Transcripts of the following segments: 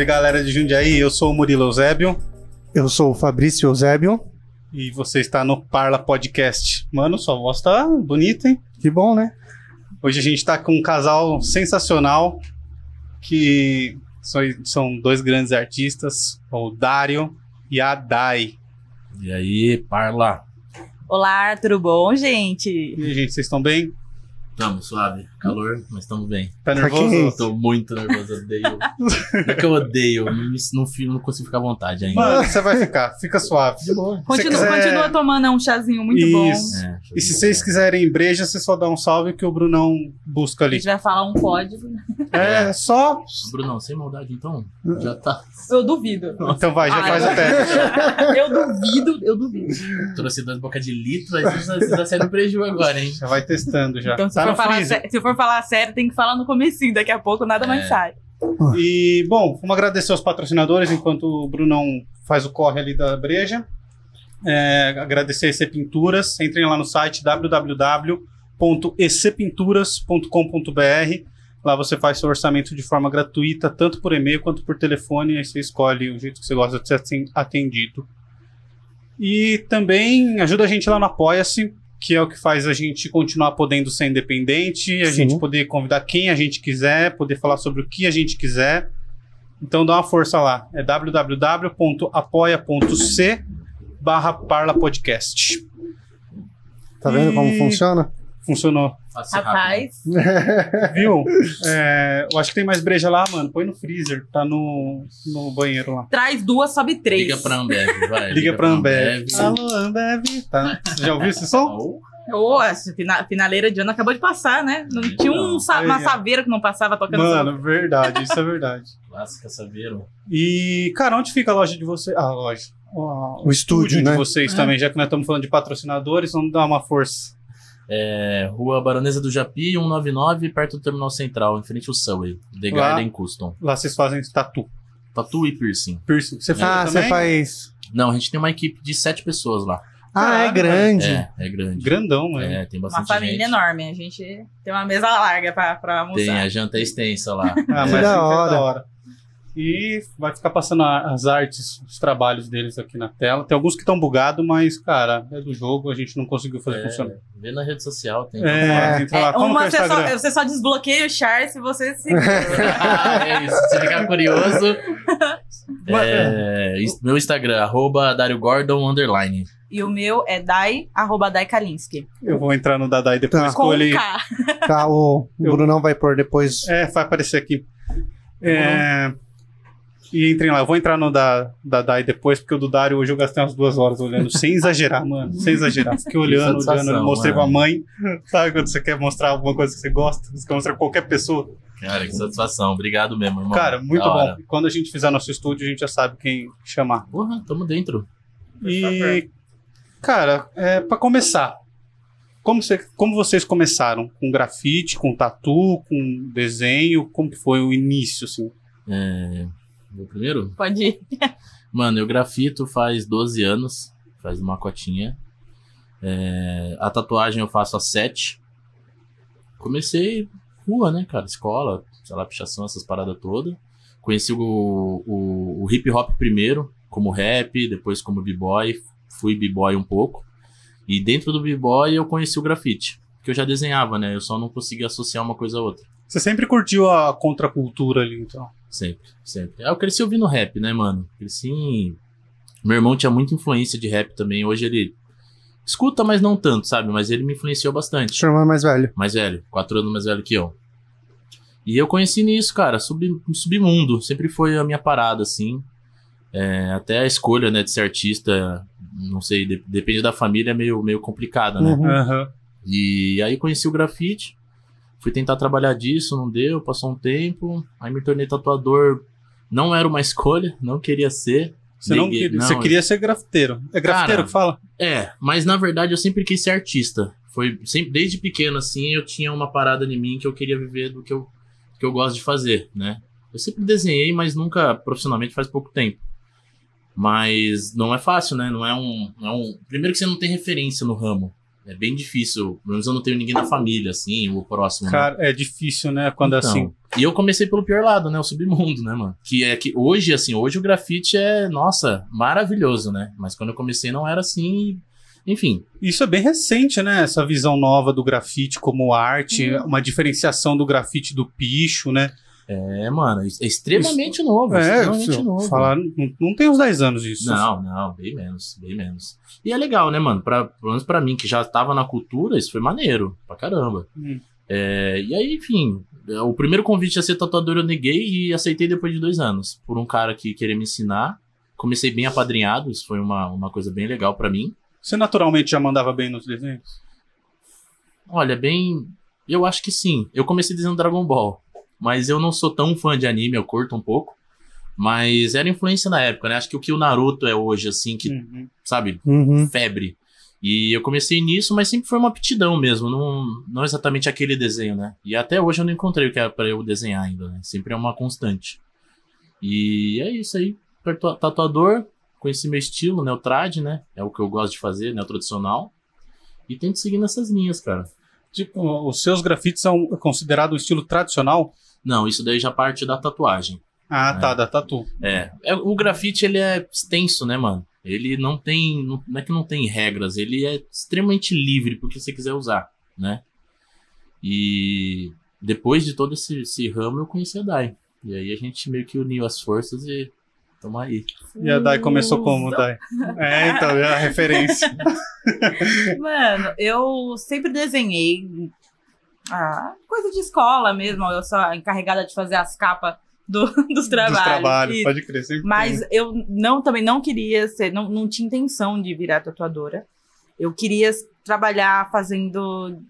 Salve galera de Jundiaí, eu sou o Murilo Eusébio Eu sou o Fabrício Eusébio. e você está no Parla Podcast. Mano, sua voz tá bonita, hein? Que bom, né? Hoje a gente tá com um casal sensacional que são, são dois grandes artistas, o Dário e a Dai. E aí, parla. Olá, tudo bom, gente? E aí, gente, vocês estão bem? Tamo suave, calor, mas estamos bem. Tá nervoso? Tô muito nervoso, odeio. Não é que eu odeio, não, não, não consigo ficar à vontade ainda. Mano, você vai ficar, fica suave. Continua, quiser- continua tomando um chazinho muito Isso. bom. É, E se vocês quiserem breja, você só dá um salve que o Brunão busca A ali. gente vai falar um código. É, só. Brunão, sem maldade então, já tá. Eu duvido. Então vai, já Ah, faz eu- o teste. Eu duvido, eu duvido. Trouxe dois bocas de litro, aí você você tá saindo prejuízo agora, hein? Já vai testando já. Então, tá for falar freezer. sé- se for falar sério, tem que falar no comecinho. Daqui a pouco nada mais É. sai. E, bom, vamos agradecer aos patrocinadores enquanto o Brunão faz o corre ali da breja. É, agradecer a EC Pinturas. Entrem lá no site www.ecpinturas.com.br. Lá você faz seu orçamento de forma gratuita, tanto por e-mail quanto por telefone. Aí você escolhe o jeito que você gosta de ser aten- atendido. E também ajuda a gente lá no Apoia-se, que é o que faz a gente continuar podendo ser independente, a Sim. gente poder convidar quem a gente quiser, poder falar sobre o que a gente quiser. Então dá uma força lá. É www.apoia.c barra Parla Podcast. Tá vendo como E- funciona? Funcionou. Rápido. Rapaz, Viu? É, eu acho que tem mais breja lá, mano. Põe no freezer. Tá no, no banheiro lá. traz duas, sobe três. Liga pra Ambev, vai. Liga pra Ambev. Alô, Ambev. Tá. Você já ouviu esse som? Oh, Ô, essa fina- finaleira de ano acabou de passar, né? Não tinha um, sa- uma saveira que não passava tocando som. Mano, verdade. Isso é verdade. Clássica Saveiro. E, cara, onde fica a loja de vocês? Ah, a loja. O, O estúdio, né? de vocês É. também, já que nós estamos falando de patrocinadores, vamos dar uma força. É, Rua Baronesa do Japi, 199, perto do Terminal Central, em frente ao Subway. The Lá. Garden Custom. Lá vocês fazem tatu. Tatu e piercing. Piercing. Você faz Ah, você faz. Não, a gente tem uma equipe de sete pessoas lá. Ah, é grande. É, é grande. Grandão, mano. É, tem Uma bastante família gente. enorme. A gente tem uma mesa larga pra, pra almoçar. Tem, a janta é extensa lá. Ah, mas Que da assim que é hora. da hora. E vai ficar passando as artes, os trabalhos deles aqui na tela. Tem alguns que estão bugados, mas, cara, é do jogo, a gente não conseguiu fazer É, funcionar. Vê na rede social, tem. É, entra lá. É, Como é uma o você, só, Instagram? você só desbloqueia o char se você se. ah, é isso. Se ficar curioso. é, is- meu Instagram, arroba Dario Gordon, underline. e o meu é dai, arroba dai Kalinski. Eu vou entrar no Dadai depois Tá. K. Tá, o o Eu- Brunão vai pôr depois. É, vai aparecer aqui. É, E entrem lá. Eu vou entrar no da, da Dai depois, porque o do Dário hoje eu gastei umas duas horas olhando, sem exagerar, mano. Sem exagerar. Fiquei olhando, olhando, eu mostrei mano. pra mãe. Sabe quando você quer mostrar alguma coisa que você gosta? Você quer mostrar pra qualquer pessoa. Cara, que satisfação. Obrigado mesmo, irmão. Cara, muito Da bom. hora. Quando a gente fizer nosso estúdio, a gente já sabe quem chamar. Porra, tamo dentro. E, cara, é, para começar, como, você- como vocês começaram? Com grafite, com tatu, com desenho? Como que foi o início, assim? É, vou primeiro? Pode ir. Mano, eu grafito faz 12 anos. Faz uma cotinha. É, a tatuagem eu faço há 7. Comecei rua, né, cara? Escola, sei lá, pichação, essas paradas todas. Conheci o, o, o hip hop primeiro, como rap, depois como b-boy. Fui b-boy um pouco. E dentro do b-boy eu conheci o grafite. Que eu já desenhava, né? Eu só não conseguia associar uma coisa a outra. Você sempre curtiu a contracultura ali, então? Sempre, sempre. Eu cresci ouvindo rap, né, mano? Cresci. em- Meu irmão tinha muita influência de rap também. Hoje ele escuta, mas não tanto, sabe? Mas ele me influenciou bastante. Seu irmão é mais velho. Mais velho, quatro anos mais velho que eu. E eu conheci nisso, cara, sub, submundo. Sempre foi a minha parada, assim. É, até a escolha, né, de ser artista, não sei, de- depende da família, é meio, meio complicada, né? Uhum. E aí conheci o grafite, fui tentar trabalhar disso, não deu, passou um tempo, aí me tornei tatuador. Não era uma escolha, não queria ser. Você, não queria, você queria ser grafiteiro. É grafiteiro Cara, que fala? É, mas na verdade eu sempre quis ser artista. Foi sempre desde pequeno assim, eu tinha uma parada em mim que eu queria viver do que eu que eu gosto de fazer, né? Eu sempre desenhei, mas nunca profissionalmente faz pouco tempo. Mas não é fácil, né? Não é um, não é um... primeiro que você não tem referência no ramo. É bem difícil. Pelo menos eu não tenho ninguém na família, assim, o próximo. né? Cara, é difícil, né? Quando Então, assim. E eu comecei pelo pior lado, né? O submundo, né, mano? Que é que hoje, assim, hoje o grafite é, nossa, maravilhoso, né? Mas quando eu comecei não era assim. Enfim, Isso é bem recente, né? Essa visão nova do grafite como arte, Uhum. uma diferenciação do grafite do picho, né? É, mano, é extremamente novo. É, extremamente se novo. falar, não, não tem uns 10 anos isso. Não, não, bem menos, bem menos. E é legal, né, mano? Pra, pelo menos pra mim, que já tava na cultura, isso foi maneiro, pra caramba. Hum. É, e aí, enfim, é, o primeiro convite a ser tatuador eu neguei e aceitei depois de dois anos. Por um cara que queria me ensinar. Comecei bem apadrinhado, isso foi uma, uma coisa bem legal pra mim. Você naturalmente já mandava bem nos desenhos? Olha, bem. Eu acho que sim. Eu comecei desenhando Dragon Ball. Mas eu não sou tão fã de anime, eu curto um pouco. Mas era influência na época, né? Acho que o que o Naruto é hoje, assim, que, Uhum. sabe, Uhum. febre. E eu comecei nisso, mas sempre foi uma aptidão mesmo, não, não exatamente aquele desenho, né? E até hoje eu não encontrei o que era pra eu desenhar ainda, né? Sempre é uma constante. E é isso aí. Tatua- Tatuador, conheci meu estilo, né? O trad, né? É o que eu gosto de fazer, né? O tradicional. E tento seguir nessas linhas, cara. Tipo, os seus grafites são considerados o estilo tradicional? Não, isso daí já parte da tatuagem. Ah, É. tá, da tatu. É, é, o grafite ele é extenso, né, mano? Ele não tem, não, não é que não tem regras, ele é extremamente livre porque você quiser usar, né? E depois de todo esse, esse ramo eu conheci a Dai. E aí a gente meio que uniu as forças e tamo aí. E a Dai começou como, Dai? É, então, é a referência. Mano, eu sempre desenhei ah, coisa de escola mesmo. Eu sou encarregada de fazer as capas do- dos trabalhos. Dos trabalhos, Isso. pode crer. Sempre Mas tem. eu não também não queria ser, não, não tinha intenção de virar tatuadora. Eu queria trabalhar fazendo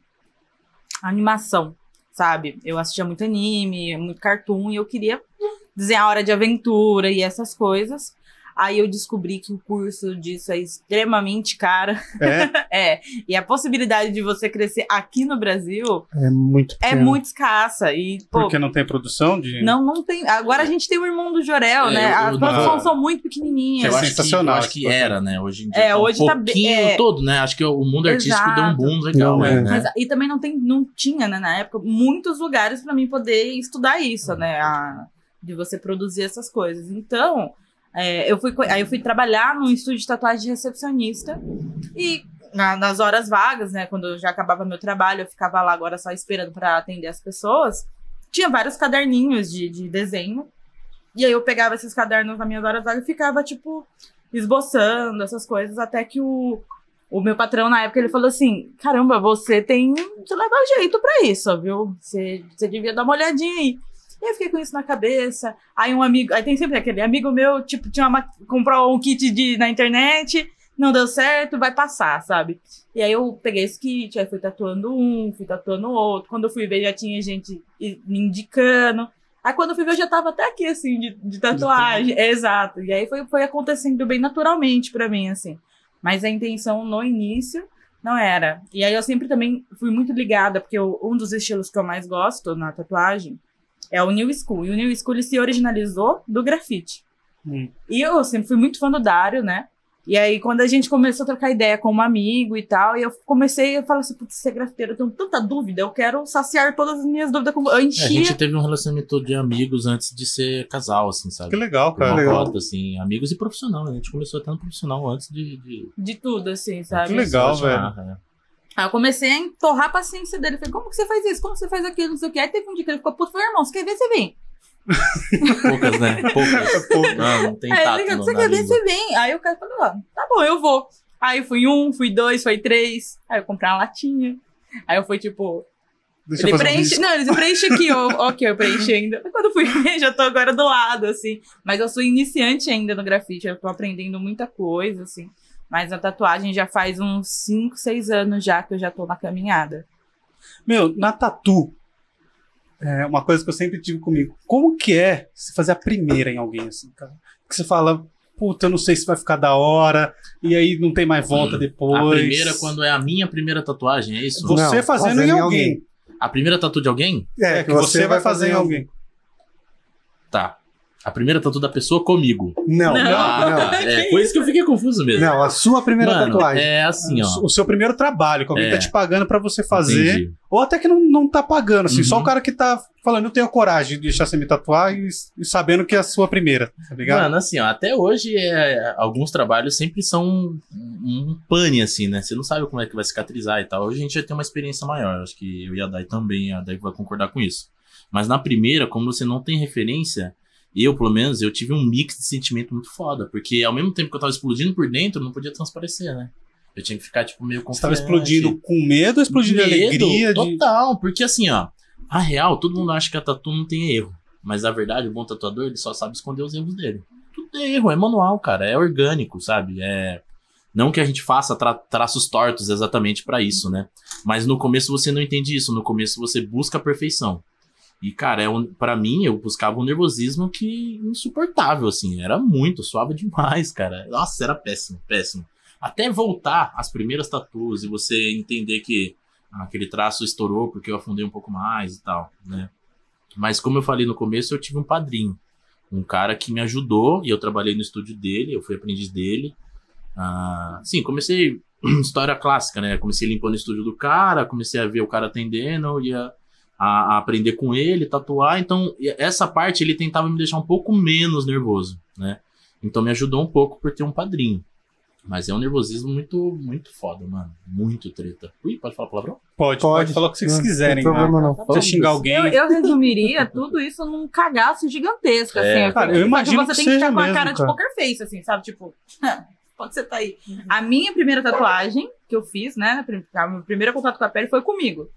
animação, sabe? Eu assistia muito anime, muito cartoon, e eu queria desenhar Hora de Aventura e essas coisas. Aí eu descobri que o curso disso é extremamente caro. É, É, e a possibilidade de você crescer aqui no Brasil É muito é pequeno. muito escassa. E, pô, porque não tem produção de. não, não tem. Agora a gente tem o irmão do Jorel, É, né? As produções são muito pequenininhas. É eu acho sensacional que, eu acho que era, né? Hoje em dia É, tá um hoje tá bem- pouquinho é. todo, né? Acho que o mundo artístico deu um Exato. boom legal, Não, é. né? Mas, e também não, tem, não tinha, né, na época, muitos lugares pra mim poder estudar isso, né? a- de você produzir essas coisas. Então, é, eu fui, aí eu fui trabalhar num estúdio de tatuagem de recepcionista. E na- nas horas vagas, né? Quando eu já acabava meu trabalho, eu ficava lá agora só esperando pra atender as pessoas. Tinha vários caderninhos de, de desenho. E aí eu pegava esses cadernos nas minhas horas vagas e ficava, tipo, esboçando essas coisas, até que o, o meu patrão, na época, ele falou assim: caramba, você tem. Você leva jeito pra isso, viu? Você, você devia dar uma olhadinha aí. E eu fiquei com isso na cabeça. Aí um amigo. Aí tem sempre aquele amigo meu, tipo, tinha uma, comprou um kit de, na internet, não deu certo, vai passar, sabe? E aí eu peguei esse kit, aí fui tatuando um, fui tatuando outro. Quando eu fui ver, já tinha gente me indicando. Aí quando eu fui ver, eu já tava até aqui, assim, de, de tatuagem. Exato. E aí foi, foi acontecendo bem naturalmente pra mim, assim. Mas a intenção no início não era. E aí eu sempre também fui muito ligada, porque eu- um dos estilos que eu mais gosto na tatuagem é o New School. E o New School ele se originalizou do grafite. Hum. E eu sempre fui muito fã do Dário, né? E aí, quando a gente começou a trocar ideia com um amigo e tal, e eu comecei a falar assim, putz, ser grafiteiro, eu tenho tanta dúvida, eu quero saciar todas as minhas dúvidas. com- Eu É, a enchia. gente teve um relacionamento de amigos antes de ser casal, assim, sabe? Que legal, Por uma cara. legal. cota, assim, amigos e profissional. né? A gente começou até no profissional antes de. de De tudo, assim, sabe? Que legal, relacionar, é. Aí eu comecei a entorrar a paciência dele. Falei, como que você faz isso? Como você faz aquilo? Não sei o que. Aí teve um dia que ele ficou puto. Falei, irmão, você quer ver, você vem. Poucas, né? Poucas. Pouco. Não, não tem Aí tato ele você quer ver, você vem. Aí o cara falou, tá bom, eu vou. Aí fui um, fui dois, foi três. Aí eu comprei uma latinha. Aí eu fui tipo, Deixa eu ele um preenche. risco. não, ele preenche aqui, ó. Ok, eu preenchi ainda. Quando eu fui ver, já tô agora do lado, assim. Mas eu sou iniciante ainda no grafite, eu tô aprendendo muita coisa, assim. Mas a tatuagem já faz uns 5, 6 anos já que eu já tô na caminhada. Meu, na tatu, é uma coisa que eu sempre tive comigo. Como que é você fazer a primeira em alguém, assim, cara? Que você fala, puta, eu não sei se vai ficar da hora, e aí não tem mais volta depois. A primeira, quando é a minha primeira tatuagem, é isso? Você Não, fazendo, fazendo em em alguém. A primeira tatu de alguém? É, que você vai fazer em alguém. Tá. A primeira tatu da pessoa comigo. Não, Não. não. Ah, tá. É, foi isso que eu fiquei confuso mesmo. Não, a sua primeira Mano, tatuagem. é assim, ó. O seu primeiro trabalho, que alguém É. tá te pagando pra você fazer. Entendi. Ou até que não, não tá pagando, assim. Uhum. Só o cara que tá falando, eu tenho coragem de deixar você me tatuar e, e sabendo que é a sua primeira, tá ligado? Mano, assim, ó, até hoje é, alguns trabalhos sempre são um, um pane, assim, né? Você não sabe como é que vai cicatrizar e tal. Hoje a gente já tem uma experiência maior. Acho que eu e a Dai também, a Dai vai concordar com isso. Mas na primeira, como você não tem referência, eu, pelo menos, eu tive um mix de sentimento muito foda. Porque ao mesmo tempo que eu tava explodindo por dentro, não podia transparecer, né? Eu tinha que ficar, tipo, meio Você confiante. tava explodindo com medo ou explodindo de Medo, alegria? De... Total, porque assim, ó, a real, todo mundo acha que a tatu não tem erro. Mas na verdade, o bom tatuador, ele só sabe esconder os erros dele. Tudo é erro, é manual, cara, é orgânico, sabe? É. Não que a gente faça tra- traços tortos exatamente pra isso, né? Mas no começo você não entende isso, no começo você busca a perfeição. E, cara, é um, para mim, eu buscava um nervosismo que insuportável, assim. Era muito, suave demais, cara. Nossa, era péssimo, péssimo. Até voltar às primeiras tatuas e você entender que aquele traço estourou porque eu afundei um pouco mais e tal, né? Mas como eu falei no começo, eu tive um padrinho. Um cara que me ajudou e eu trabalhei no estúdio dele, eu fui aprendiz dele. Ah, sim, comecei história clássica, né? Comecei limpando o estúdio do cara, comecei a ver o cara atendendo, ia a, a aprender com ele, tatuar. Então, essa parte ele tentava me deixar um pouco menos nervoso, né? Então me ajudou um pouco por ter um padrinho. Mas é um nervosismo muito, muito foda, mano. Muito treta. Ui, pode falar palavrão? Pode, pode, Pode. falar o que vocês Não quiserem. tem problema né? não. Se você xingar alguém. Eu, eu resumiria tudo isso num cagaço gigantesco, É, assim. cara, eu Só que imagino você que tem que ficar com a mesmo, cara de cara. poker face, assim, sabe? Tipo, pode você tá aí. A minha primeira tatuagem que eu fiz, né? O meu primeiro contato com a pele foi comigo.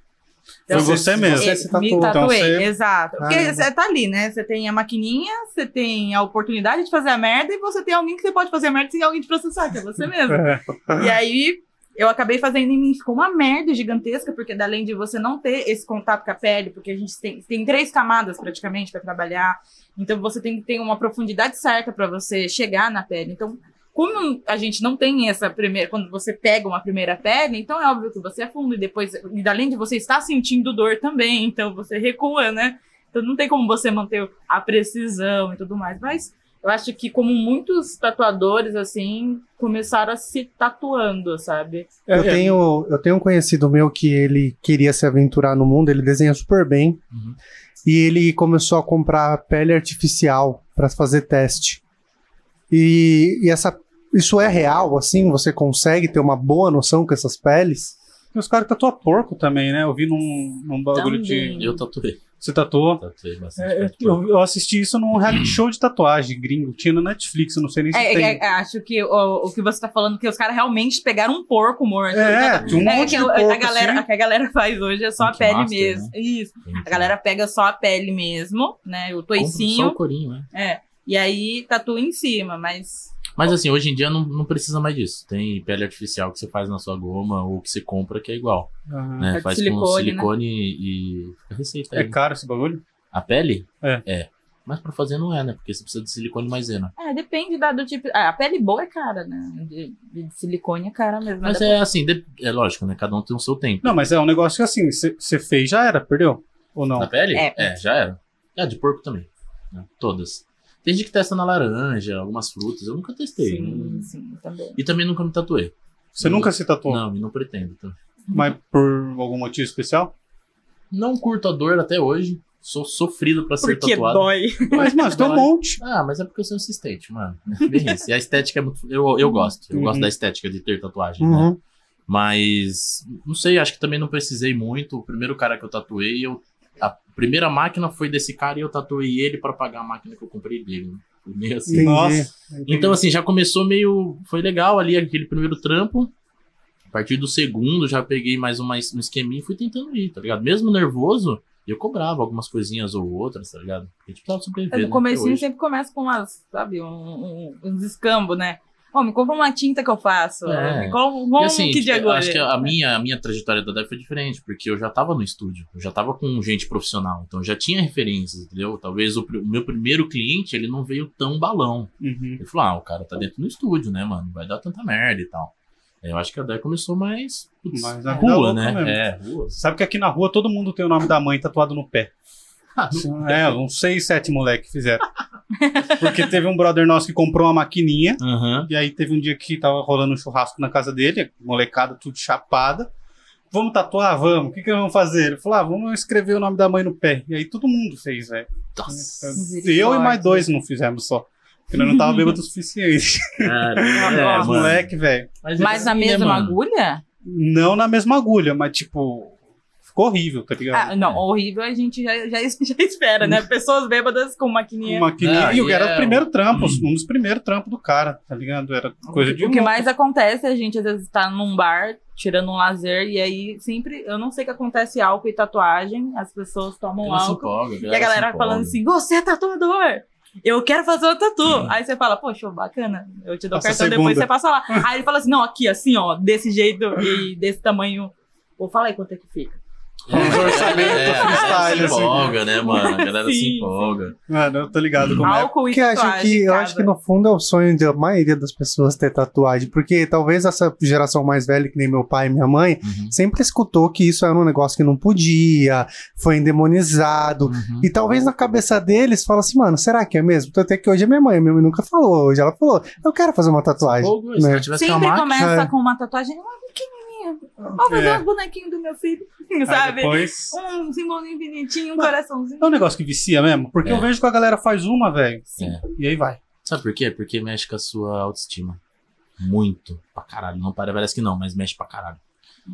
Foi você mesmo. Você se me tatuou. tatuei, Então você- exato. Porque Caramba. você tá ali, né? Você tem a maquininha, você tem a oportunidade de fazer a merda e você tem alguém que você pode fazer a merda sem alguém te processar, que é você mesmo. É. E aí, eu acabei fazendo em mim, ficou uma merda gigantesca, porque além de você não ter esse contato com a pele, porque a gente tem, tem três camadas praticamente para trabalhar, então você tem que ter uma profundidade certa para você chegar na pele. Então, como a gente não tem essa primeira, quando você pega uma primeira pele, então é óbvio que você afunda e depois, e além de você estar sentindo dor também, então você recua, né? Então não tem como você manter a precisão e tudo mais, mas eu acho que como muitos tatuadores assim começaram a se tatuando, sabe? É, Eu é. tenho, eu tenho um conhecido meu que ele queria se aventurar no mundo, ele desenha super bem. Uhum. E ele começou a comprar pele artificial para fazer teste. E, e essa, isso é real, assim? Você consegue ter uma boa noção com essas peles? E os caras tatuam porco também, né? Eu vi num, num bagulho Também. de. Eu tatuei. Você tatuou? Tatuei bastante. É, eu, eu assisti isso num reality show de tatuagem gringo. Tinha no Netflix, eu não sei nem se É, tem. é, é, acho que o, o que você tá falando que os caras realmente pegaram um porco morto. É, Tá- tinha um é monte que de a- porco, a galera, assim. o que a galera faz hoje é só a pele Master, mesmo. Isso. A galera pega só a pele mesmo, né? O Compra Só o toicinho. corinho, né? É. E aí tatua em cima, mas. Mas assim, hoje em dia não, não precisa mais disso. Tem pele artificial que você faz na sua goma ou que você compra que é igual. Aham. Né? É faz silicone, com né? silicone e. Fica a receita É aí. caro esse bagulho? A pele? É. É. Mas pra fazer não é, né? Porque você precisa de silicone maisena. É, depende da, do tipo. Ah, a pele boa é cara, né? De, de silicone é cara mesmo. Mas dá é assim, de- é lógico, né? Cada um tem o seu tempo. Não, mas é um negócio que assim, você fez, já era, perdeu? Ou não? Na pele? É. já era. É, de porco também. né? Todas. Tem gente que testa na laranja, algumas frutas. Eu nunca testei. Sim, Não- sim, também. E também nunca me tatuei. Você nunca se tatuou? Não, e não pretendo. Tá? Mas por algum motivo especial? Não curto a dor até hoje. Sou sofrido pra ser Porque tatuado. dói. Mas, mas tem um monte. Ah, mas é porque eu sou insistente, mano. É Bem isso. E a estética é muito. Eu, eu gosto. Eu Uhum. gosto da estética de ter tatuagem, né? Uhum. Mas. Não sei, acho que também não precisei muito. O primeiro cara que eu tatuei, eu. Primeira máquina foi desse cara e eu tatuei ele pra pagar a máquina que eu comprei dele. né? Meio assim. Entendi. Nossa. Então, assim, já começou meio. Foi legal ali aquele primeiro trampo. A partir do segundo, já peguei mais uma, um esqueminha e fui tentando ir, tá ligado? Mesmo nervoso, eu cobrava algumas coisinhas ou outras, tá ligado? Porque a gente precisava sobreviver. No né, sempre começa com umas, sabe, um, um, uns escambos, né? Ó, me compra uma tinta que eu faço. É. Me compra um assim, que de acho que a minha, a minha trajetória da DEF foi diferente, porque eu já tava no estúdio, eu já tava com gente profissional, então eu já tinha referências, entendeu? Talvez o, o meu primeiro cliente, ele não veio tão balão. Uhum. Ele falou, ah, o cara tá dentro do estúdio, né, mano? Vai dar tanta merda e tal. É, Eu acho que a DEF começou mais. putz, Mais rua, né? mesmo. É, rua. Sabe que aqui na rua todo mundo tem o nome da mãe tatuado no pé. Ah, É, uns seis, sete moleques fizeram. Porque teve um brother nosso que comprou uma maquininha. Aham. E aí teve um dia que tava rolando um churrasco na casa dele, molecada tudo chapada. Vamos tatuar? Vamos. O que, que vamos fazer? Ele falou: ah, vamos escrever o nome da mãe no pé. E aí todo mundo fez, velho. Nossa. Eu e mais dois não fizemos só. Porque nós não tava bêbado o suficiente. Cara, é, moleque, velho. Mas, Mas na né, mesma agulha? Não na mesma agulha, mas tipo. Ficou horrível, tá ligado? Ah, não, horrível a gente já, já, já espera, né? Pessoas bêbadas com maquininha. Maquininha. Ah, e o e era é- o primeiro trampo, um dos primeiros trampos do cara, tá ligado? Era coisa de o que mais acontece é a gente às vezes tá num bar, tirando um lazer, e aí sempre, eu não sei o que acontece álcool e tatuagem, as pessoas tomam se álcool. empolga, E a galera falando assim, você é tatuador! Eu quero fazer uma tatu. Aí você fala, poxa, bacana. Eu te dou Passa cartão depois você passa lá. Aí ele fala assim, não, aqui, assim, ó, desse jeito e desse tamanho. Pô, fala aí quanto é que fica. Uns orçamentos É, freestyle, se assim. empolga, né, mano? A galera se Sim, empolga. Mano, eu tô ligado como é. Que acho tatuagem. que, eu acho que no fundo é o sonho da maioria das pessoas ter tatuagem, porque talvez essa geração mais velha, que nem meu pai e minha mãe, Uhum. sempre escutou que isso era um negócio que não podia, foi endemonizado. Uhum. E talvez na cabeça deles fala assim, mano, será que é mesmo? Tanto é que hoje a minha mãe, minha mãe nunca falou. Hoje ela falou, eu quero fazer uma tatuagem. Empolgou, se né? não tivesse Sempre calmar, começa é. com uma tatuagem, uma pequenininha. Ó, fazer É. uns bonequinhos do meu filho, Aí sabe? depois. Um símbolozinho bonitinho, um Mas- coraçãozinho. É um negócio que vicia mesmo, porque É. eu vejo que a galera faz uma, velho. É. E aí vai. Sabe por quê? Porque mexe com a sua autoestima. Muito. Pra caralho. Não para- parece que não, mas mexe pra caralho.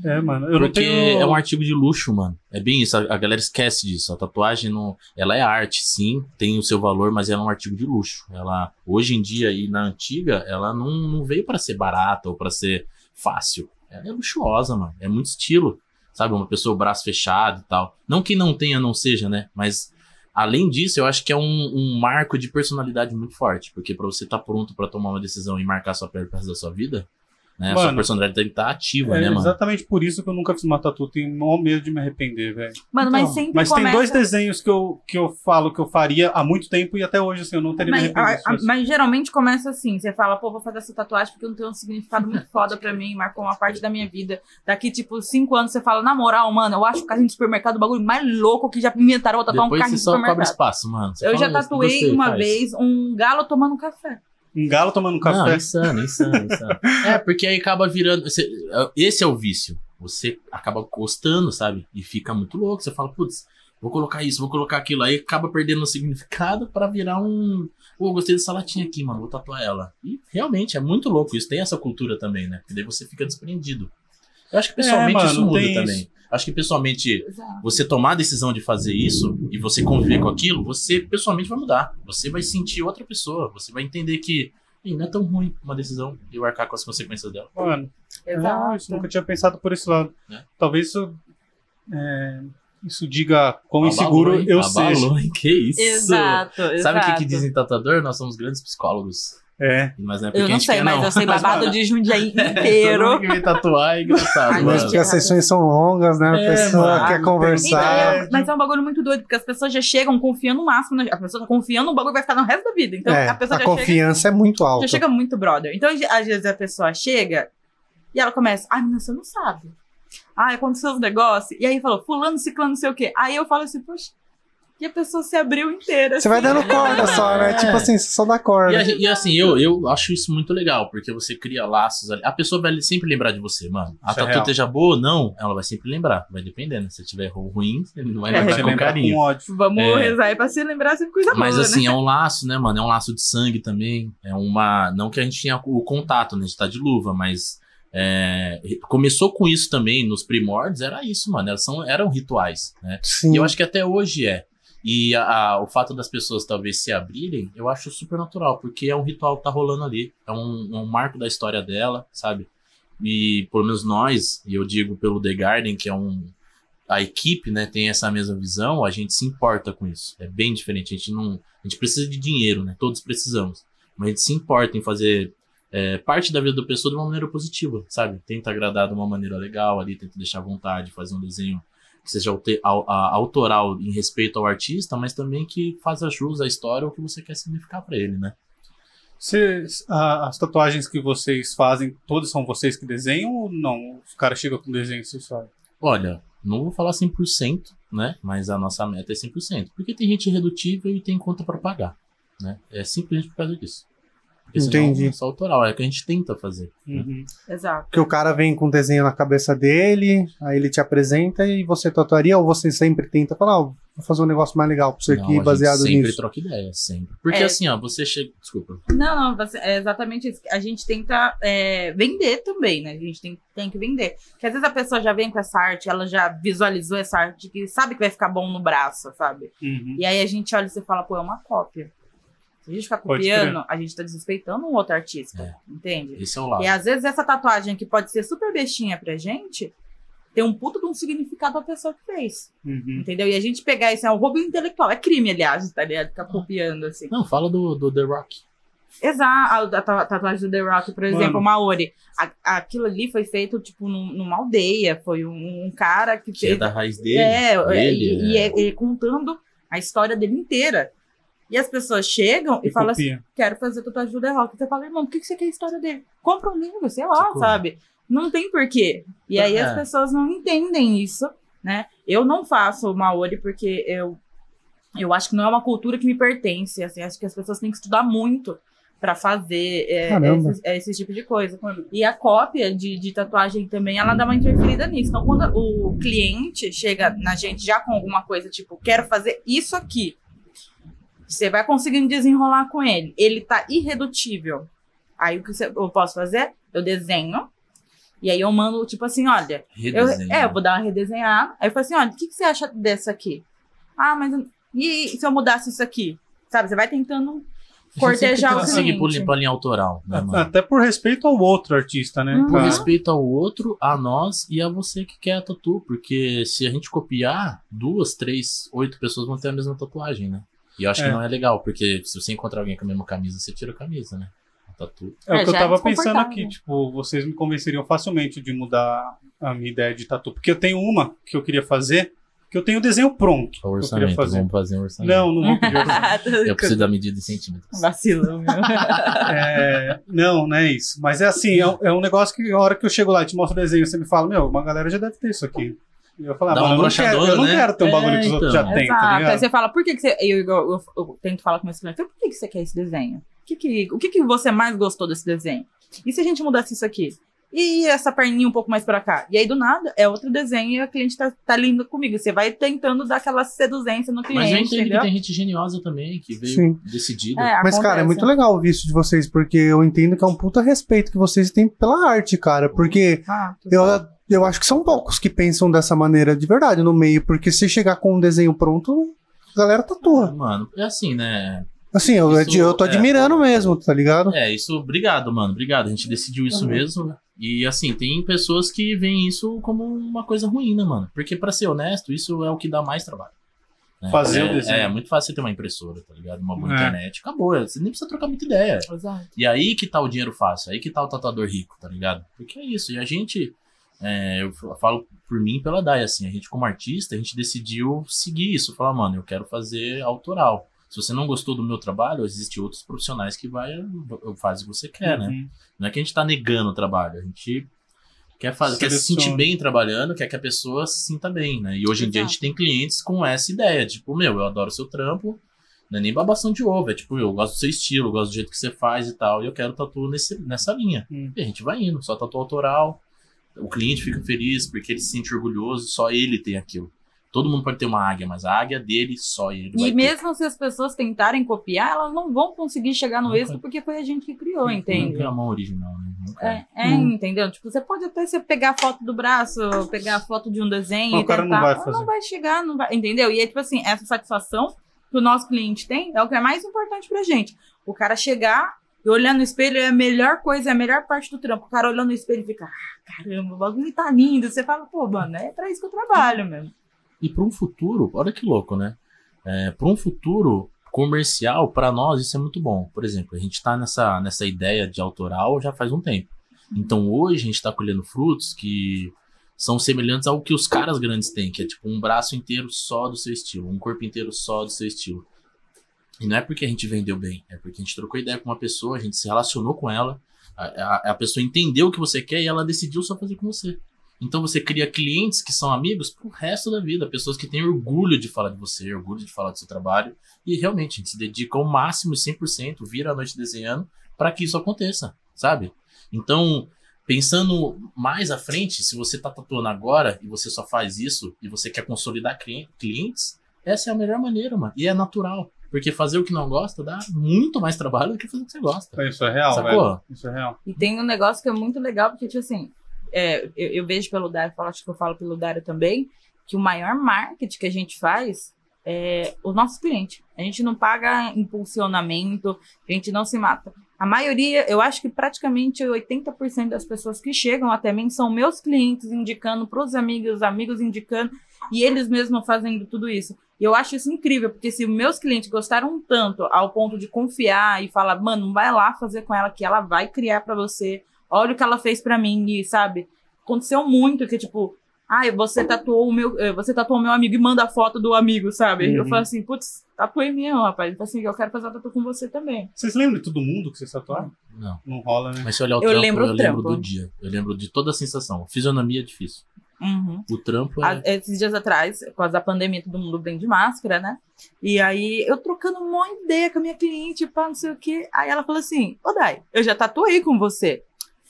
É, mano. Eu não Porque tenho. é um artigo de luxo, mano. É bem isso. A, a galera esquece disso. A tatuagem não. Ela é arte, sim, tem o seu valor, mas ela é um artigo de luxo. Ela, hoje em dia e na antiga, ela não, não veio pra ser barata ou pra ser fácil. Ela é luxuosa, mano. É muito estilo. Sabe? Uma pessoa, braço fechado e tal. Não que não tenha, não seja, né? Mas. Além disso, eu acho que é um, um marco de personalidade muito forte. Porque pra você estar pronto pra tomar uma decisão e marcar sua pele pro resto da sua vida, né? A sua Mano, personalidade tem que estar ativa, É né, mano? exatamente por isso que eu nunca fiz uma tatu. Tenho o maior medo de me arrepender, velho. Mano, mas Então, sempre Mas começa... tem dois desenhos que eu, que eu falo que eu faria há muito tempo e até hoje, assim, eu não teria me Mas, arrependido. a- se a- fosse. mas geralmente começa assim: você fala, pô, vou fazer essa tatuagem porque não tem um significado muito foda pra mim, marcou uma parte da minha vida. Daqui, tipo, cinco anos você fala, na moral, mano, eu acho o carrinho de supermercado o bagulho mais louco que já inventaram, vou tatuar um Depois carrinho você de supermercado. espaço, mano. Você Eu já tatuei "Gostei, uma faz." vez um galo tomando café. Um galo tomando um Não, café. insano, insano, insano. É, porque aí acaba virando. você- esse é o vício. Você acaba gostando, sabe? E fica muito louco. Você fala, putz, vou colocar isso, vou colocar aquilo. Aí acaba perdendo o significado pra virar um. Pô, gostei dessa latinha aqui, mano, vou tatuar ela. E realmente é muito louco. Isso tem essa cultura também, né? Porque daí você fica desprendido. Eu acho que pessoalmente mano, isso muda também. Acho que pessoalmente Exato. você tomar a decisão de fazer isso e você conviver com aquilo, você pessoalmente vai mudar. Você vai sentir outra pessoa. Você vai entender que "Ih, não é tão ruim uma decisão e eu arcar com as consequências dela. Mano, ah, Exato. isso nunca tinha pensado por esse lado. É. Talvez isso, é, isso diga quão Abalou, inseguro hein? eu Abalou, seja. hein? Que isso? Exato, exato. Sabe o que, que dizem tatuador? Nós somos grandes psicólogos. É. Mas não é porque Eu não sei, mas não. eu sei babado de Jundiaí Todo inteiro. mundo que vem tatuar é engraçado, Ai. Mas porque as sessões são longas, né? A É, pessoa mano. quer Então, conversar. é- mas é um bagulho muito doido, porque as pessoas já chegam confiando no máximo. A pessoa tá confiando, o bagulho vai ficar no resto da vida. Então É, a pessoa a já chega, confiança é muito alta. já chega muito brother. Então, às vezes, a pessoa chega e ela começa, ai, menina, você não sabe. Ai, aconteceu os negócios. E aí falou, fulano, ciclano, não sei o quê. Aí eu falo assim, poxa, e a pessoa se abriu inteira. Você vai assim. dando corda só, né? É. Tipo assim, você só dá E, corda. a gen- e assim, eu, eu acho isso muito legal, porque você cria laços ali. A pessoa vai sempre lembrar de você, mano. A Isso é tatu real. esteja boa ou não, ela vai sempre lembrar. Vai dependendo. Se tiver ruim, ele não vai É, lembrar Você com carinho. com ódio. Vamos É. rezar aí pra se lembrar sempre coisa Mas boa, assim, né? é um laço, né, mano? É um laço de sangue também. É uma. Não que a gente tinha o contato, né? A gente tá de luva, mas. é, começou com isso também nos primórdios, era isso, mano. São, eram rituais, né? Sim. E eu acho que até hoje é. E a- a- o fato das pessoas talvez se abrirem, eu acho super natural, porque é um ritual que tá rolando ali. É um, um marco da história dela, sabe? E pelo menos nós, e eu digo pelo The Garden, que é um. A equipe, né, tem essa mesma visão, a gente se importa com isso. É bem diferente. A gente não. A gente precisa de dinheiro, né? Todos precisamos. Mas a gente se importa em fazer é, parte da vida da pessoa de uma maneira positiva, sabe? Tenta agradar de uma maneira legal ali, tenta deixar à vontade, fazer um desenho que seja autoral em respeito ao artista, mas também que faça jus à história ou que você quer significar pra ele, né? A- as tatuagens que vocês fazem, todas são vocês que desenham ou não? Os caras chegam com desenho e vocês fazem? Olha, não vou falar 100%, né? Mas a nossa meta é 100%. Porque tem gente irredutível e tem conta pra pagar. né? É simplesmente por causa disso. Porque Entendi. senão é só autoral, é o que a gente tenta fazer. né? Uhum. Exato. Que o cara vem com um desenho na cabeça dele, aí ele te apresenta e você tatuaria, ou você sempre tenta falar, ó, vou fazer um negócio mais legal pra você Não, aqui, a baseado gente sempre nisso. troca ideia, sempre. Porque É. assim, ó, você chega. Desculpa. Não, não, você- é exatamente isso. A gente tenta é, vender também, né? A gente tem, tem que vender. Porque às vezes a pessoa já vem com essa arte, ela já visualizou essa arte, que sabe que vai ficar bom no braço, sabe? Uhum. E aí a gente olha e você fala, pô, é uma cópia. Se a gente ficar copiando, a gente tá desrespeitando um outro artista, É. entende? Esse é lado. E às vezes essa tatuagem que pode ser super bestinha pra gente, tem um puto de um significado da pessoa que fez. Uhum. Entendeu? E a gente pegar esse é um roubo intelectual. É crime, aliás, tá ligado? Ficar copiando, assim. Não, fala do, do The Rock. Exato, a ta- tatuagem do The Rock, por Mano. exemplo, o Maori. A- aquilo ali foi feito, tipo, num- numa aldeia. Foi um, um cara que Que é fez. da raiz dele. É, é, dele, e, e né? é, é contando a história dele inteira. E as pessoas chegam e, E falam assim: quero fazer tatuagem do The Rock. Você fala, irmão, por que que você quer a história dele? Compra um livro, sei lá, Tipo- sabe? Não tem porquê. E aí É. as pessoas não entendem isso, né? Eu não faço o Maori porque eu, eu acho que não é uma cultura que me pertence. Assim, acho que as pessoas têm que estudar muito pra fazer é, esse, esse tipo de coisa. E a cópia de, de tatuagem também, ela dá uma interferida nisso. Então, quando o cliente chega na gente já com alguma coisa, tipo, quero fazer isso aqui, você vai conseguindo desenrolar com ele. Ele tá irredutível. Aí o que eu posso fazer? Eu desenho. E aí eu mando, tipo assim, olha, eu, é, eu vou dar uma redesenhada. Aí eu falo assim, olha, o que, que você acha dessa aqui? Ah, mas e se eu mudasse isso aqui? Sabe, você vai tentando A cortejar o seguir por, cliente. por linha autoral, né, mano? Até por respeito ao outro artista, né? Uhum. Por respeito ao outro, a nós e a você que quer a tatu. Porque se a gente copiar, duas, três, oito pessoas vão ter a mesma tatuagem, né? E eu acho É. que não é legal, porque se você encontrar alguém com a mesma camisa, você tira a camisa, né? A tatu. É o É, que eu é tava pensando aqui, tipo, vocês me convenceriam facilmente de mudar a minha ideia de tatu. Porque eu tenho uma que eu queria fazer, que eu tenho o desenho pronto. O que eu orçamento, fazer. vamos fazer um orçamento. Não, não vou pedir orçamento. Eu preciso da medida em centímetros. Vacilão, meu. É, não, não é isso. Mas é assim, é, um- é um negócio que a hora que eu chego lá e te mostro o desenho, você me fala, meu, uma galera já deve ter isso aqui. Eu falo, ah, Dá mano, uma eu não, quero, eu não né? quero ter um bagulho É, que os outros então. já têm, tá. Aí você fala, por que, que você. Eu, eu, eu- eu tento falar com meus clientes, por que, que você quer esse desenho? O que, que, o que, que você mais gostou desse desenho? E se a gente mudasse isso aqui? E essa perninha um pouco mais pra cá? E aí, do nada, é outro desenho e a cliente tá, tá linda comigo. Você vai tentando dar aquela seduzência no cliente, Mas eu entendo entendeu? que tem gente geniosa também, que veio Sim. decidida. É, Mas, cara, é muito legal ouvir isso de vocês, porque eu entendo que é um puta respeito que vocês têm pela arte, cara. Porque Ah, eu, eu acho que são poucos que pensam dessa maneira de verdade no meio, porque se chegar com um desenho pronto, a galera tatua. Mano, é assim, né? Assim, eu, Isso, eu tô é. admirando mesmo, tá ligado? É, isso, obrigado, mano. Obrigado. A gente decidiu isso Uhum. mesmo. E assim, tem pessoas que veem isso como uma coisa ruim, né, mano? Porque, pra ser honesto, isso é o que dá mais trabalho. né? Fazer é, o desenho. É, é muito fácil você ter uma impressora, tá ligado? Uma boa É. internet. Acabou. Você nem precisa trocar muita ideia. Exato. E aí que tá o dinheiro fácil, aí que tá o tatuador rico, tá ligado? Porque é isso. E a gente, é, eu falo por mim e pela Dai, assim, a gente como artista, a gente decidiu seguir isso. Falar, mano, eu quero fazer autoral. Se você não gostou do meu trabalho, existem outros profissionais que vai, faz o que você quer, né? Uhum. Não é que a gente tá negando o trabalho, a gente quer, fazer, quer se sentir bem trabalhando, quer que a pessoa se sinta bem, né? E hoje em dia a gente tem clientes com essa ideia, tipo, meu, eu adoro seu trampo, não é nem babação de ovo, é tipo, eu gosto do seu estilo, eu gosto do jeito que você faz e tal, e eu quero tatu nesse, nessa linha. Hum. E a gente vai indo, só tatu autoral, o cliente fica feliz porque ele se sente orgulhoso, só ele tem aquilo. Todo mundo pode ter uma águia, mas a águia dele, só ele vai E ter. mesmo se as pessoas tentarem copiar, elas não vão conseguir chegar no Nunca. êxito porque foi a gente que criou, Nunca entende? é a mão original, né? Nunca é. É, Hum. entendeu? Tipo, você pode até você pegar a foto do braço, pegar a foto de um desenho Mas e o cara não tentar, vai mas fazer. não vai chegar, não vai, entendeu? E é tipo assim, essa satisfação que o nosso cliente tem é o que é mais importante pra gente. O cara chegar e olhar no espelho é a melhor coisa, é a melhor parte do trampo. O cara olhando no espelho e fica, ah, caramba, o bagulho tá lindo. Você fala, pô, mano, é pra isso que eu trabalho mesmo. E para um futuro, olha que louco, né? É, para um futuro comercial, para nós isso é muito bom. Por exemplo, a gente está nessa, nessa ideia de autoral já faz um tempo. Então hoje a gente está colhendo frutos que são semelhantes ao que os caras grandes têm, que é tipo um braço inteiro só do seu estilo, um corpo inteiro só do seu estilo. E não é porque a gente vendeu bem, é porque a gente trocou ideia com uma pessoa, a gente se relacionou com ela, a, a- a pessoa entendeu o que você quer e ela decidiu só fazer com você. Então você cria clientes que são amigos pro resto da vida, pessoas que têm orgulho de falar de você, orgulho de falar do seu trabalho, e realmente a gente se dedica ao máximo 100%, vira a noite desenhando, para que isso aconteça, sabe? Então, pensando mais à frente, se você tá tatuando agora e você só faz isso e você quer consolidar clientes, essa é a melhor maneira, mano. E é natural. Porque fazer o que não gosta dá muito mais trabalho do que fazer o que você gosta. Isso é real, Sacou? velho. Isso é real. E tem um negócio que é muito legal, porque, tipo assim, é, eu, eu vejo pelo Dário, falo- acho que eu falo pelo Dário também, que o maior marketing que a gente faz é o nosso cliente. A gente não paga impulsionamento, a gente não se mata. A maioria, eu acho que praticamente 80% das pessoas que chegam até mim são meus clientes indicando para os amigos, os amigos indicando, e eles mesmos fazendo tudo isso. E eu acho isso incrível, porque se meus clientes gostaram tanto ao ponto de confiar e falar, mano, vai lá fazer com ela que ela vai criar para você. Olha o que ela fez para mim, e, sabe? Aconteceu muito que tipo, ai, você tatuou o meu, eh, você tatuou o meu amigo e manda a foto do amigo, sabe? Eu Uhum. falo assim, putz, tatuei mesmo, rapaz. Então assim, eu quero fazer a tatu com você também. Vocês lembram de todo mundo que vocês tatuaram? Não. Não rola, né? Mas se olhar o Eu trampo, lembro o eu lembro trampo. do dia. Eu lembro de toda a sensação. Fisionomia é difícil. Uhum. O trampo A- é. Esses dias atrás, por causa da pandemia, todo mundo bem de máscara, né? E aí, eu trocando uma ideia com a minha cliente, pá, não sei o quê. Aí ela falou assim, ô Dai, eu já tatuei com você.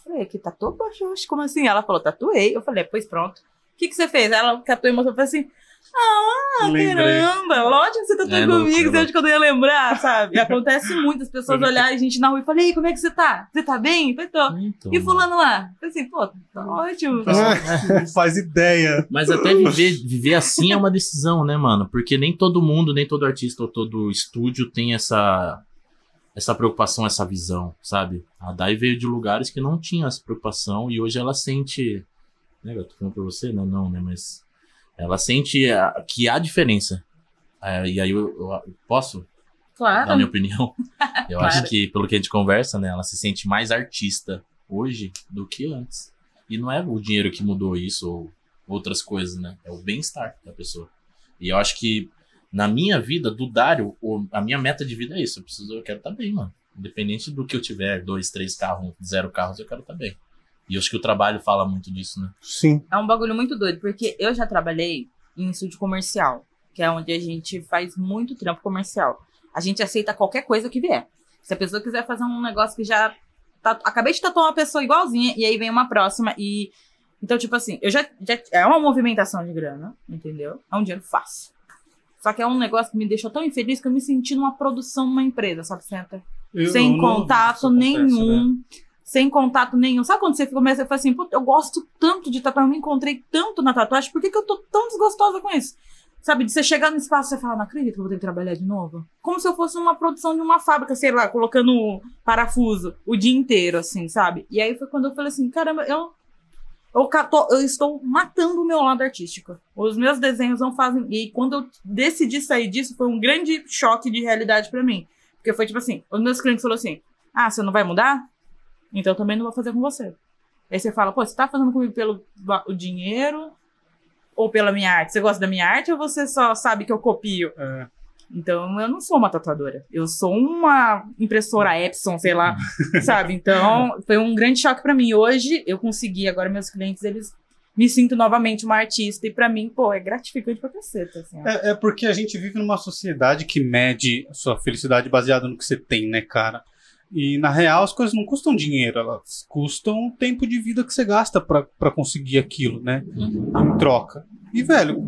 Eu falei, que tatuou? Poxa, como assim? Ela falou, tatuei. Eu falei, pois pronto. O que, que você fez? Ela catou e mostrou, eu falei assim, ah, Lembrei. caramba, lógico que você tatuou É louco, comigo, é você acha que eu não ia lembrar, sabe? E acontece muito, as pessoas olharem a gente na rua e falam, e aí, como é que você tá? Você tá bem? Eu falei, tô. Então, E fulano lá? Falei assim, pô, tá ótimo. Não faz ideia. Mas até viver, viver assim é uma decisão, né, mano? Porque nem todo mundo, nem todo artista ou todo estúdio tem essa essa preocupação, essa visão, sabe? A Dai veio de lugares que não tinha essa preocupação e hoje ela sente. Né, eu tô falando pra você? Não, não, né? Mas ela sente ah, que há diferença. É, e aí eu, eu posso Claro. dar minha opinião? Eu Claro. acho que, pelo que a gente conversa, né? Ela se sente mais artista hoje do que antes. E não é o dinheiro que mudou isso ou outras coisas, né? É o bem-estar da pessoa. E eu acho que na minha vida, do Dário, a minha meta de vida é isso. Eu preciso, eu quero estar bem, mano. Independente do que eu tiver, dois, três carros, zero carros, eu quero estar bem. E eu acho que o trabalho fala muito disso, né? Sim. É um bagulho muito doido, porque eu já trabalhei em estúdio comercial, que é onde a gente faz muito trampo comercial. A gente aceita qualquer coisa que vier. Se a pessoa quiser fazer um negócio que já. tá- acabei de tatuar uma pessoa igualzinha, e aí vem uma próxima, e. Então, tipo assim, eu já, já. É uma movimentação de grana, entendeu? É um dinheiro fácil. Só que é um negócio que me deixou tão infeliz que eu me senti numa produção numa empresa, sabe, Senta? Eu- sem eu não- contato acontece, né? Sem contato nenhum. Sabe quando você começa a falar assim, "Puta, eu gosto tanto de tatuagem, eu me encontrei tanto na tatuagem, por que, que eu tô tão desgostosa com isso? Sabe, de você chegar no espaço e falar, não acredito que eu vou ter que trabalhar de novo. Como se eu fosse uma produção de uma fábrica, sei lá, colocando parafuso o dia inteiro, assim, sabe? E aí foi quando eu falei assim, caramba, eu. Eu, eu estou matando o meu lado artístico. Os meus desenhos não fazem. E quando eu decidi sair disso, foi um grande choque de realidade pra mim. Porque foi tipo assim: os meus clientes falaram assim: Ah, você não vai mudar? Então eu também não vou fazer com você. Aí você fala: Pô, você tá fazendo comigo pelo o dinheiro ou pela minha arte? Você gosta da minha arte ou você só sabe que eu copio? É. Então eu não sou uma tatuadora. Eu sou uma impressora Epson, sei lá, sabe? Então foi um grande choque pra mim. Hoje eu consegui, agora meus clientes, eles me sinto novamente uma artista e pra mim, pô, é gratificante pra caceta, assim. É, é porque a gente vive numa sociedade que mede a sua felicidade baseada no que você tem, né, cara? E na real as coisas não custam dinheiro, elas custam o tempo de vida que você gasta pra pra conseguir aquilo, né? Em troca. E, velho,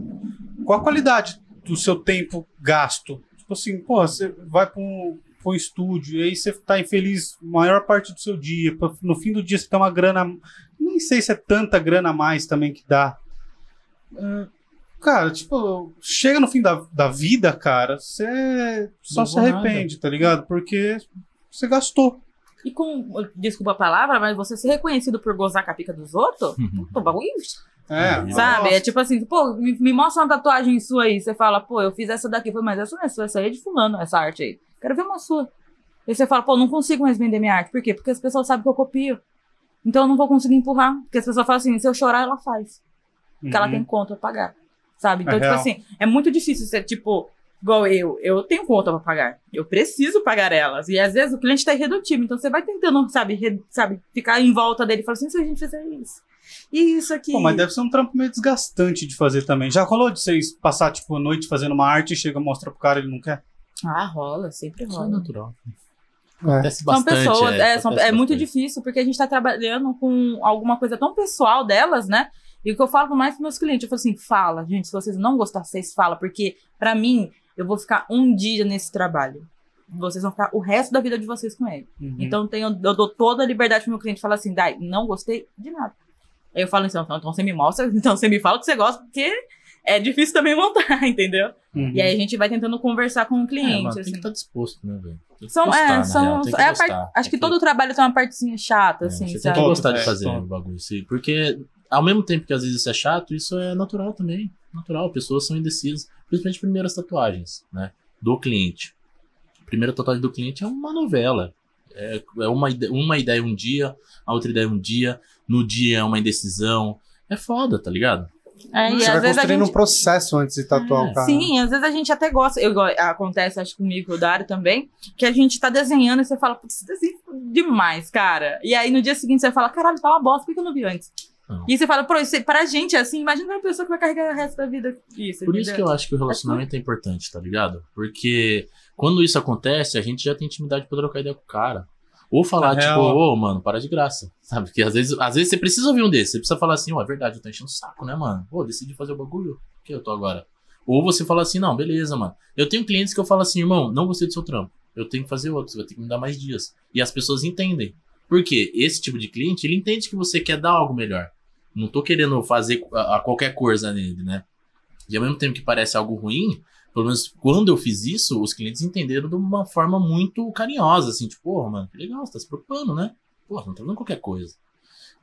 qual a qualidade do seu tempo gasto? Tipo assim, pô, você vai pra um, pra um estúdio e aí você tá infeliz maior parte do seu dia. pra- No fim do dia você tem uma grana. Nem sei se é tanta grana a mais também que dá. É, Cara, tipo, chega no fim da, da vida, cara, você só Não se vou nada. arrepende, tá ligado? Porque você gastou. E com, desculpa a palavra, mas você ser reconhecido por gozar com a pica dos outros, pô, bagulho, É, sabe? nossa. É tipo assim, pô, me, me mostra uma tatuagem sua aí. Você fala, pô, eu fiz essa daqui, Falei, mas essa não é sua, essa aí é de fulano, essa arte aí. Quero ver uma sua. Aí você fala, pô, não consigo mais vender minha arte. Por quê? Porque as pessoas sabem que eu copio. Então eu não vou conseguir empurrar. Porque as pessoas falam assim, se eu chorar, ela faz. Porque ela Uhum. tem conta pra pagar. Sabe? Então, É tipo real. assim, é muito difícil ser, tipo, igual eu. Eu tenho conta pra pagar. Eu preciso pagar elas. E às vezes o cliente tá irredutível. Então você vai tentando, sabe, re- sabe ficar em volta dele e falar assim, se a gente fizer isso. E isso aqui. Pô, mas deve ser um trampo meio desgastante de fazer também. Já rolou de vocês passar, tipo, a noite fazendo uma arte e chega mostra pro cara e ele não quer? Ah, rola, sempre Isso é rola. natural. É. Acontece São bastante. pessoas, é, são- acontece é muito bastante. difícil, porque a gente tá trabalhando com alguma coisa tão pessoal delas, né? E o que eu falo mais pros meus clientes, eu falo assim, fala, gente, se vocês não gostarem, vocês falam, porque pra mim, eu vou ficar um dia nesse trabalho. Vocês vão ficar o resto da vida de vocês com ele. Uhum. Então tenho, eu dou toda a liberdade pro meu cliente falar assim, Dai, não gostei de nada. Aí eu falo assim, então, então você me mostra, então você me fala que você gosta, porque é difícil também montar, entendeu? Uhum. E aí a gente vai tentando conversar com o É, cliente. tem assim. que estar disposto, né, velho? Tem que São, gostar, é, são, real, tem que é a gostar. parte, acho Tem que todo trabalho tem uma partezinha chata, É, assim, você tem sabe? que gostar de é, fazer todo. o bagulho, sim. Porque ao mesmo tempo que às vezes isso é chato, isso é natural também. Natural, pessoas são indecisas. Principalmente primeiras tatuagens, né? Do cliente. A primeira tatuagem do cliente é uma novela. É, é uma, uma ideia um dia, a outra ideia um dia, no dia é uma indecisão. É foda, tá ligado? É, e Você às vai vezes a construindo gente... um processo antes de tatuar É. o cara. Sim, às vezes a gente até gosta. Eu, acontece, acho que comigo e o Dário também, que a gente tá desenhando e você fala, putz, desenho demais, cara. E aí no dia seguinte você fala, caralho, tá uma bosta, por que eu não vi antes? Não. E você fala, pô, isso, pra gente é assim, imagina uma pessoa que vai carregar o resto da vida isso. Por isso que eu acho que o relacionamento é importante, tá ligado? Porque quando isso acontece, a gente já tem intimidade pra trocar ideia com o cara. Ou falar, Na tipo, ô, mano, para de graça. Sabe? Porque às vezes, às vezes você precisa ouvir um desses. Você precisa falar assim, ó, é verdade, eu tô enchendo o saco, né, mano? Pô, decidi fazer o bagulho. O que eu tô agora? Ou você fala assim, não, beleza, mano. Eu tenho clientes que eu falo assim, irmão, não gostei do seu trampo. Eu tenho que fazer outro, você vai ter que me dar mais dias. E as pessoas entendem. Por quê? Esse tipo de cliente, ele entende que você quer dar algo melhor. Não tô querendo fazer a, a qualquer coisa nele, né? E ao mesmo tempo que parece algo ruim, pelo menos quando eu fiz isso, os clientes entenderam de uma forma muito carinhosa, assim, tipo, porra, mano, que legal, você tá se preocupando, né? Porra, não tá fazendo qualquer coisa.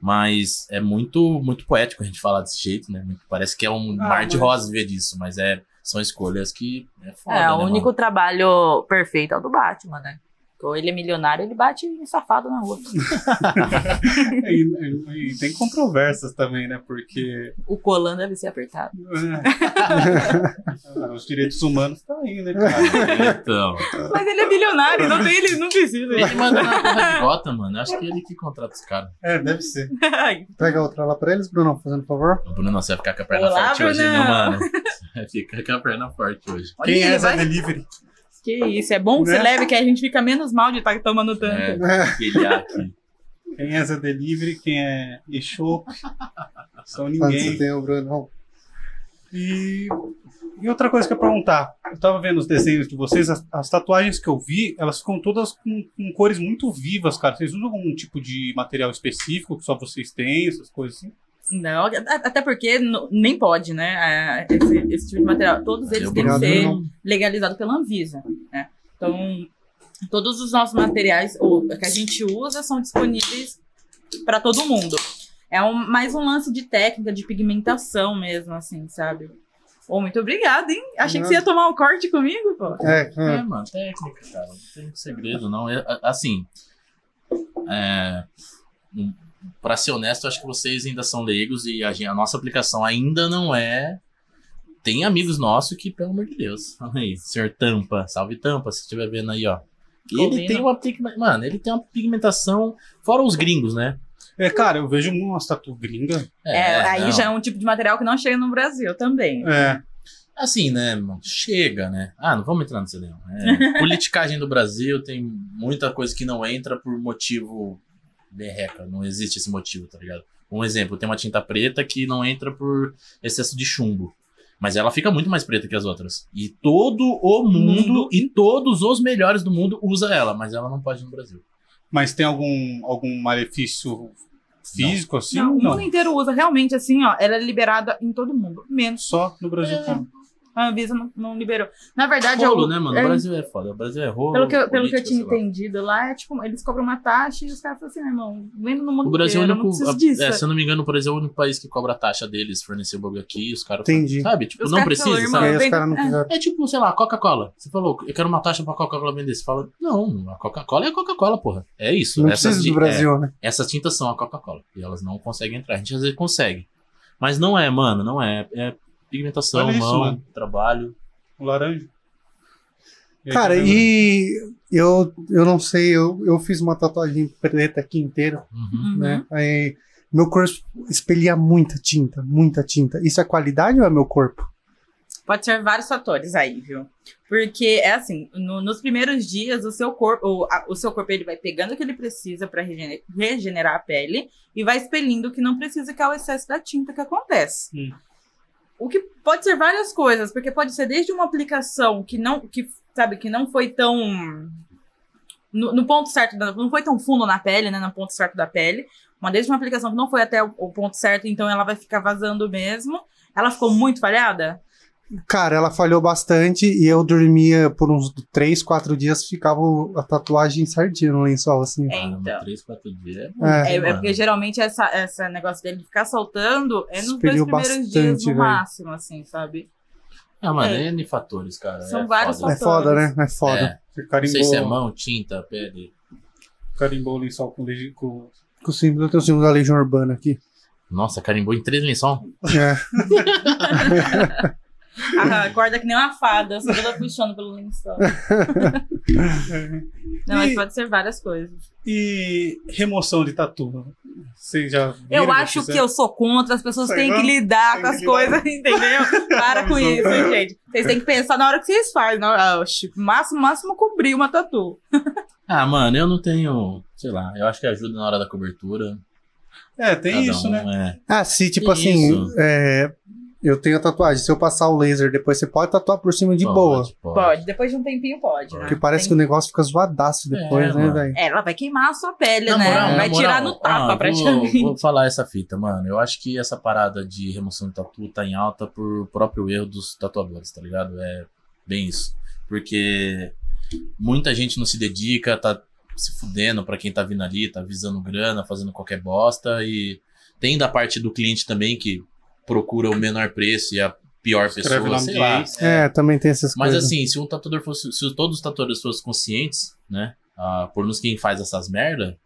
Mas é muito, muito poético a gente falar desse jeito, né? Parece que é um Ah, mar de mas- rosa ver disso, mas é, são escolhas que é foda, É, né, o único mano? trabalho perfeito é o do Batman, né? Ou ele é milionário, ele bate em safado na rua. E, e- e tem controvérsias também, né? Porque O Colan deve ser apertado. é, os direitos humanos estão aí, né, cara? Então, Mas ele é milionário, não tem, ele não precisa. ele manda na porra de gota, mano. Acho que é ele que contrata os caras. É, deve ser. Pega outra lá pra eles, Bruno, fazendo favor. O Bruno, não, você vai ficar com a perna Olá, forte hoje, Brunão. né, mano? Você vai ficar com a perna forte hoje. Olha, Quem é essa vai- delivery? Que isso, é bom que Né? você leve que a gente fica menos mal de estar tomando tanto. É, aqui. Quem é essa delivery? Quem é e-shop? São ninguém. tem, Bruno? E, e outra coisa que eu ia perguntar, eu tava vendo os desenhos de vocês, as, as tatuagens que eu vi, elas ficam todas com, com cores muito vivas, cara. Vocês usam algum tipo de material específico que só vocês têm, essas coisas assim? Não, até porque n- nem pode, né? é, Esse, esse tipo de material. Todos eles têm que ser não. legalizados pela Anvisa, né? Então, todos os nossos materiais ou, que a gente usa são disponíveis para todo mundo. É um, mais um lance de técnica, de pigmentação mesmo, assim, sabe? Ô, muito obrigada, hein? Achei que você ia tomar um corte comigo, pô. É, É, é. mano, técnica, cara. Não tem segredo, não. É, assim, é, pra ser honesto, acho que vocês ainda são leigos e a, a nossa aplicação ainda não é. Tem amigos nossos que, pelo amor de Deus, fala aí, senhor Tampa, salve Tampa, se estiver vendo aí, ó. Ele tem uma mano, ele tem uma pigmentação, fora os gringos, né? É, cara, eu vejo umas tatu gringa. É, aí não. já é um tipo de material que não chega no Brasil também. É, Assim, né, mano, chega, né? Ah, não vamos entrar nesse leão. É, politicagem do Brasil tem muita coisa que não entra por motivo berreca. Não existe esse motivo, tá ligado? Um exemplo, tem uma tinta preta que não entra por excesso de chumbo. Mas ela fica muito mais preta que as outras. E todo o mundo Mundo. e todos os melhores do mundo usa ela, mas ela não pode no Brasil. mas tem algum, algum malefício físico assim? Não, o Não. mundo inteiro usa realmente assim, ó. Ela é liberada em todo mundo, menos Só no Brasil. É. a Anvisa não, não liberou. Na verdade, Rolo, eu, né, mano? é, O Brasil é foda. O Brasil é rolo. pelo que, eu, pelo que eu tinha entendido lá, é tipo, eles cobram uma taxa e os caras falam assim, meu irmão, vendo no mundo O Brasil é o inteiro, não único. preciso disso. é, se eu não me engano, o Brasil é o único país que cobra a taxa deles, fornecer o bagulho aqui, os caras. Entendi. Sabe? Tipo, Os não precisa, falam, sabe? irmão, os vem- caras não é. É tipo, sei lá, Coca-Cola. Você falou, eu quero uma taxa pra Coca-Cola vender. Você fala, não, a Coca-Cola é a Coca-Cola, porra. É isso. Não Essas precisa do Brasil, né? é, essas tintas são a Coca-Cola. E elas não conseguem entrar. A gente às vezes consegue. Mas não é, mano, não é. É pigmentação, isso, mão, mano. trabalho. O laranja. E aí, Cara, tá e eu, eu não sei, eu, eu fiz uma tatuagem preta aqui inteira, Uhum. Uhum. né? Aí Meu corpo expelia muita tinta, muita tinta. Isso é qualidade ou é meu corpo? Pode ser vários fatores aí, viu? Porque é assim, no- nos primeiros dias o seu corpo, o, a- o seu corpo ele vai pegando o que ele precisa para regenerar a pele e vai expelindo o que não precisa, que é o excesso da tinta que acontece. Hum. O que pode ser várias coisas, porque pode ser desde uma aplicação que não, que sabe, que não foi tão no, no ponto certo, da- não foi tão fundo na pele, né, no ponto certo da pele, uma desde uma aplicação que não foi até o, o ponto certo, então ela vai ficar vazando mesmo. Ela ficou muito falhada? Cara, ela falhou bastante e eu dormia por uns 3, 4 dias, ficava a tatuagem certinha no lençol, assim. É, então. três, quatro dias. É. É, é mano. porque geralmente essa, essa negócio dele ficar soltando é nos Espelhou dois primeiros bastante, dias no velho. máximo, assim, sabe? Ah, mano, É. é N fatores, cara. São é vários foda. É foda, né? É foda. É. Você Não carimbou, sei se é mão, tinta, pele. carimbou o lençol com, legi- com Com o símbolo, eu tenho o símbolo da Legião Urbana aqui. Nossa, carimbou em três lençol. É. A corda que nem uma fada, só toda puxando pelo lençol. Não, mas E- pode ser várias coisas. E remoção de tatu. Você já Eu acho que eu sou contra, as pessoas Sei têm não. que lidar Tem com que as lidar. coisas, entendeu? Para com isso, não. gente. Vocês têm que pensar na hora que vocês fazem. Na hora, oxe, máximo, máximo cobrir uma tatu. Ah, mano, eu não tenho. Sei lá, eu acho que ajuda na hora da cobertura. É, tem Cada isso, um, né? É. Ah, se tipo Isso. assim, é, eu tenho a tatuagem. Se eu passar o laser depois, você pode tatuar por cima de Pode, boa. Pode, depois de um tempinho pode, né? Porque parece que o Tem- negócio fica zoadaço depois, É, né, velho? É, ela vai queimar a sua pele, Na né? moral, vai tirar no tapa, ah, praticamente. Vou, vou falar essa fita, mano. Eu acho que essa parada de remoção de tatu tá em alta por próprio erro dos tatuadores, tá ligado? É bem isso. Porque muita gente não se dedica, tá se fudendo pra quem tá vindo ali, tá visando grana, fazendo qualquer bosta. E tem da parte do cliente também que procura o menor preço e a pior Escreve pessoa, sei lá. É, também tem essas Mas coisas. assim, se um tatuador fosse. Se todos os tatuadores fossem conscientes, né? Ah, por nos quem faz essas merda,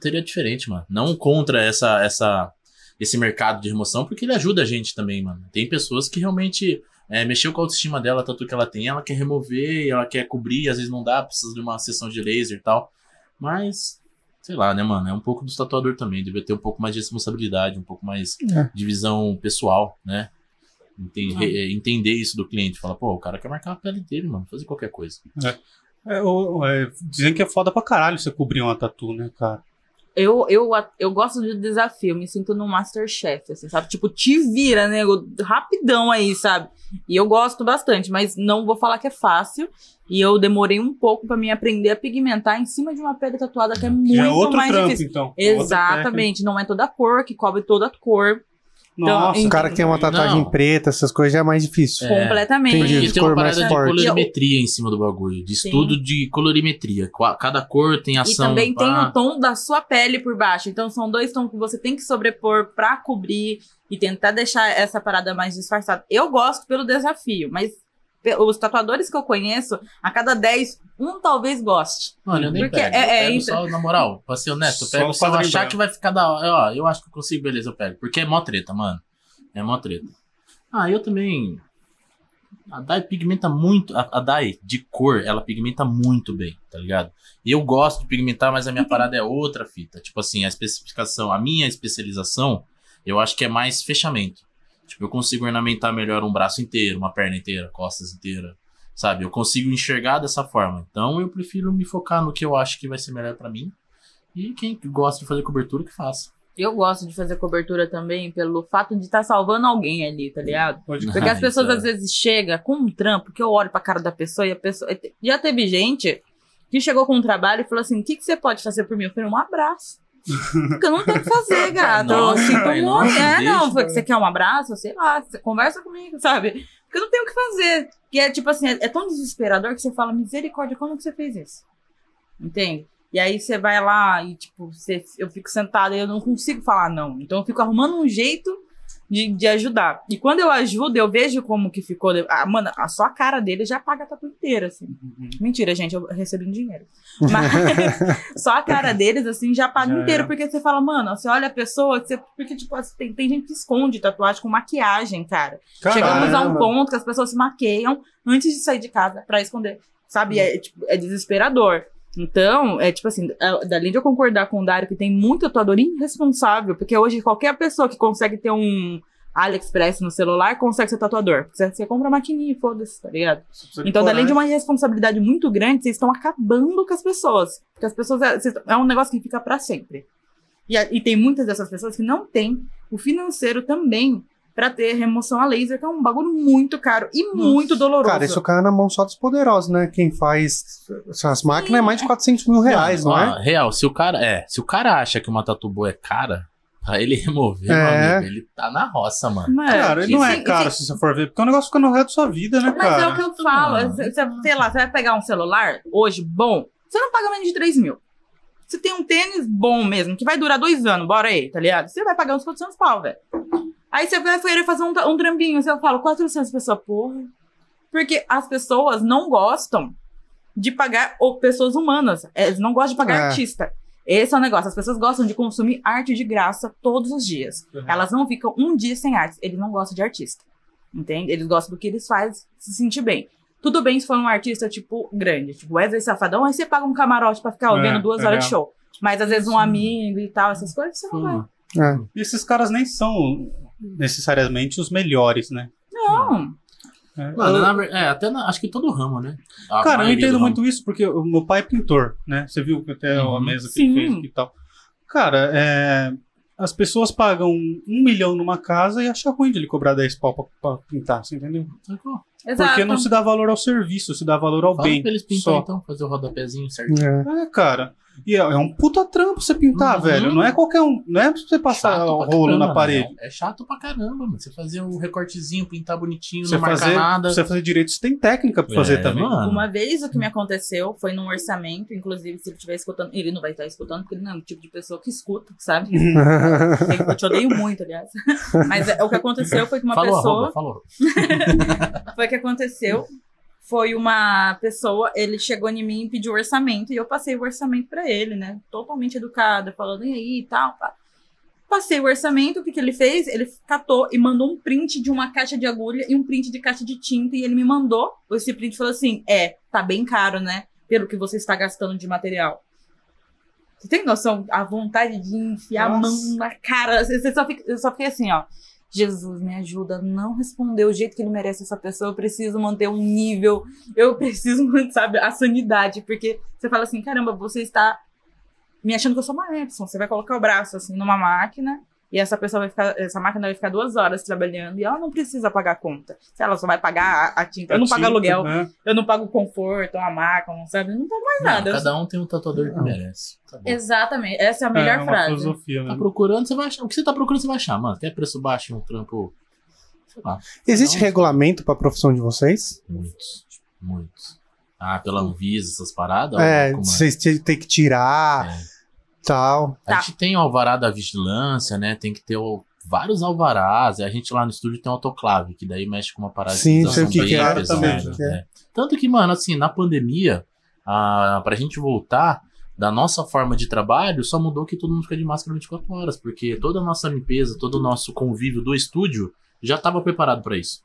seria diferente, mano. Não contra essa, essa, esse mercado de remoção, porque ele ajuda a gente também, mano. Tem pessoas que realmente é, mexeu com a autoestima dela, tatu que ela tem, ela quer remover, ela quer cobrir, às vezes não dá, precisa de uma sessão de laser e tal. Mas, sei lá, né, mano? É um pouco do tatuador também. Devia ter um pouco mais de responsabilidade, um pouco mais É. de visão pessoal, né? Enten- re- entender isso do cliente. Falar, pô, o cara quer marcar a pele dele, mano. Fazer qualquer coisa. É, o- é, dizem que é foda pra caralho você cobrir uma tatu, né, cara? Eu, eu, eu gosto de desafio, me sinto no Masterchef, assim, sabe? Tipo, te vira, nego, rapidão aí, sabe? E eu gosto bastante, mas não vou falar que é fácil. E eu demorei um pouco pra me aprender a pigmentar em cima de uma pele tatuada que é muito Já é outro mais trampo, difícil. então. Outra Exatamente, não é toda cor que cobre toda a cor. Técnica. Nossa, O cara que tem uma tatuagem Não. preta, essas coisas já é mais difícil. É. completamente. Entendi. E de tem uma cor mais parada de colorimetria em cima do bagulho. De Sim. estudo de colorimetria. Cada cor tem E ação. também tem pá. o tom da sua pele por baixo. Então são dois tons que você tem que sobrepor pra cobrir e tentar deixar essa parada mais disfarçada. Eu gosto pelo desafio, mas os tatuadores que eu conheço, a cada 10, um talvez goste. Mano, eu nem Porque pego. é- eu é só, na moral, pra ser honesto, eu Só pego o se eu quadrinho achar que vai ficar da hora. Ó, eu acho que eu consigo, beleza, eu pego. Porque é mó treta, mano. É mó treta. Ah, eu também. A Dai pigmenta muito. A, a Dai de cor, ela pigmenta muito bem, tá ligado? E eu gosto de pigmentar, mas a minha parada é outra fita. Tipo assim, a especificação, a minha especialização, eu acho que é mais fechamento. Tipo, eu consigo ornamentar melhor um braço inteiro, uma perna inteira, costas inteira. Sabe? Eu consigo enxergar dessa forma. Então eu prefiro me focar no que eu acho que vai ser melhor pra mim. E quem gosta de fazer cobertura, que faça. Eu gosto de fazer cobertura também pelo fato de estar salvando alguém ali, tá ligado? Pode Porque as pessoas é. às vezes chegam com um trampo que eu olho pra cara da pessoa e a pessoa. Já teve gente que chegou com um trabalho e falou assim: o que, que você pode fazer por mim? Eu falei, um abraço. Porque eu não tenho o que fazer, gato. Nossa, muito. nossa, é, deixa, não. Foi que cara. você quer um abraço? Sei lá, você conversa comigo, sabe? Porque eu não tenho o que fazer. Que é tipo assim, é, é tão desesperador que você fala, misericórdia, como que você fez isso? Entende? E aí você vai lá e, tipo, você, eu fico sentada e eu não consigo falar não. Então eu fico arrumando um jeito de, de ajudar. E quando eu ajudo, eu vejo como que ficou. Ah, mano, a só a cara dele já paga a tatu inteira, assim. Uhum. Mentira, gente, eu recebi um dinheiro. Mas só a cara deles, assim, já paga Já inteiro. é. Porque você fala, mano, você olha a pessoa, você, porque, tipo, assim, tem, tem gente que esconde tatuagem com maquiagem, cara. Chegamos a um ponto que as pessoas se maqueiam antes de sair de casa pra esconder. Sabe? É, tipo, é desesperador. Então, é tipo assim, a- além de eu concordar com o Dário que tem muito tatuador irresponsável, porque hoje qualquer pessoa que consegue ter um AliExpress no celular consegue ser tatuador. Porque você, você compra a maquininha e foda-se, tá ligado? Então, além de uma responsabilidade muito grande, vocês estão acabando com as pessoas. Porque as pessoas é, é um negócio que fica pra sempre. E, e tem muitas dessas pessoas que não têm o financeiro também pra ter remoção a laser, que é um bagulho muito caro e muito doloroso. Cara, isso cai na mão só dos poderosos, né? Quem faz essas máquinas é mais de 400 mil reais, não, Ó, é? Real, se o cara é, se o cara acha que uma tatu boa é cara, pra ele remover, meu É. amigo, ele tá na roça, mano. Mas, Cara, ele não é caro se você for ver, porque o negócio fica no resto da sua vida, né, Mas é o cara? que eu falo. Você- você- sei lá, você vai pegar um celular hoje bom, você não paga menos de 3 mil. Você tem um tênis bom mesmo, que vai durar dois anos, bora aí, tá ligado? Você vai pagar uns 400 pau, velho. Aí você vai querer fazer um, um trampinho, você fala 400 pessoas, porra. Porque as pessoas não gostam de pagar ou pessoas humanas. Eles não gostam de pagar É. artista. Esse é o negócio. As pessoas gostam de consumir arte de graça todos os dias. Uhum. Elas não ficam um dia sem arte. Eles não gostam de artista. Entende? Eles gostam do que eles fazem se sentir bem. Tudo bem se for um artista, tipo, grande, tipo Wesley Safadão, aí você paga um camarote pra ficar É, ouvindo duas é horas de show. Mas às vezes um amigo e tal, essas coisas, você não vai. É. E esses caras nem são necessariamente os melhores, né? Não. É. Mano, Eu- na é, até na- acho que todo ramo, né? A Cara, eu entendo do ramo. muito isso, porque o meu pai é pintor, né? Você viu que até a Uhum. mesa que Sim. fez e tal. Cara, é, as pessoas pagam um milhão numa casa e acham ruim de ele cobrar 10 pau pra, pra pintar, você entendeu? Exato. Porque não se dá valor ao serviço, se dá valor ao Fala bem. pra eles só. então, fazer o rodapézinho certinho. É. É, cara. E é, é um puta trampo você pintar, Uhum. velho. Não é qualquer um. Não é pra você passar Chato o rolo caramba, na parede. né? É chato pra caramba, mano. Você fazer um recortezinho, pintar bonitinho, Você não marcar fazer, nada. você fazer direito, você tem técnica pra fazer É, também. mano. Uma vez o que me aconteceu foi num orçamento, inclusive se ele estiver escutando, ele não vai estar escutando, porque ele não é o tipo de pessoa que escuta, sabe? Eu te odeio muito, aliás. Mas é, o que aconteceu foi que uma falou, pessoa. arroba, falou. Foi o que aconteceu. Foi uma pessoa, ele chegou em mim e pediu orçamento, e eu passei o orçamento pra ele, né? Totalmente educada, falando, e aí e tal. pá. Passei o orçamento, o que, que ele fez? Ele catou e mandou um print de uma caixa de agulha e um print de caixa de tinta, e ele me mandou esse print e falou assim: é, tá bem caro, né? Pelo que você está gastando de material. Você tem noção? A vontade de enfiar a Nossa. mão na cara. Você só fica, eu só fiquei assim, ó. Jesus, me ajuda não responder o jeito que ele merece essa pessoa. Eu preciso manter um nível. Eu preciso, sabe, a sanidade. Porque você fala assim, caramba, você está me achando que eu sou uma Epson. Você vai colocar o braço assim numa máquina e essa pessoa vai ficar, essa máquina vai ficar duas horas trabalhando e ela não precisa pagar a conta. Se ela só vai pagar a, a tinta, eu não pago aluguel, né? eu não pago conforto, a máquina, não sabe? Eu não pago mais nada. Eu- Cada um tem um tatuador que Não. merece. Tá bom. Exatamente, essa é a melhor é uma frase. filosofia Tá mesmo. procurando, você vai achar. O que você tá procurando, você vai achar, mano. Quer preço baixo em um trampo. Sei lá. Existe Não. regulamento pra profissão de vocês? Muitos. Muitos. Ah, pela Anvisa, essas paradas? é, vocês tem que tirar, É. tal. A Tá. gente tem o alvará da vigilância, né? Tem que ter o- vários alvarás. A gente lá no estúdio tem um autoclave, que daí mexe com uma parada Sim, de sei o que bem que é. pesada, Exatamente, que é. né? Tanto que, mano, assim, na pandemia, a, pra gente voltar da nossa forma de trabalho, só mudou que todo mundo fica de máscara 24 horas, porque toda a nossa limpeza, todo o nosso convívio do estúdio já estava preparado para isso.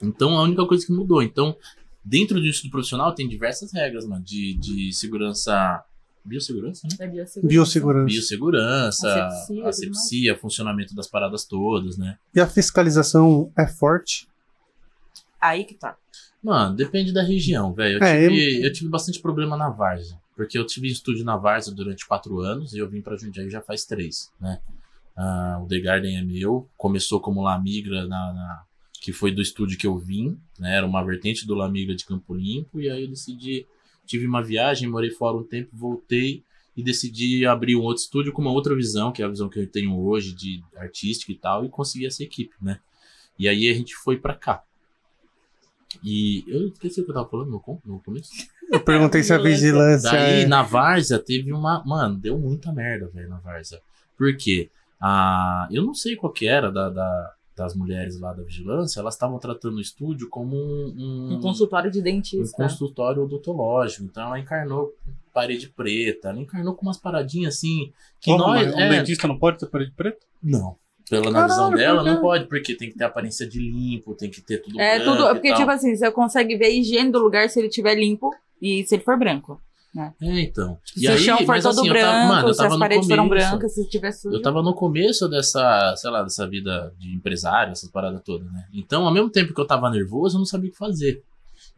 Então, a única coisa que mudou. Então, dentro do estúdio profissional tem diversas regras, mano, de, de segurança. Biossegurança, né? É biossegurança. Biossegurança. Biossegurança, Asepsia, asepsia, funcionamento das paradas todas, né? E a fiscalização é forte? Aí que tá. Mano, depende da região, velho. Eu, É, tive, eu tive bastante problema na Várzea. Porque eu tive estúdio na Várzea durante quatro anos e eu vim pra Jundiaí já faz três, né? Ah, o The Garden é meu. Começou como La Migra, na, na- que foi do estúdio que eu vim, né? Era uma vertente do La Migra de Campo Limpo. E aí eu decidi... Tive uma viagem, morei fora um tempo, voltei e decidi abrir um outro estúdio com uma outra visão, que é a visão que eu tenho hoje de artística e tal, e consegui essa equipe, né? E aí a gente foi pra cá. E eu esqueci o que eu tava falando no começo. Eu perguntei se a vigilância Daí, é... na Várzea, teve uma. Mano, deu muita merda, velho, na Várzea. Por quê? Ah, eu não sei qual que era da, da- das mulheres lá da vigilância, elas estavam tratando o estúdio como um. um- Um consultório de um dentista. consultório odontológico. Então ela encarnou com parede preta, ela encarnou com umas paradinhas assim. Que Porra, nós. mas um é, dentista não pode ter parede preta? Não. Pela na visão Caralho, dela, por quê? não pode, porque tem que ter aparência de limpo, tem que ter tudo É branco tudo. e Porque, tal. tipo assim, você consegue ver a higiene do lugar se ele tiver limpo e se ele for branco. É, então. se o chão for todo assim, branco, tava- mano, eu se as no paredes foram começo. brancas, se tiver sujo. Eu tava no começo dessa, sei lá, dessa vida de empresário, essas paradas todas, né? Então, ao mesmo tempo que eu tava nervoso, eu não sabia o que fazer.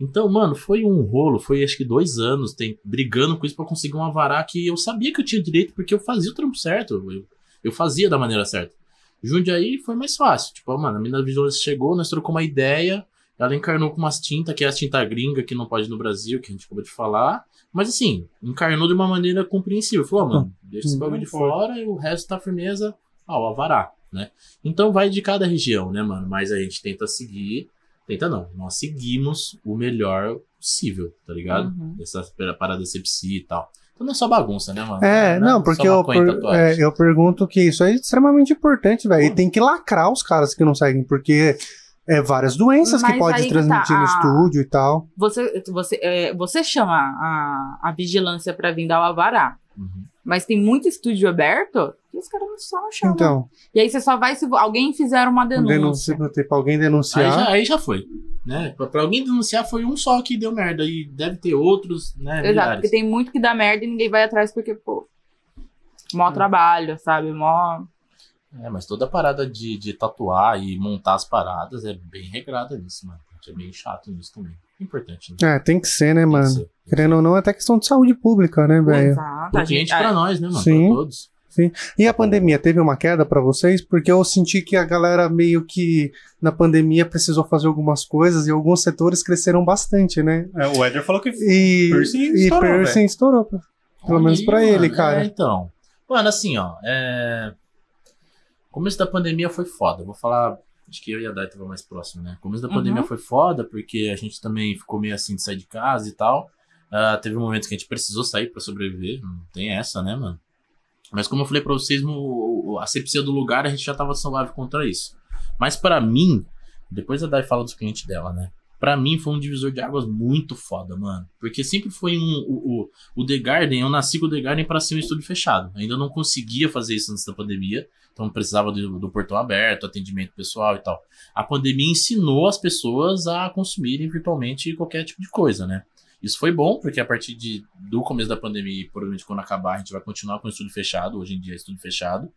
Então, mano, foi um rolo, foi acho que dois anos tem, brigando com isso pra conseguir um avará que eu sabia que eu tinha direito, porque eu fazia o trampo certo, eu, eu fazia da maneira certa. Jundiaí foi mais fácil. Tipo, mano, a mina da vigilância chegou, nós trocamos uma ideia, ela encarnou com umas tintas, que é a tinta gringa, que não pode ir no Brasil, que a gente acabou de falar. Mas assim, encarnou de uma maneira compreensível. Falou, ó, mano, deixa esse bagulho de fora e o resto tá firmeza ao avará, né? Então vai de cada região, né, mano? Mas a gente tenta seguir. Tenta não, nós seguimos o melhor possível, tá ligado? Uhum. Essa parada sepsia e tal. Então não é só bagunça, né, mano? É, não, é porque só eu, per- é, eu pergunto que isso é extremamente importante, velho. E tem que lacrar os caras que não seguem, porque é várias doenças que Mas pode aí que transmitir tá, no a- estúdio e tal. Você, você, é, você chama a, a vigilância pra vir dar o avará. Uhum. Mas tem muito estúdio aberto que os caras não- só não chamam. Então, E aí você só vai se alguém fizer uma denúncia. denúncia, pra alguém Aí denunciar. já, aí já foi. Né? Pra, pra alguém denunciar foi um só que deu merda. E deve ter outros, né? Exato, milhares. porque tem muito que dá merda e ninguém vai atrás porque, pô, mó trabalho, sabe? Mó. É, mas toda parada de, de tatuar e montar as paradas é bem regrada nisso, mano. A gente é bem chato nisso também. Importante, né? É, tem que ser, né, Tem mano? ser. Querendo ou não, é até questão de saúde pública, né, velho? Exato. Pro a cliente gente- pra nós, né, mano? Sim. Pra todos. E a pandemia teve uma queda pra vocês? Porque eu senti que a galera meio que na pandemia precisou fazer algumas coisas e alguns setores cresceram bastante, né? É, o Eder falou que E Piercing e estourou, piercing estourou. Pelo menos pra ele, mano. cara. É, então. Mano, assim, ó. É... Começo da pandemia foi foda. Vou falar. Acho que eu e a Dai tava mais próximo, né? Começo da Uhum. pandemia foi foda, porque a gente também ficou meio assim de sair de casa e tal. Ah, teve momentos que a gente precisou sair pra sobreviver. Não tem essa, né, mano? Mas como eu falei pra vocês, no, a sepsia do lugar, a gente já tava saudável contra isso. Mas pra mim, depois a Dai fala dos clientes dela, né? Pra mim foi um divisor de águas muito foda, mano. Porque sempre foi um. O, o, o The Garden, eu nasci com o The Garden pra ser um estúdio fechado. Ainda não conseguia fazer isso antes da pandemia. Então precisava do, do portão aberto, atendimento pessoal e tal. A pandemia ensinou as pessoas a consumirem virtualmente qualquer tipo de coisa, né? Isso foi bom, porque a partir de, do começo da pandemia, e provavelmente quando acabar, a gente vai continuar com o estúdio fechado. Hoje em dia é estúdio fechado.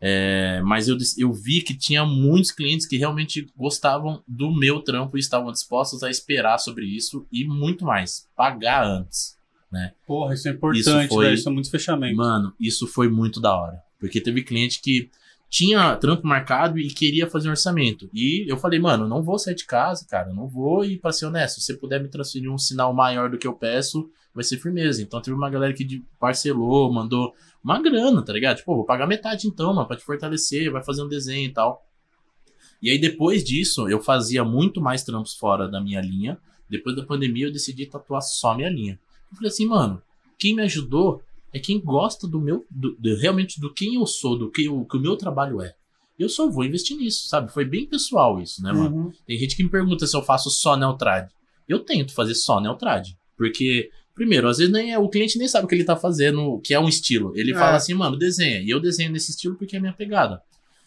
É, mas eu, eu vi que tinha muitos clientes que realmente gostavam do meu trampo e estavam dispostos a esperar sobre isso e muito mais, pagar antes. Porra, isso é importante, Isso foi- velho. Isso é muito fechamento. Mano, isso foi muito da hora. Porque teve cliente que tinha trampo marcado e queria fazer um orçamento. E eu falei, mano, não vou sair de casa, cara, não vou. E pra ser honesto, se você puder me transferir um sinal maior do que eu peço, vai ser firmeza. Então teve uma galera que parcelou, mandou uma grana, tá ligado? Tipo, vou pagar metade então, mano, pra te fortalecer, vai fazer um desenho e tal. E aí depois disso, eu fazia muito mais trampos fora da minha linha. Depois da pandemia, eu decidi tatuar só minha linha. Eu falei assim, mano, quem me ajudou é quem gosta do meu, do- do- realmente do quem eu sou, do que, o que o meu trabalho é. Eu só vou investir nisso, sabe? Foi bem pessoal isso, né, mano? Uhum. Tem gente que me pergunta se eu faço só Neotrad. Eu tento fazer só Neotrad. Porque, primeiro, às vezes nem é, o cliente nem sabe o que ele tá fazendo, que é um estilo. Ele É. fala assim, mano, desenha. E eu desenho nesse estilo porque é a minha pegada.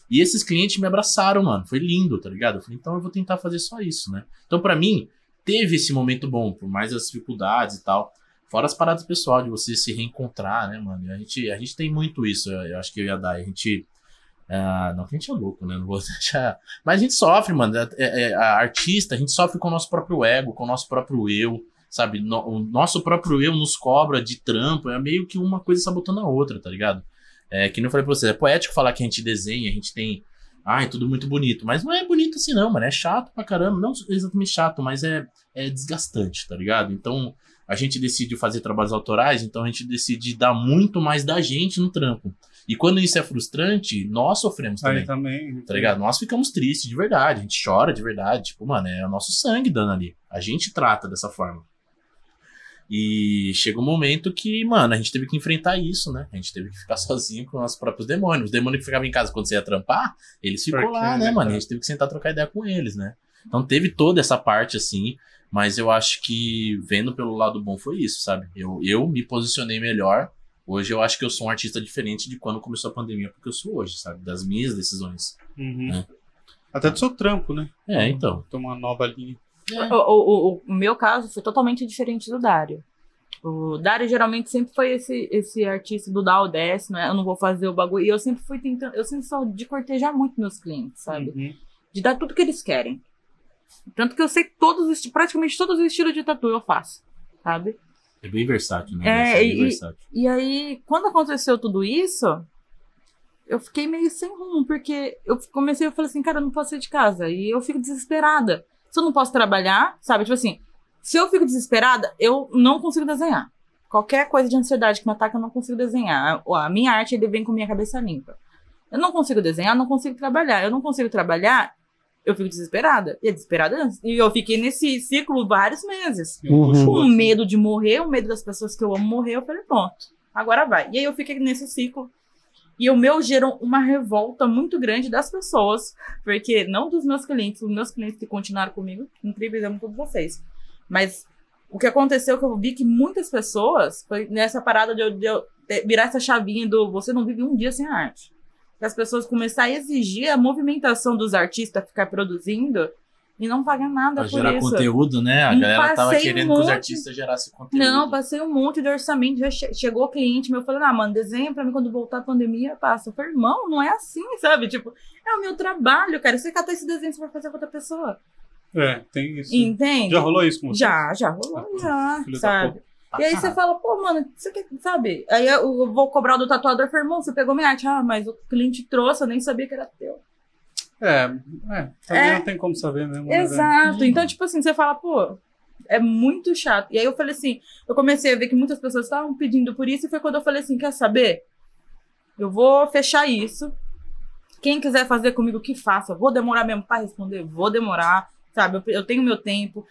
E esses clientes me abraçaram, mano. Foi lindo, tá ligado? Eu falei, então eu vou tentar fazer só isso, né? Então, pra mim, teve esse momento bom, por mais as dificuldades e tal. Fora as paradas pessoal de você se reencontrar, né, mano? A gente, a gente tem muito isso, eu, acho que eu ia dar. A gente. ah, não que a gente é louco, né? Não vou deixar. Mas a gente sofre, mano. É, é- a artista, a gente sofre com o nosso próprio ego, com o nosso próprio eu, sabe? No- o nosso próprio eu nos cobra de trampo. É meio que uma coisa sabotando a outra, tá ligado? É que eu falei pra você, é poético falar que a gente desenha, a gente tem. Ai, tudo muito bonito. Mas não é bonito assim, não, mano. É chato pra caramba. Não exatamente chato, mas é, é desgastante, tá ligado? Então, a gente decide fazer trabalhos autorais, então a gente decide dar muito mais da gente no trampo. E quando isso é frustrante, nós sofremos também. Aí também. Tá ligado? Nós ficamos tristes de verdade, a gente chora de verdade. Tipo, mano, é o nosso sangue dando ali. A gente trata dessa forma. E chega um momento que, mano, a gente teve que enfrentar isso, né? A gente teve que ficar sozinho com os nossos próprios demônios. Os demônios que ficavam em casa quando você ia trampar, eles Porque, lá, né, né, mano? E a gente teve que sentar trocar ideia com eles, né? Então teve toda essa parte, assim, mas eu acho que vendo pelo lado bom foi isso, sabe? Eu, eu me posicionei melhor. Hoje eu acho que eu sou um artista diferente de quando começou a pandemia, porque eu sou hoje, sabe? Das minhas decisões. Uhum. É. Até do seu trampo, né? É, então. Tem uma nova linha. O, o, o- o meu caso foi totalmente diferente do Dário. O Dário geralmente sempre foi esse, esse artista do dar o desce, né? Eu não vou fazer o bagulho. E eu sempre fui tentando, eu sempre sou de cortejar muito meus clientes, sabe? Uhum. De dar tudo que eles querem. Tanto que eu sei todos os, praticamente todos os estilos de tatu eu faço, sabe? É bem versátil, né? É, É, bem e- versátil. E aí, quando aconteceu tudo isso, eu fiquei meio sem rumo, porque eu comecei, eu falei assim, cara, eu não posso sair de casa. E eu fico desesperada. Se eu não posso trabalhar, sabe? Tipo assim, se eu fico desesperada, eu não consigo desenhar. Qualquer coisa de ansiedade que me ataca, eu não consigo desenhar. A a minha arte, ele vem com minha cabeça limpa. Eu não consigo desenhar, não consigo trabalhar. Eu não consigo trabalhar, eu fico desesperada. E é desesperada. E eu fiquei nesse ciclo vários meses Uhum. com medo de morrer, o medo das pessoas que eu amo morrer, eu falei, pronto, agora vai. E aí eu fiquei nesse ciclo. E o meu gerou uma revolta muito grande das pessoas, porque não dos meus clientes, os meus clientes que continuaram comigo, incríveis, amo todos vocês. Mas o que aconteceu é que eu vi que muitas pessoas, foi nessa parada de eu, de eu virar essa chavinha do você não vive um dia sem arte. Que as pessoas começaram a exigir a movimentação dos artistas ficar produzindo e não pagar nada Pra por gerar isso. conteúdo, né? A E galera tava passei um querendo que os monte- artistas gerassem conteúdo. Não, passei um monte de orçamento. Já che- chegou cliente meu falando, ah, mano, desenha pra mim quando voltar a pandemia, passa. Eu falei, irmão, não é assim, sabe? Tipo, é o meu trabalho, cara. Você catar esse desenho, você vai fazer com outra pessoa. É, tem isso. Entende? Já rolou isso com você? Já, já rolou, já, Filho da sabe? E aí você caralho. fala, pô, mano, você quer, sabe? Aí eu, vou cobrar do tatuador, falei, irmão, você pegou minha arte. Ah, mas o cliente trouxe, eu nem sabia que era teu. É, é também É. não tem como saber mesmo. né? Exato. Hum. Então, tipo assim, você fala, pô, é muito chato. E aí eu falei assim, eu comecei a ver que muitas pessoas estavam pedindo por isso, e foi quando eu falei assim, quer saber? Eu vou fechar isso. Quem quiser fazer comigo, que faça. Eu vou demorar mesmo pra responder, vou demorar, sabe? Eu, eu tenho meu tempo.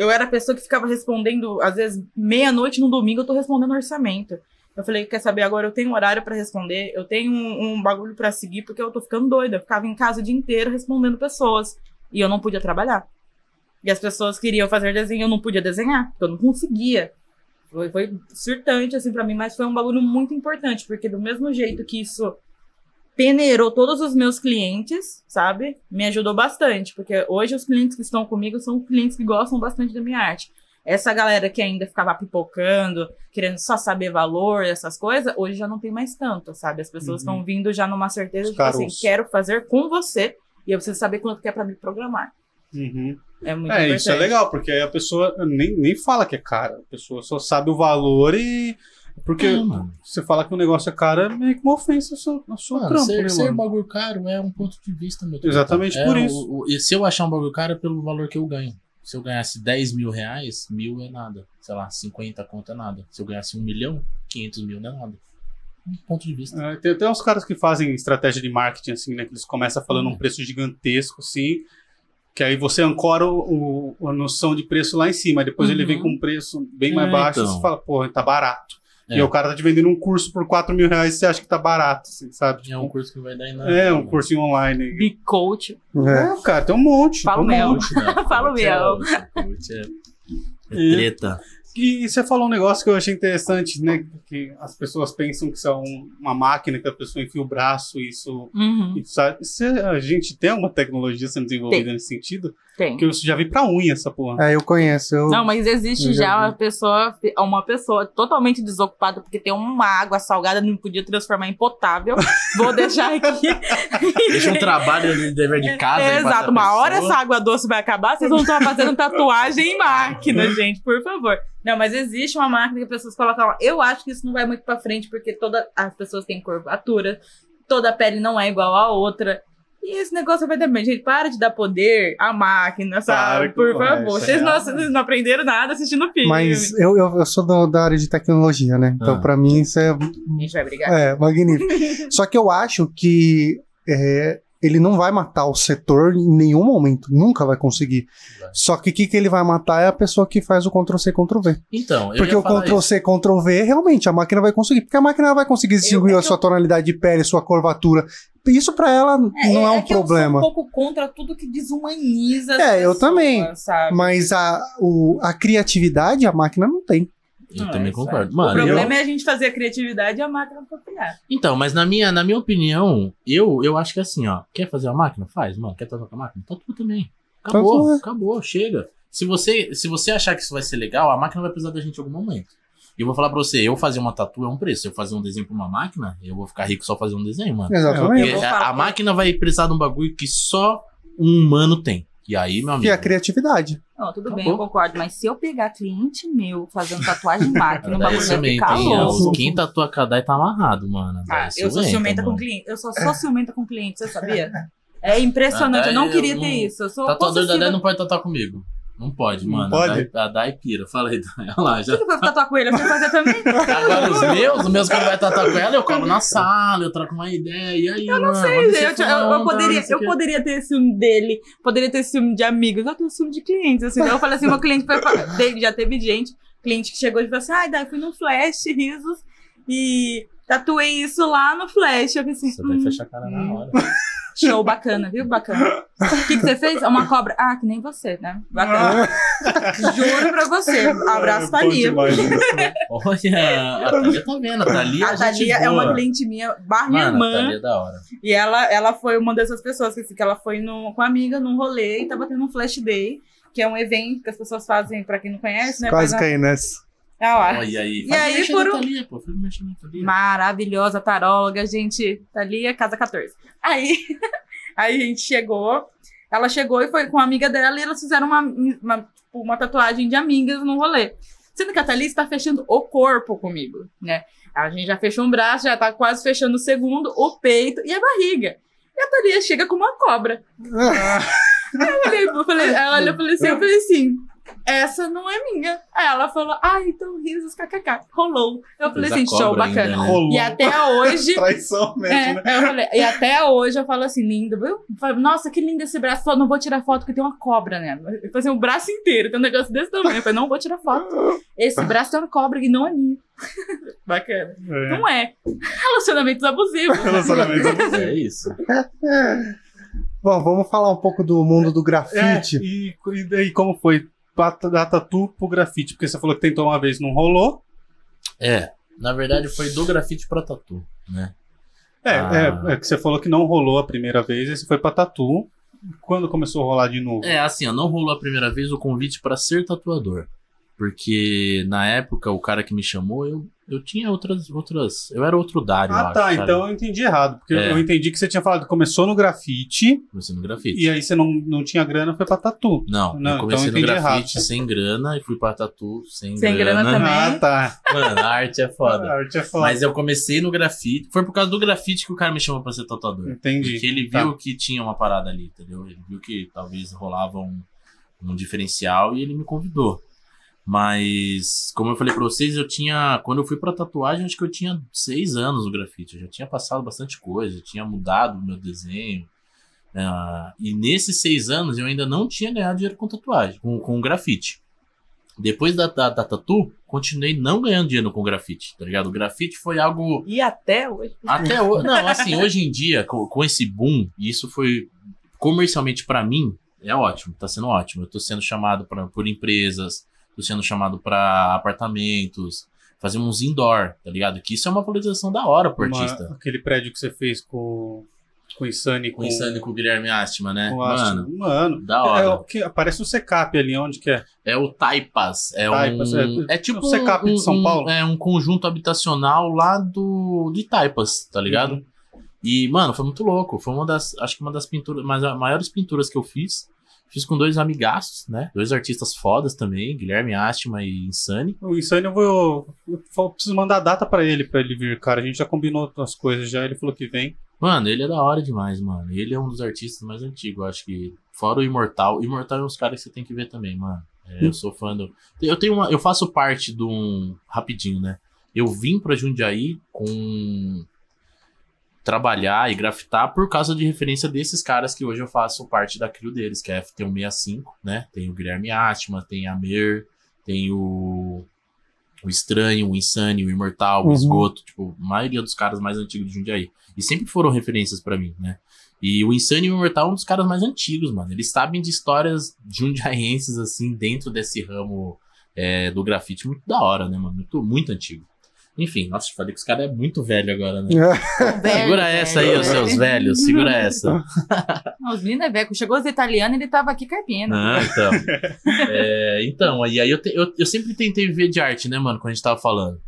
Eu era a pessoa que ficava respondendo, às vezes, meia-noite no domingo, eu tô respondendo orçamento. Eu falei, quer saber, agora eu tenho horário pra responder, eu tenho um, um bagulho pra seguir, porque eu tô ficando doida. Eu ficava em casa o dia inteiro respondendo pessoas. E eu não podia trabalhar. E as pessoas queriam fazer desenho, eu não podia desenhar, porque eu não conseguia. Foi, foi surtante, assim, pra mim, mas foi um bagulho muito importante, porque do mesmo jeito que isso peneirou todos os meus clientes, sabe? Me ajudou bastante, porque hoje os clientes que estão comigo são clientes que gostam bastante da minha arte. Essa galera que ainda ficava pipocando, querendo só saber valor, essas coisas, hoje já não tem mais tanto, sabe? As pessoas Uhum. estão vindo já numa certeza de, assim, quero fazer com você, e eu preciso saber quanto que é pra me programar. Uhum. É muito É, isso é legal, porque aí a pessoa nem, nem fala que é caro. A pessoa só sabe o valor e. Porque É, você fala que o negócio é caro, é meio que uma ofensa ao seu, ao seu Mano, trampo, ser, né, ser mano? bagulho caro é um ponto de vista, meu. Exatamente É por o- isso. o- e se eu achar um bagulho caro é pelo valor que eu ganho. Se eu ganhasse 10 mil reais, mil é nada. Sei lá, 50 conto é nada. Se eu ganhasse um milhão, 500 mil não é nada. Um ponto de vista. É, tem até uns caras que fazem estratégia de marketing, assim, né? Que eles começam falando Hum. um preço gigantesco, assim. Que aí você ancora o, o- a noção de preço lá em cima. Depois ele Uhum. vem com um preço bem mais É, baixo e então. você fala, porra, tá barato. E É. aí o cara tá te vendendo um curso por 4 mil reais e você acha que tá barato, assim, sabe? É um curso que não vai dar em nada. É, um cursinho online. Big coach. É. É, cara, tem um monte. Fala monte. Coach, não. Fala o é meu. é- é E-. E você falou um negócio que eu achei interessante, né? Que as pessoas pensam que isso é um- uma máquina que a pessoa enfia o braço e isso. Uhum, isso é- a gente tem alguma tecnologia sendo desenvolvida nesse sentido? tem. Porque eu já vi pra unha essa porra. É, eu conheço. Eu... Não, mas existe Eu já já uma pessoa, uma pessoa totalmente desocupada porque tem uma água salgada não podia transformar em potável. Vou deixar aqui. Deixa um trabalho de dever de casa. É, aí pra exato, uma hora pessoa. essa água doce vai acabar, vocês vão estar fazendo tatuagem em máquina, gente, por favor. Não, mas existe uma máquina que as pessoas colocam lá. Eu acho que isso não vai muito pra frente, porque todas as pessoas têm curvatura, toda a pele não é igual à outra. E esse negócio vai dar bem. Gente, para de dar poder à máquina, sabe? Para, por favor. é Vocês não, real, vocês não aprenderam nada assistindo filme. Mas eu, eu, eu sou do- da área de tecnologia, né? Então, Ah. pra mim, isso é, A gente vai brigar. é magnífico. Só que eu acho que é, ele não vai matar o setor em nenhum momento. Nunca vai conseguir. Vai. Só que o que, que ele vai matar é a pessoa que faz o Ctrl-C, Ctrl-V. Então, eu Porque ia o falar isso. Ctrl-C, Ctrl-V, realmente, a máquina vai conseguir. Porque a máquina vai conseguir distinguir é a sua tonalidade de pele, sua curvatura. Isso pra ela não é, um que Eu problema. sou um pouco contra tudo que desumaniza as É, eu pessoas, também. Sabe? Mas a, o- a criatividade a máquina não tem. Eu Ah, também é. concordo. o Mano, eu- problema é a gente fazer a criatividade e a máquina copiar. Então, mas na minha, na minha opinião, eu, eu acho que assim, ó. Quer fazer a máquina? Faz, mano. Quer tatuar com a máquina? Tatua também. Acabou, Tatua. acabou, chega. Se você, se você achar que isso vai ser legal, a máquina vai precisar da gente em algum momento. E eu vou falar pra você, eu fazer uma tatu é um preço. Se eu fazer um desenho pra uma máquina, eu vou ficar rico só fazer um desenho, mano. Exatamente. Porque Eu a, a máquina vai precisar de um bagulho que só um humano tem. E aí, meu amigo. Que é a criatividade. Não, tudo bem, Acabou. eu concordo. Mas se eu pegar cliente meu fazendo tatuagem em máquina, o Daí bagulho vai ciumenta, ficar louco. Quem tatua Kadai tá amarrado, mano. Ah, eu sou ciumenta, com cliente. Eu só sou ciumenta com cliente, você sabia? É impressionante, eu não Ah, queria eu ter não- isso. Eu sou Tatuador da possessiva. Dai não pode tatuar comigo. Não pode, Não mano. pode? A Dai, Dai pira. Fala aí, Dai. Olha lá, já. Eu vou tatuar com ele? Eu fazer também. Agora os meus, os meus quando vai tatuar com ela, eu colo na sala, eu troco uma ideia. E aí, eu não Sei, eu, eu- eu poderia, eu poderia ter ciúme dele, poderia ter ciúme de amigos, eu tenho ciúme de clientes, assim. Então eu falei assim, meu cliente foi já teve gente, cliente que chegou e falou assim, ai, daí fui no Flash, risos, e tatuei isso lá no Flash. Eu pensei, Você vai hum, fechar a cara na hora. show, bacana, viu? Bacana. O que, que você fez? Uma cobra. Ah, que nem você, né? Bacana. Juro pra você. Abraço, É, Thalia. né? Olha, a Thalia tá vendo. A Thalia, A Thalia é uma cliente minha, barra minha Mano, a irmã. Thalia é da hora. E ela, ela foi uma dessas pessoas que, assim, que ela foi no, com a amiga num rolê e tava tendo um flash day, que é um evento que as pessoas fazem, pra quem não conhece, né? Quase nessa. uma- Ah lá. Olha aí. E aí, um- Thalia, pô. Faz mexer na Thalia. Maravilhosa, taróloga, gente. Tá ali, é casa 14. Aí, aí a gente chegou, ela chegou e foi com a amiga dela e elas fizeram uma, uma, tipo, uma tatuagem de amigas no rolê. Sendo que a Thalia está fechando o corpo comigo, né? A gente já fechou um braço, já tá quase fechando o segundo, o peito e a barriga. E a Thalia chega com uma cobra. Eu falei, eu falei, ela olhou e falei assim, eu falei assim, essa não é minha. Aí ela falou, ah, então risos, kkk. Rolou. Eu falei assim, show, ainda, bacana. né? Rolou. E até hoje. Traição mesmo, É, né? eu falei, e até hoje eu falo assim, lindo. Eu falo, Nossa, que lindo esse braço. Falo, não vou tirar foto porque tem uma cobra nela. Eu falei assim, o braço inteiro, tem um negócio desse tamanho. Eu falei, não vou tirar foto. Esse braço tem uma cobra que não é minha. Bacana. É. Não é. Relacionamentos abusivos. Relacionamento abusivo. É isso. Bom, vamos falar um pouco do mundo do É, grafite. e, e daí como foi? Da tatu pro grafite? Porque você falou que tentou uma vez, não rolou. É. Na verdade, foi do grafite pra tatu, né? É, Ah. é, é que você falou que não rolou a primeira vez, você foi pra tatu. Quando começou a rolar de novo? É, assim, ó, não rolou a primeira vez o convite pra ser tatuador. Porque na época o cara que me chamou, eu, eu tinha outras. outras Eu era outro Dário, ah, acho, tá. sabe? Então eu entendi errado. Porque É. eu entendi que você tinha falado que começou no grafite Comecei no grafite. e aí você não, não tinha grana, foi pra tatu. Não, Não, eu comecei então no eu entendi grafite errado. sem grana e fui pra tatu sem, Sem grana também. Ah, tá. Mano, a arte é A foda. arte é foda. Mas eu comecei no grafite. Foi por causa do grafite que o cara me chamou pra ser tatuador. Entendi. Porque ele Tá. viu que tinha uma parada ali, entendeu? Ele viu que talvez rolava um, um diferencial e ele me convidou. Mas, como eu falei pra vocês, eu tinha. Quando eu fui pra tatuagem, acho que eu tinha seis anos no grafite. Eu já tinha passado bastante coisa, eu tinha mudado o meu desenho. Ah, e nesses seis anos eu ainda não tinha ganhado dinheiro com tatuagem, com, com grafite. Depois da, da, da tatu, continuei não ganhando dinheiro com grafite, tá ligado? O grafite foi algo E até hoje. até hoje. Não, assim, hoje em dia, com, com esse boom, isso foi comercialmente pra mim, é ótimo, tá sendo ótimo. Eu tô sendo chamado pra, por empresas, sendo chamado pra apartamentos, fazer uns indoor, tá ligado? Que isso é uma valorização da hora pro Uma- artista. aquele prédio que você fez com, com o Insane. Com o Insane com o Guilherme Astima, né? com. Mano, Mano. da É, hora. o que aparece o secap ali, onde que é? É o Taipas. É Taipas, um. é- É, tipo o Secap de um- São um- Paulo? É um conjunto habitacional lá do de Taipas, tá ligado? Uhum. E, mano, foi muito louco. Foi uma das. Acho que uma das pinturas. Mas as maiores pinturas que eu fiz. Fiz com dois amigaços, né? Dois artistas fodas também, Guilherme Astima e Insane. O Insane eu vou. Eu preciso mandar a data pra ele, pra ele vir, cara. A gente já combinou as coisas já, ele falou que vem. Mano, ele é da hora demais, mano. Ele é um dos artistas mais antigos, acho que. Fora o Imortal. O Imortal é uns caras que você tem que ver também, mano. É, eu sou fã do. Eu tenho uma. Eu faço parte de um. Rapidinho, né? Eu vim pra Jundiaí com. Trabalhar e grafitar por causa de referência desses caras que hoje eu faço parte da crio deles, que é a FT165, né? Tem o Guilherme Atma, tem a Mer, tem o. O Estranho, o Insane, o Imortal, o Uhum. Esgoto, tipo, a maioria dos caras mais antigos de Jundiaí. E sempre foram referências pra mim, né? E o Insane e o Imortal é um dos caras mais antigos, mano. Eles sabem de histórias jundiaenses, assim, dentro desse ramo é, do grafite. Muito da hora, né, mano? Muito, muito antigo. Enfim, nossa, falei que os caras é muito velho agora, né? Velho, Segura essa aí, velho. os seus velhos, segura essa. Não, Os meninos é velho. Chegou os italianos ele tava aqui carpina. Ah, então. É, então, aí, aí eu, te- eu, eu sempre tentei viver de arte, né, mano, quando a gente tava falando.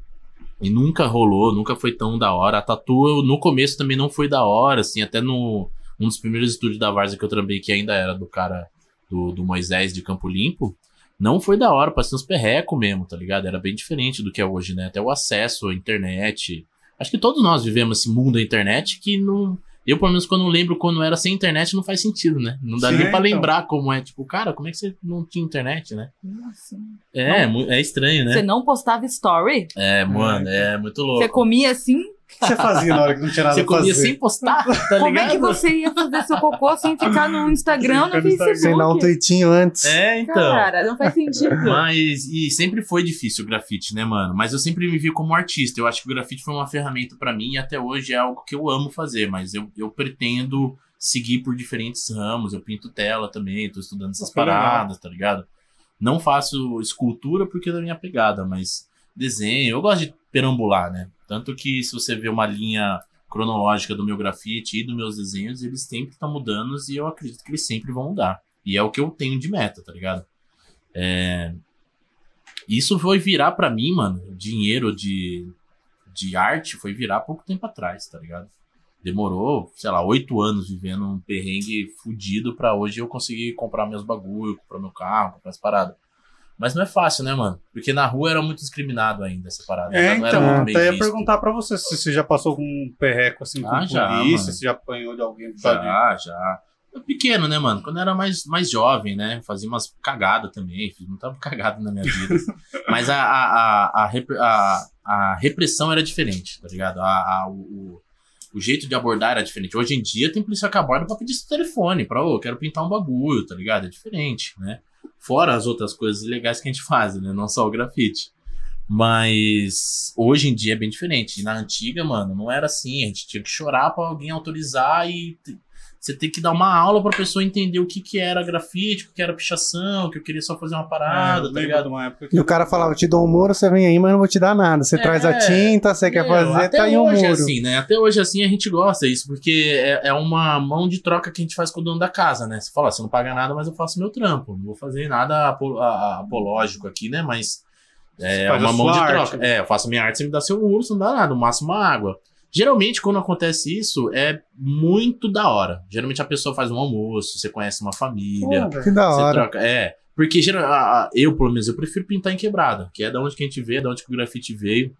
E nunca rolou, nunca foi tão da hora. A tatu, no começo também não foi da hora, assim, até no um dos primeiros estúdios da Varsa que eu trampei, que ainda era do cara do, do Moisés de Campo Limpo, não foi da hora, passei uns perreco mesmo, tá ligado? Era bem diferente do que é hoje, né? Até o acesso à internet. Acho que todos nós vivemos esse mundo da internet que não. Eu, pelo menos, quando lembro quando era sem internet, não faz sentido, né? Não dá Sim, nem pra então. lembrar como é. Tipo, cara, como é que você não tinha internet, né? Nossa. É, mu- é estranho, Você né? não postava story? É, mano, é muito Você louco. comia assim? O que você fazia na hora que não tinha nada Você pra comia fazer? sem postar, tá Como é que você ia fazer seu cocô sem ficar no Instagram, Ficar no. Facebook? Sem dar um tweetinho antes. É, então. Cara, não faz sentido. Mas, e sempre foi difícil o grafite, né, mano? Mas eu sempre me vi como artista. Eu acho que o grafite foi uma ferramenta pra mim e até hoje é algo que eu amo fazer. Mas eu, eu pretendo seguir por diferentes ramos. Eu pinto tela também, tô estudando essas legal. paradas, tá ligado? Não faço escultura porque é da minha pegada, mas desenho. Eu gosto de perambular, né? Tanto que se você vê uma linha cronológica do meu grafite e dos meus desenhos, eles sempre estão mudando e eu acredito que eles sempre vão mudar. E é o que eu tenho de meta, tá ligado? É... Isso foi virar pra mim, mano, dinheiro de, de arte foi virar pouco tempo atrás, tá ligado? Demorou, sei lá, oito anos vivendo um perrengue fudido pra hoje eu conseguir comprar meus bagulho, comprar meu carro, comprar as paradas. Mas não é fácil, né, mano? Porque na rua era muito discriminado ainda essa parada. É, não era então, até ia visto. perguntar pra você se você já passou com um perreco assim com Ah, já, polícia, mano. se já apanhou de alguém causa de- Já, já. Eu Pequeno, né, mano? Quando eu era mais, mais jovem, né? Fazia umas cagadas também. Fiz muita cagada na minha vida. Mas a, a, a, a, a- repressão era diferente, tá ligado? A, a- o, o- jeito de abordar era diferente. Hoje em dia tem polícia que aborda pra pedir seu telefone, pra, ô, quero pintar um bagulho, tá ligado? É diferente, né? Fora as outras coisas legais que a gente faz, né? Não só o grafite. Mas hoje em dia é bem diferente. Na antiga, mano, não era assim. A gente tinha que chorar pra alguém autorizar e você tem que dar uma aula pra pessoa entender o que, que era grafite, o que, era pichação, que eu queria só fazer uma É, parada, eu tá ligado? de uma época que E o cara falava, eu te dou um muro, você vem aí, mas não vou te dar nada. Você É, traz a tinta, você quer Meu, fazer, até tá aí um hoje é muro. assim, né? Até hoje assim a gente gosta disso, porque é, é uma mão de troca que a gente faz com o dono da casa, né? Você fala, você não paga nada, mas eu faço meu trampo. Não vou fazer nada apológico aqui, né? Mas é uma mão de arte, troca. né? É, eu faço minha arte, você me dá seu muro, você não dá nada, no máximo uma água. Geralmente, quando acontece isso, é muito da hora. Geralmente a pessoa faz um almoço, você conhece uma família. Pô, Que da Você hora. troca. É. Porque geral, a- a- eu, pelo menos, eu prefiro pintar em quebrada, que é da onde que a gente vê, da onde que o grafite veio.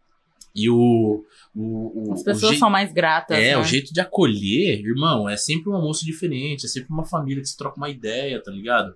E o. o, o As o pessoas jei- são mais gratas. É, né? o jeito de acolher, irmão, é sempre um almoço diferente, é sempre uma família que se troca uma ideia, tá ligado?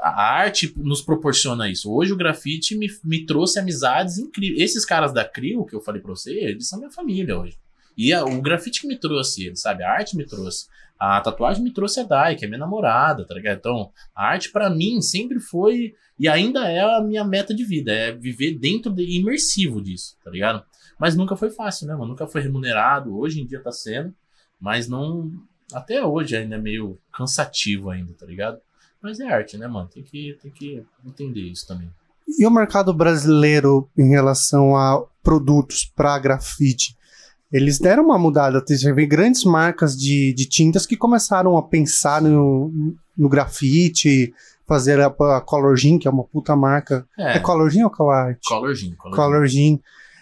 A a arte nos proporciona isso. Hoje o grafite me, me trouxe amizades incríveis. Esses caras da CRIO, que eu falei pra você, eles são minha família hoje. E a- o grafite que me trouxe eles, sabe? A arte me trouxe. A tatuagem me trouxe a Dai, que é minha namorada, tá ligado? Então, a arte pra mim sempre foi e ainda é a minha meta de vida, é viver dentro de imersivo disso, tá ligado? Mas nunca foi fácil, né, mano? Nunca foi remunerado, hoje em dia tá sendo, mas não. Até hoje ainda é meio cansativo ainda, tá ligado? Mas é arte, né, mano? Tem que, tem que entender isso também. E o mercado brasileiro em relação a produtos para grafite? Eles deram uma mudada. Você vê grandes marcas de, de tintas que começaram a pensar no, no grafite, fazer a, a Color Gin, que é uma puta marca. É, É, Color Gin ou Color Art? Color Gin, Color, Gin. Color Gin.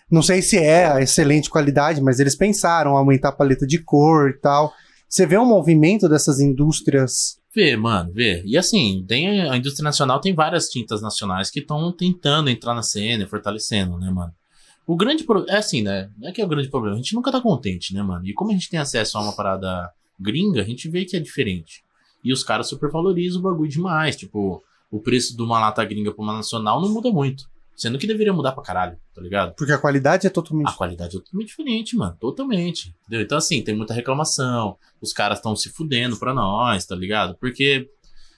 Não sei se é a excelente qualidade, mas eles pensaram aumentar a paleta de cor e tal. Você vê um movimento dessas indústrias. Vê, mano, vê. E assim, tem a indústria nacional tem várias tintas nacionais que estão tentando entrar na cena fortalecendo, né, mano? O grande problema. É assim, né? Não é que é o grande problema. A gente nunca tá contente, né, mano? E como a gente tem acesso a uma parada gringa, a gente vê que é diferente. E os caras supervalorizam o bagulho demais. Tipo, o preço de uma lata gringa pra uma nacional não muda muito. Sendo que deveria mudar pra caralho, tá ligado? Porque a qualidade é totalmente. A qualidade é totalmente diferente, mano. Totalmente. Entendeu? Então, assim, tem muita reclamação. Os caras estão se fudendo pra nós, tá ligado? Porque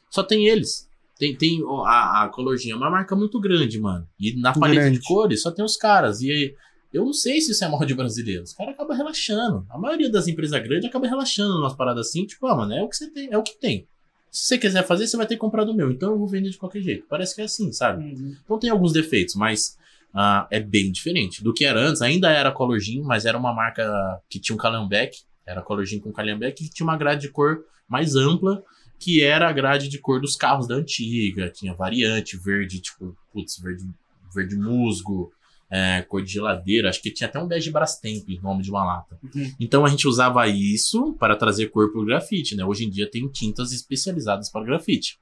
só tem eles. Tem, tem a, a Colorginha é uma marca muito grande, mano. E na paleta Grande. de cores só tem os caras. E eu não sei se isso é mal de brasileiro. Os caras acabam relaxando. A maioria das empresas grandes acaba relaxando umas paradas assim, tipo, ah, mano, é o que você tem, é o que tem. Se você quiser fazer, você vai ter que comprar do meu. Então eu vou vender de qualquer jeito. Parece que é assim, sabe? Uhum. Então tem alguns defeitos, mas ah, é bem diferente do que era antes. Ainda era Color Jean, mas era uma marca que tinha um calhambeque, era Color Jean com calhambeque, que tinha uma grade de cor mais ampla, que era a grade de cor dos carros da antiga. Tinha variante, verde, tipo, putz, verde, verde musgo, é, cor de geladeira, acho que tinha até um bege Brastemp, nome de uma lata. Uhum. Então a gente usava isso para trazer cor pro grafite, né? Hoje em dia tem tintas especializadas para grafite.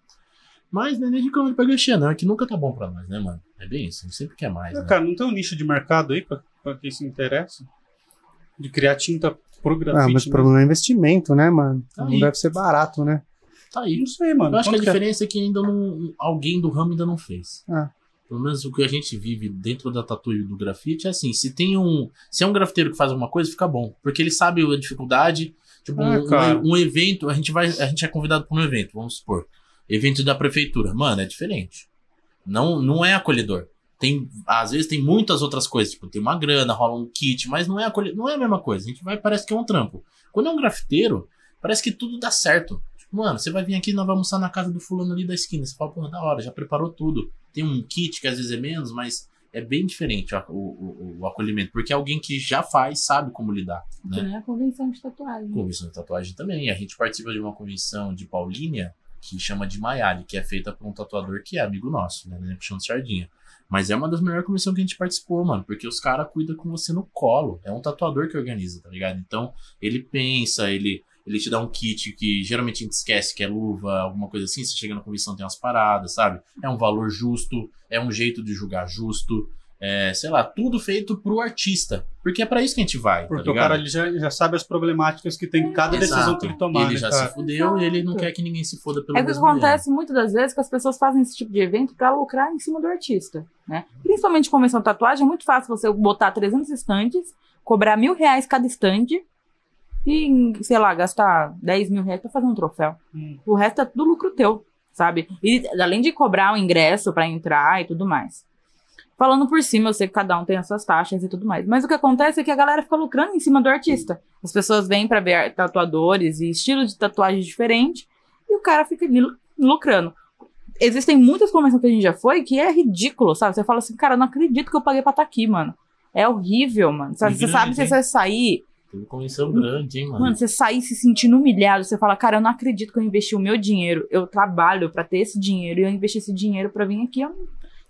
Mas não é nem reclama pra ganchar, não. É que nunca tá bom pra nós, né, mano? É bem isso. A gente sempre quer mais, né? Cara, não tem um nicho de mercado aí pra, pra quem se interessa? De criar tinta pro grafite? Ah, mas o problema é investimento, né, mano? Não Aí. deve ser barato, né? Tá aí. Não sei, mano. Eu acho que a é? diferença é que ainda não. Alguém do ramo ainda não fez. Ah. Pelo menos o que a gente vive dentro da tatu e do grafite é assim: se tem um. Se é um grafiteiro que faz alguma coisa, fica bom. Porque ele sabe a dificuldade. Tipo, Ah, um, um evento, a gente vai. A gente é convidado para um evento, vamos supor. Evento da prefeitura. Mano, é diferente. Não, não é acolhedor. Tem, às vezes tem muitas outras coisas, tipo, tem uma grana, rola um kit, mas não é, acolhe- não é a mesma coisa. A gente vai, parece que é um trampo. Quando é um grafiteiro, parece que tudo dá certo. Mano, você vai vir aqui, nós vamos almoçar na casa do fulano ali da esquina. Você fala, porra, da hora, já preparou tudo. Tem um kit que às vezes é menos, mas é bem diferente o, o, o- o acolhimento. Porque é alguém que já faz, sabe como lidar, Que né? nem a convenção de tatuagem. Convenção de tatuagem também. A gente participa de uma convenção de Paulínia que chama de Maiali, que é feita por um tatuador que é amigo nosso, né? né, Puxando sardinha. Mas é uma das melhores convenções que a gente participou, mano, porque os caras cuidam com você no colo. É um tatuador que organiza, tá ligado? Então, ele pensa, ele, ele te dá um kit que geralmente a gente esquece que é luva, alguma coisa assim. Você chega na convenção, tem umas paradas, sabe? É um valor justo, é um jeito de julgar justo. É, sei lá, tudo feito pro artista. Porque é pra isso que a gente vai. Porque tá o cara ele já, já sabe as problemáticas que tem em cada decisão Exato. que ele tomar, Ele né, já cara? se fudeu e ele não Exato. quer que ninguém se foda pelo É o que acontece muitas das vezes que as pessoas fazem esse tipo de evento pra lucrar em cima do artista, né? Principalmente convenção de tatuagem, é muito fácil você botar 300 estantes, cobrar mil reais cada estande e, sei lá, gastar 10 mil reais pra fazer um troféu. Hum. O resto é tudo lucro teu, sabe? E além de cobrar o ingresso pra entrar e tudo mais. Falando por cima, eu sei que cada um tem as suas taxas e tudo mais. Mas o que acontece é que a galera fica lucrando em cima do artista. As pessoas vêm pra ver tatuadores e estilo de tatuagem diferente e o cara fica ali lu- lucrando. Existem muitas convenções que a gente já foi que é ridículo, sabe? Você fala assim, cara, não acredito que eu paguei pra estar aqui, mano. É horrível, mano. Sabe? Você sabe grande, que hein? você vai sair Teve convenção grande, hein, mano? Mano, você sair se sentindo humilhado, você fala, cara, eu não acredito que eu investi o meu dinheiro. Eu trabalho pra ter esse dinheiro e eu investi esse dinheiro pra vir aqui. eu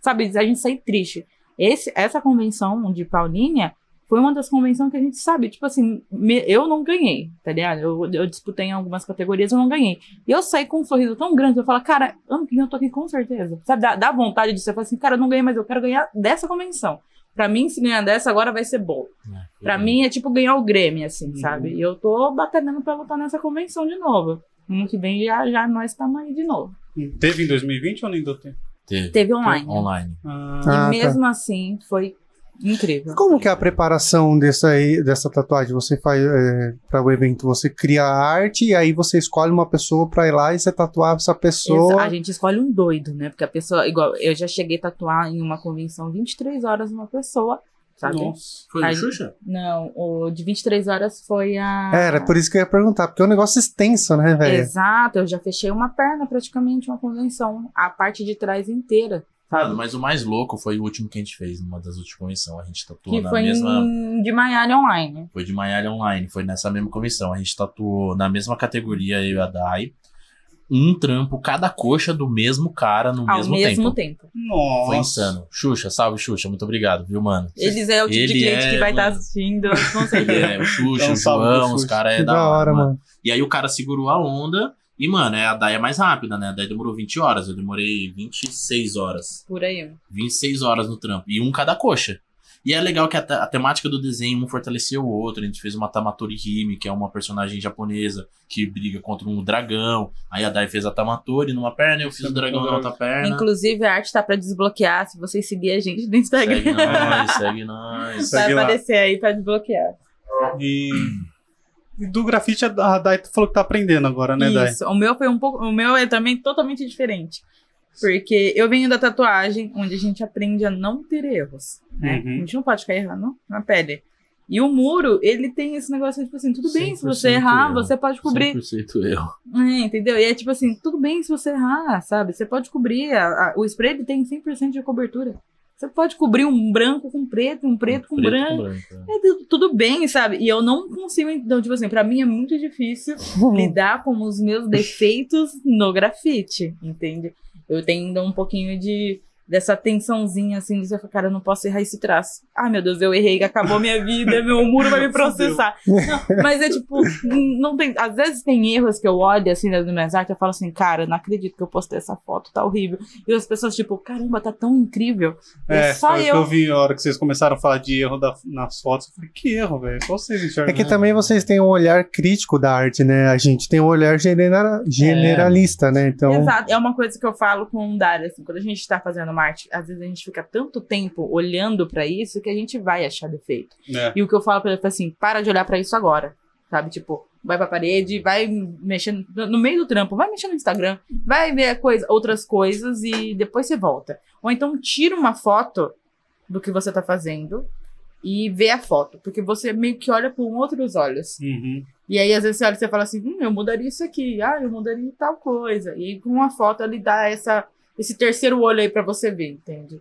Sabe, a gente sair triste. Esse, essa convenção de Paulínia foi uma das convenções que a gente sabe, tipo assim, me- eu não ganhei, tá ligado? Eu, eu disputei em algumas categorias, eu não ganhei. E eu saí com um sorriso tão grande, eu falo, cara, ano que vem eu tô aqui com certeza. Sabe, dá, dá vontade de você falar assim, cara, eu não ganhei, mas eu quero ganhar dessa convenção. Pra mim, se ganhar dessa, agora vai ser bom. É, Pra mim é tipo ganhar o Grêmio, assim, Uhum. sabe? E eu tô batalhando pra lutar nessa convenção de novo. Ano que vem já, já nós estamos aí de novo. Teve em 2020 ou nem deu tempo? Teve. Teve online. Online. Ah, Ah, e mesmo assim, foi incrível. Como que é a preparação dessa, aí, dessa tatuagem? Você faz é, para o evento, você cria a arte e aí você escolhe uma pessoa pra ir lá e você tatuar essa pessoa. Exa- A gente escolhe um doido, né? Porque a pessoa, igual, eu já cheguei a tatuar em uma convenção 23 horas uma pessoa, sabe? Nossa. Foi o Xuxa? Não, o de 23 horas foi a. Era por isso que eu ia perguntar, porque é um negócio extenso, né, velho? Exato, eu já fechei uma perna praticamente, uma convenção. A parte de trás inteira. Sabe? mas o mais louco foi o último que a gente fez, numa das últimas convenções. A gente tatuou Que na foi mesma. em, de Miami Online. Foi de Miami Online, foi nessa mesma comissão. A gente tatuou na mesma categoria, eu e a Dai, um trampo, cada coxa do mesmo cara no Ao mesmo, mesmo tempo. tempo. Nossa. Foi insano. Xuxa, salve Xuxa, muito obrigado, viu, mano? Eles é o tipo de Ele cliente é, que vai estar mano. assistindo, com certeza. é o Xuxa, Então, o João, pro os Xuxa. caras é que da hora, mano. mano. E aí o cara segurou a onda. E, mano, é, a Dai é mais rápida, né? A Dai demorou 20 horas. Eu demorei 26 horas. Por aí. 26 horas no trampo. E um cada coxa. E é legal que a, a temática do desenho um fortaleceu o outro. A gente fez uma Tamatori Hime, que é uma personagem japonesa que briga contra um dragão. Aí a Dai fez a Tamatori numa perna, eu fiz Isso é o dragão na outra perna. Inclusive, a arte tá pra desbloquear. Se vocês seguirem a gente no Instagram, Segue nós, segue nós. vai Segue lá. aparecer aí pra desbloquear. E, e do grafite, a Dai falou que tá aprendendo agora, né, Dai? Isso. O meu foi um pouco. O meu é também totalmente diferente. Porque eu venho da tatuagem, onde a gente aprende a não ter erros. Né? Uhum. A gente não pode ficar errando na pele. E o muro, ele tem esse negócio de, tipo assim, tudo bem se você 100% errar, erro. você pode cobrir. 100% erro. É, entendeu? E é tipo assim, tudo bem se você errar, sabe? Você pode cobrir. a- a- o spray ele tem 100% de cobertura. Você pode cobrir um branco com preto, um preto com Preto branco. branco, é. É tu- tudo bem, sabe? E eu não consigo. Então, tipo assim, pra mim é muito difícil lidar com os meus defeitos no grafite, entende? Eu tenho ainda um pouquinho de dessa tensãozinha assim, de você falar, cara, eu não posso errar esse traço. Ah, meu Deus, eu errei, acabou minha vida, meu muro vai me processar. Não, mas é tipo, não tem. Às vezes tem erros que eu olho assim nas minhas artes, eu falo assim, cara, eu não acredito que eu postei essa foto, tá horrível. E as pessoas, tipo, caramba, tá tão incrível. É, só o que eu. eu vi a hora que vocês começaram a falar de erro da- nas fotos. Eu falei, que erro, velho? Só vocês enxergam. É que também vocês têm um olhar crítico da arte, né? A gente tem um olhar genera- generalista, né? Então, Exato, é uma coisa que eu falo com o Dário, assim, quando a gente tá fazendo uma arte, às vezes a gente fica tanto tempo olhando pra isso que a gente vai achar defeito. É. E o que eu falo pra ele é assim, para de olhar pra isso agora, sabe? Tipo, vai pra parede, vai mexendo no meio do trampo, vai mexer no Instagram, vai ver coisa, outras coisas e depois você volta. Ou então tira uma foto do que você tá fazendo e vê a foto, porque você meio que olha com outros olhos. Uhum. E aí, às vezes, você olha e você fala assim, hum, eu mudaria isso aqui, ah, eu mudaria tal coisa. E aí, com uma foto, ele dá essa, esse terceiro olho aí pra você ver, entende?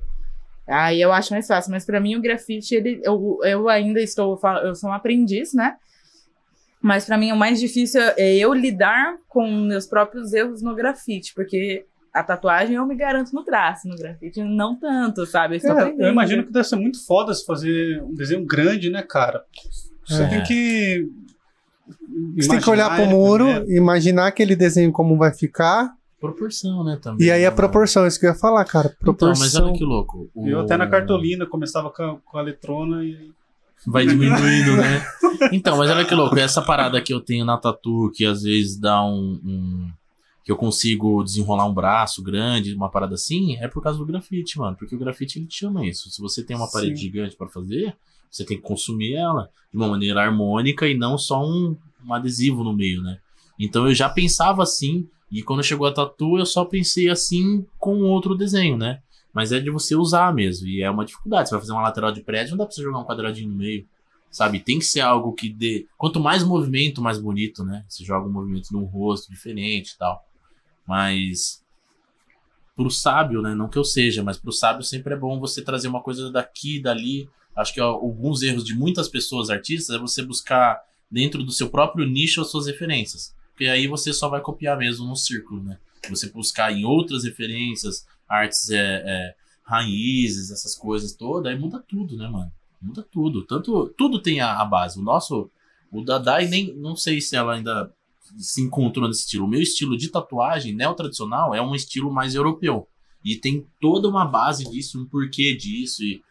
Aí eu acho mais fácil, mas pra mim o grafite, ele, eu, eu ainda estou, eu sou um aprendiz, né? Mas pra mim o mais difícil é eu lidar com meus próprios erros no grafite, porque a tatuagem eu me garanto no traço, no grafite não tanto, sabe? Eu aprendendo. eu imagino que deve ser muito foda se fazer um desenho grande, né, cara? Você É. tem que. você tem que olhar pro imaginar, muro, né? imaginar aquele desenho como vai ficar, Proporção, né, também. e aí a né? proporção, isso que eu ia falar, cara. Então, mas Proporção. olha que louco. o- Eu até na cartolina começava com a, com a letrona e. Vai diminuindo, né? Então, mas olha que louco. Essa parada que eu tenho na tatu, que às vezes dá um, um- que eu consigo desenrolar um braço grande, uma parada assim, é por causa do grafite, mano. Porque o grafite ele te chama isso. Se você tem uma parede Sim. gigante pra fazer, você tem que consumir ela de uma maneira harmônica e não só um, um adesivo no meio, né? Então eu já pensava assim, e quando chegou a tatu, eu só pensei assim com outro desenho, né? Mas é de você usar mesmo. E é uma dificuldade. Você vai fazer uma lateral de prédio, não dá pra você jogar um quadradinho no meio. Sabe? Tem que ser algo que dê. Quanto mais movimento, mais bonito, né? Você joga um movimento num rosto diferente e tal. Mas. Pro sábio, né? Não que eu seja, mas pro sábio sempre é bom você trazer uma coisa daqui, dali. Acho que ó, alguns erros de muitas pessoas artistas é você buscar dentro do seu próprio nicho as suas referências. Porque aí você só vai copiar mesmo no círculo, né? Você buscar em outras referências, artes é, é, raízes, essas coisas todas, aí muda tudo, né, mano? Muda tudo. Tanto, tudo tem a, a base. O nosso, o Dadai, nem, não sei se ela ainda se encontrou nesse estilo. O meu estilo de tatuagem neo-tradicional é um estilo mais europeu. E tem toda uma base disso, um porquê disso. E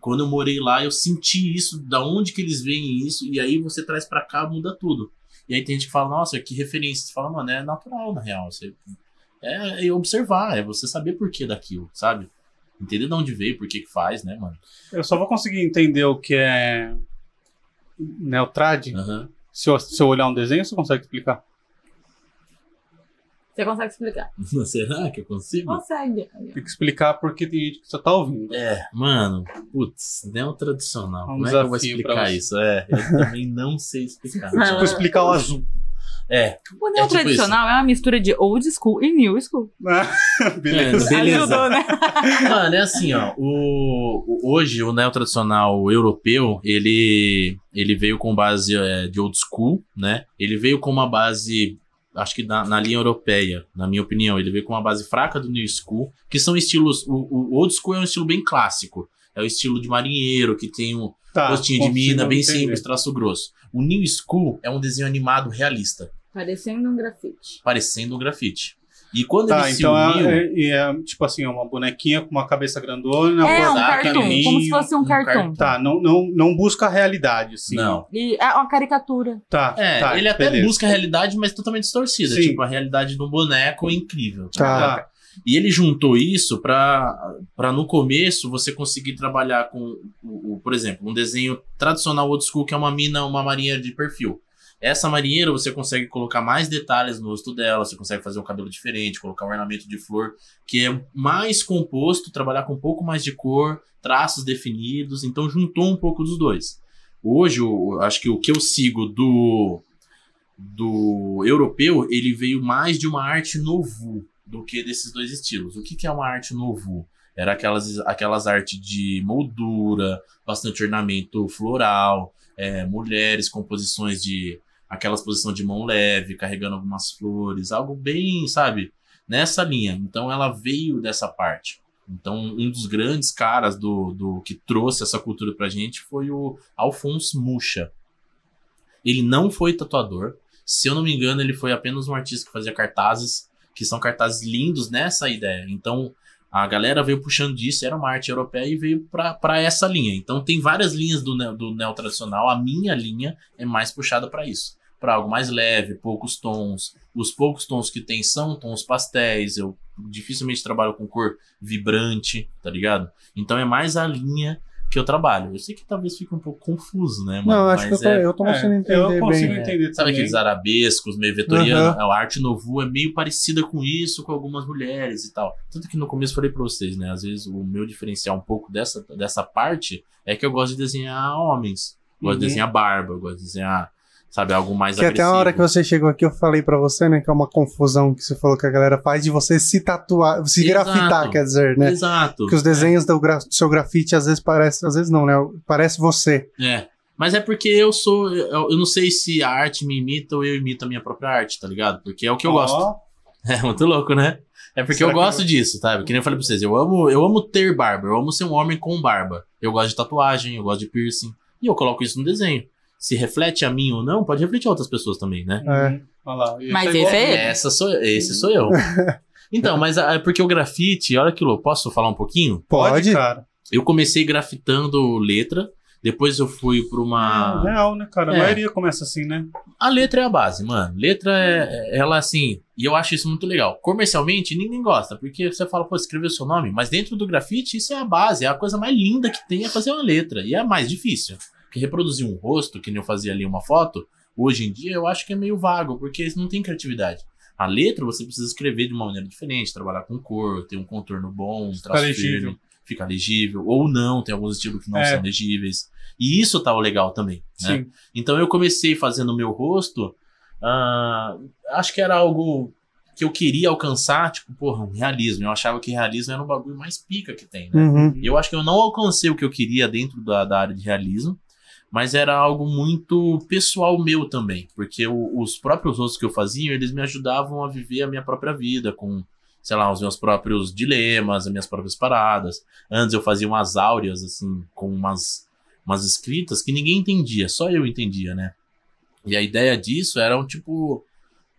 quando eu morei lá, eu senti isso, da onde que eles veem isso, e aí você traz pra cá, muda tudo. E aí tem gente que fala, nossa, que referência. Você fala, mano, é natural, na real. Você, é, é observar, é você saber por que daquilo, sabe? Entender de onde veio, por que que faz, né, mano? Eu só vou conseguir entender o que é. Neotrad Aham. se, eu, se eu olhar um desenho, você consegue explicar? Você consegue explicar? Será que eu consigo? Consegue. Tem que explicar porque tem gente que só tá ouvindo. É, mano, putz, não tradicional. É um Como é que eu vou explicar isso? É, eu também não sei explicar. Tipo, explicar o azul. É, O neo tipo tradicional é uma mistura de old school e new school. Beleza. É, beleza. Ajudou, né? Mano, é assim, ó. O, o- hoje, o neo tradicional europeu, ele, ele veio com base é, de old school, né? Ele veio com uma base, acho que na, na linha europeia, na minha opinião. Ele veio com uma base fraca do new school, que são estilos. O, o old school é um estilo bem clássico. É o estilo de marinheiro, que tem um Tá, rostinho de mina, bem entender. simples, traço grosso. O new school é um desenho animado realista, Parecendo um grafite. parecendo um grafite. E quando Tá, ele então se uniu... é, é, é, tipo assim, é uma bonequinha com uma cabeça grandona, É, um cartoon, pequenininho. como se fosse um um cartoon. Tá, não, não, não busca a realidade, assim. Não. E é uma caricatura. Tá, É, tá, ele até beleza. busca a realidade, mas totalmente distorcida. Sim. Tipo, a realidade do boneco é incrível. Tá. Tá. E ele juntou isso pra, pra no começo você conseguir trabalhar com, o, o- por exemplo, um desenho tradicional old school que é uma mina, uma marinheira de perfil. Essa marinheira você consegue colocar mais detalhes no rosto dela, você consegue fazer um cabelo diferente, colocar um ornamento de flor que é mais composto, trabalhar com um pouco mais de cor, traços definidos, então juntou um pouco dos dois. Hoje, eu acho que o que eu sigo do do europeu, ele veio mais de uma arte novo do que desses dois estilos. O que, que é uma arte novo? Era aquelas, aquelas artes de moldura, bastante ornamento floral, é, mulheres com posições de. Aquelas posições de mão leve, carregando algumas flores, algo bem, sabe? Nessa linha. Então ela veio dessa parte. Então, um dos grandes caras do, do que trouxe essa cultura pra gente foi o Alphonse Mucha. Ele não foi tatuador. Se eu não me engano, ele foi apenas um artista que fazia cartazes, que são cartazes lindos nessa ideia. Então, a galera veio puxando disso, era uma arte europeia e veio para essa linha. Então, tem várias linhas do, do neo tradicional. A minha linha é mais puxada para isso. Para algo mais leve, poucos tons. Os poucos tons que tem são tons pastéis. Eu dificilmente trabalho com cor vibrante, tá ligado? Então é mais a linha que eu trabalho. Eu sei que talvez fique um pouco confuso, né? Não, acho mas que eu, é, eu tô conseguindo É, entender eu consigo bem. entender Sabe também. aqueles arabescos meio vetoriano? Aham. A arte novo é meio parecida com isso, com algumas mulheres e tal. Tanto que no começo eu falei pra vocês, né? Às vezes o meu diferencial um pouco dessa, dessa parte é que eu gosto de desenhar homens. Eu Gosto de Uhum. desenhar barba, eu gosto de desenhar, sabe, algo mais Que até agressivo. a hora que você chegou aqui, eu falei pra você, né, que é uma confusão que você falou que a galera faz de você se tatuar, se Exato. grafitar, quer dizer, né? Exato. Que os desenhos do, gra- seu grafite às vezes parecem, às vezes não, né? Parece você. É. Mas é porque eu sou. Eu, eu não sei se a arte me imita ou eu imito a minha própria arte, tá ligado? Porque é o que eu Ó, gosto. É muito louco, né? É porque Será eu gosto eu- disso, sabe? Que nem eu falei pra vocês, eu amo, eu amo ter barba, eu amo ser um homem com barba. Eu gosto de tatuagem, eu gosto de piercing. E eu coloco isso no desenho. Se reflete a mim ou não, pode refletir a outras pessoas também, né? É. Olha lá. Mas é esse é ele. Essa sou, esse sou eu. Então, mas é porque o grafite, olha que louco, posso falar um pouquinho? Pode? cara. Eu comecei grafitando letra, depois eu fui pra uma. É real, né, cara? A É. maioria começa assim, né? A letra é a base, mano. Letra é, é- ela assim, e eu acho isso muito legal. Comercialmente, ninguém gosta, porque você fala, pô, escreveu seu nome, mas dentro do grafite, isso é a base, é a coisa mais linda que tem é fazer uma letra, e é a mais difícil. Porque reproduzir um rosto, que nem eu fazia ali uma foto, hoje em dia eu acho que é meio vago, porque não tem criatividade. A letra você precisa escrever de uma maneira diferente, trabalhar com cor, ter um contorno bom, um traço legível. firme, fica legível, ou não, tem alguns estilos que não É. são legíveis. E isso tá o legal também, né? Sim. Então eu comecei fazendo o meu rosto. ah, acho que era algo que eu queria alcançar, tipo, porra, um realismo. Eu achava que realismo era um bagulho mais pica que tem, né? Uhum. Eu acho que eu não alcancei o que eu queria dentro da, da área de realismo, mas era algo muito pessoal meu também, porque os próprios rostos que eu fazia, eles me ajudavam a viver a minha própria vida com, sei lá, os meus próprios dilemas, as minhas próprias paradas. Antes eu fazia umas áureas, assim, com umas, umas escritas que ninguém entendia, só eu entendia, né? E a ideia disso era um tipo,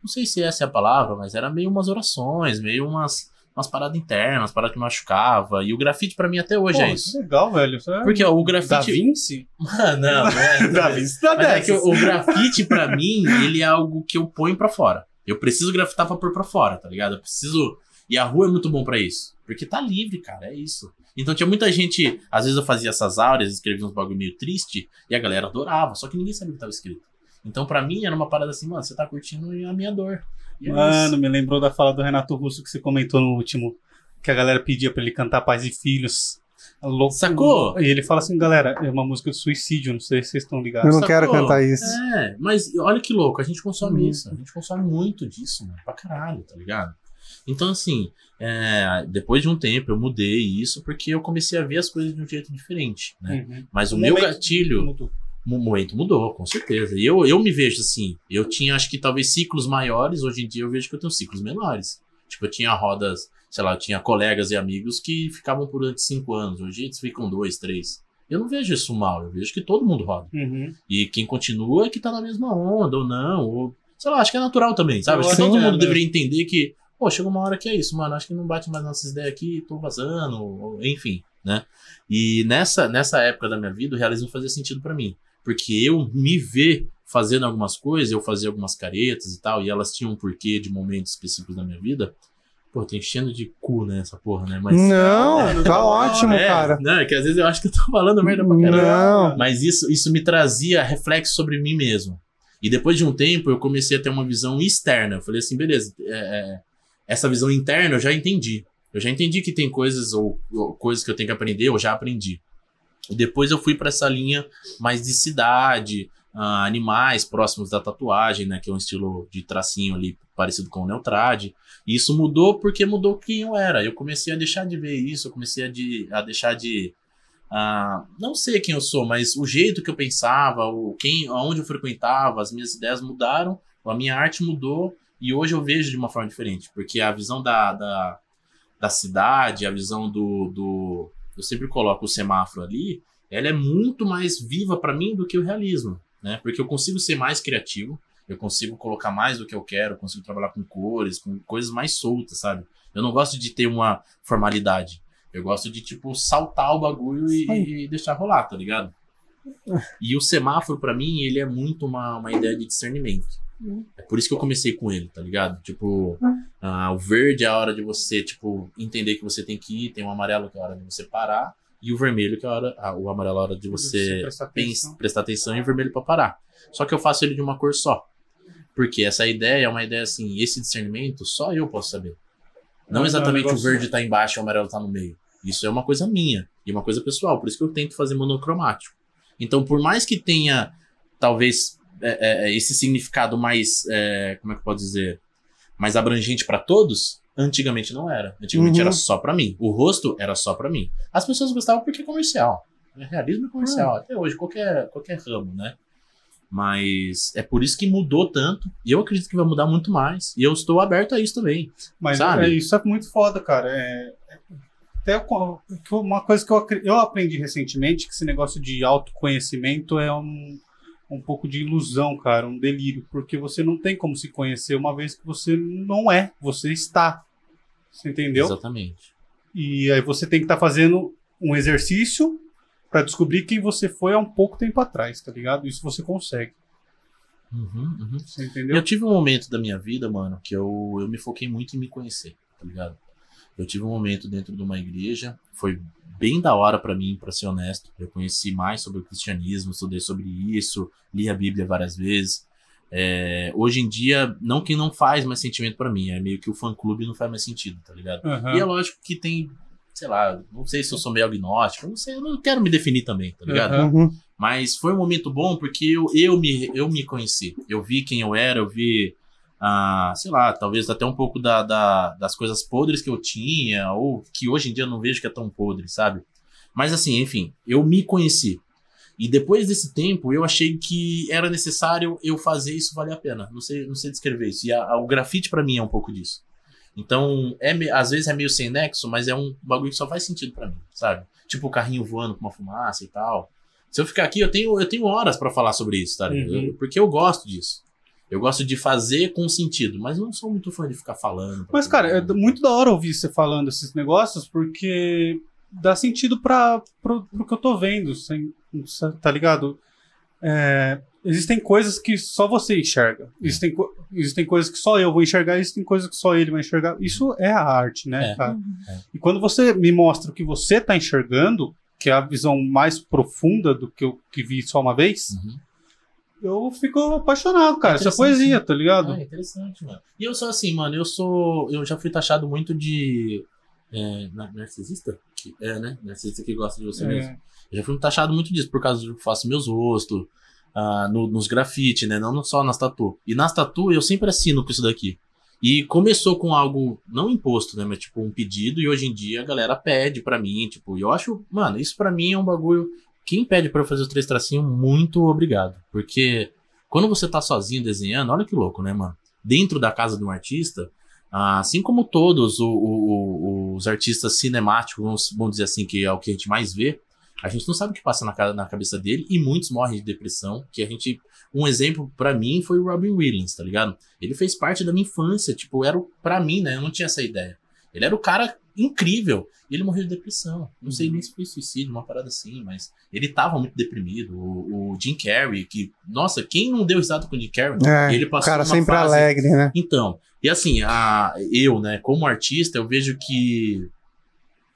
não sei se essa é a palavra, mas era meio umas orações, meio umas, umas paradas internas, umas paradas que machucava. E o grafite pra mim até hoje Pô, é isso. Legal, velho. Isso é- Porque ó, o grafite. Da Vinci? Ah, não, não é. Da Vinci tá Mas é que o, o grafite, pra mim, ele é algo que eu ponho pra fora. Eu preciso grafitar pra pôr pra fora, tá ligado? Eu preciso. E a rua é muito bom pra isso. Porque tá livre, cara, é isso. Então tinha muita gente. Às vezes eu fazia essas áureas, escrevia uns bagulho meio triste, e a galera adorava, só que ninguém sabia o que tava escrito. Então pra mim era uma parada assim, mano, você tá curtindo a minha dor. É Mano, me lembrou da fala do Renato Russo que você comentou no último, que a galera pedia pra ele cantar Pais e Filhos. Louco. Sacou? E ele fala assim, galera, é uma música de suicídio, não sei se vocês estão ligados. Eu não quero Sacou? cantar isso. É, mas olha que louco, a gente consome Hum. isso. A gente consome muito disso, mano, pra caralho, tá ligado? Então, assim, é, depois de um tempo eu mudei isso porque eu comecei a ver as coisas de um jeito diferente, né? Uhum. Mas o O meu gatilho, Mudou. O momento mudou, com certeza. E eu, eu me vejo assim, eu tinha acho que talvez ciclos maiores, hoje em dia eu vejo que eu tenho ciclos menores. Tipo, eu tinha rodas, sei lá, eu tinha colegas e amigos que ficavam por durante cinco anos, hoje eles ficam dois, três. Eu não vejo isso mal, eu vejo que todo mundo roda. Uhum. E quem continua é que tá na mesma onda, ou não, ou. Sei lá, acho que é natural também, sabe? Eu Acho que todo é mundo mesmo. deveria entender que, pô, chega uma hora que é isso, mano. Acho que não bate mais nossas ideias aqui, tô vazando, ou- enfim, né? E nessa, nessa época da minha vida, o realismo fazia sentido pra mim. Porque eu me ver fazendo algumas coisas, eu fazia algumas caretas e tal, e elas tinham um porquê de momentos específicos da minha vida. Pô, tem enchendo de cu, né, essa porra, né? Mas. Não, É, tá não, ótimo, é, cara. Não, é que às vezes eu acho que eu tô falando merda pra caralho. Não. Mas isso, isso me trazia reflexo sobre mim mesmo. E depois de um tempo, eu comecei a ter uma visão externa. Eu falei assim, beleza, é, é, essa visão interna eu já entendi. Eu já entendi que tem coisas ou, ou coisas que eu tenho que aprender, eu já aprendi. Depois eu fui pra essa linha mais de cidade, ah, animais próximos da tatuagem, né? Que é um estilo de tracinho ali parecido com o Neutrad. E isso mudou porque mudou quem eu era. Eu comecei a deixar de ver isso, eu comecei a, de, a deixar de. ah, não sei quem eu sou, mas o jeito que eu pensava, o quem, aonde eu frequentava, as minhas ideias mudaram, a minha arte mudou e hoje eu vejo de uma forma diferente, porque a visão da, da, da cidade, a visão do, do. Eu sempre coloco o semáforo ali, ela é muito mais viva para mim do que o realismo, né? Porque eu consigo ser mais criativo, eu consigo colocar mais do que eu quero, eu consigo trabalhar com cores, com coisas mais soltas, sabe? Eu não gosto de ter uma formalidade. Eu gosto de, tipo, saltar o bagulho e, e deixar rolar, tá ligado? E o semáforo, para mim, ele é muito uma, uma ideia de discernimento. É por isso que eu comecei com ele, tá ligado? Tipo, ah, o verde é a hora de você, tipo, entender que você tem que ir, tem o amarelo que é a hora de você parar, e o vermelho que é a hora, ah, o amarelo é a hora de você, Você prestar atenção. prestar atenção e o vermelho pra parar. Só que eu faço ele de uma cor só. Porque essa ideia é uma ideia assim, esse discernimento só eu posso saber. Não exatamente é um o verde tá embaixo e o amarelo tá no meio. Isso é uma coisa minha e uma coisa pessoal. Por isso que eu tento fazer monocromático. Então, por mais que tenha, talvez, é, é, esse significado mais, é, como é que eu posso dizer, mais abrangente para todos, antigamente não era. Antigamente Uhum. era só para mim. O rosto era só para mim. As pessoas gostavam porque é comercial. É realismo é comercial. Até hoje, qualquer, qualquer ramo, né? Mas é por isso que mudou tanto. E eu acredito que vai mudar muito mais. E eu estou aberto a isso também. Mas Sabe? é, isso é muito foda, cara. É, é- até uma coisa que eu, eu aprendi recentemente, que esse negócio de autoconhecimento é um, um pouco de ilusão, cara, um delírio, porque você não tem como se conhecer uma vez que você não é, você está. Você entendeu? Exatamente. E aí você tem que estar fazendo um exercício pra descobrir quem você foi há um pouco tempo atrás, tá ligado? Isso você consegue. Uhum, uhum. Você entendeu? Eu tive um momento da minha vida, mano, que eu, eu me foquei muito em me conhecer, tá ligado? Eu tive um momento dentro de uma igreja, foi bem da hora pra mim, pra ser honesto. Eu conheci mais sobre o cristianismo, estudei sobre isso, li a Bíblia várias vezes. É, hoje em dia, não que não faz mais sentimento pra mim, é meio que o fã-clube não faz mais sentido, tá ligado? Aham. E é lógico que tem, sei lá, não sei se eu sou meio agnóstico, não sei, eu não quero me definir também, tá ligado? Uhum. Mas foi um momento bom porque eu, eu, me, eu me conheci. Eu vi quem eu era, eu vi, ah, sei lá, talvez até um pouco da, da- das coisas podres que eu tinha, ou que hoje em dia eu não vejo que é tão podre, sabe? Mas assim, enfim, eu me conheci. E depois desse tempo, eu achei que era necessário eu fazer isso valer a pena. Não sei, não sei descrever isso. E a- a- o grafite pra mim é um pouco disso. Então, é, me- às vezes é meio sem nexo, mas é um bagulho que só faz sentido pra mim, sabe? Tipo o carrinho voando com uma fumaça e tal. Se eu ficar aqui, eu tenho, eu tenho horas pra falar sobre isso, tá? ligado? Uhum. Eu- porque eu gosto disso. Eu gosto de fazer com sentido, mas eu não sou muito fã de ficar falando. Mas, cara, é muito da hora ouvir você falando esses negócios, porque dá sentido para pro, pro que eu tô vendo, sem- tá ligado? É, existem coisas que só você enxerga. Existem, co- existem coisas que só eu vou enxergar, existem coisas que só ele vai enxergar. Isso é a arte, né, É. cara? É. E quando você me mostra o que você tá enxergando, que é a visão mais profunda do que eu que vi só uma vez, Uhum. Eu fico apaixonado, cara. É interessante, poesia, sim. tá ligado? Ah, interessante, mano. E eu sou assim, mano, eu sou. Eu já fui taxado muito de. É, na- narcisista? É, né? Narcisista que gosta de você mesmo. É. Eu já fui taxado muito disso, por causa de que eu faço meus rostos, ah, no- nos grafite, né? Não só nas tatu. E nas tatu eu sempre assino com isso daqui. E começou com algo não imposto, né? Mas tipo um pedido, e hoje em dia a galera pede pra mim, tipo, e eu acho, mano, isso pra mim é um bagulho. Quem pede pra eu fazer os três tracinhos, muito obrigado. Porque quando você tá sozinho desenhando, olha que louco, né, mano? Dentro da casa de um artista, assim como todos o- o- os artistas cinemáticos, vamos, vamos dizer assim, que é o que a gente mais vê, a gente não sabe o que passa na, na cabeça dele e muitos morrem de depressão. Que a gente. Um exemplo pra mim foi o Robin Williams, tá ligado? Ele fez parte da minha infância, tipo, era o, pra mim, né? Eu não tinha essa ideia. Ele era o cara incrível e ele morreu de depressão. Não sei nem se foi suicídio, uma parada assim, mas ele tava muito deprimido. O, o Jim Carrey, que, nossa, quem não deu risada com o Jim Carrey? É, ele o passou cara uma sempre fase- alegre, né? então, e assim, a, eu, né, como artista, eu vejo que.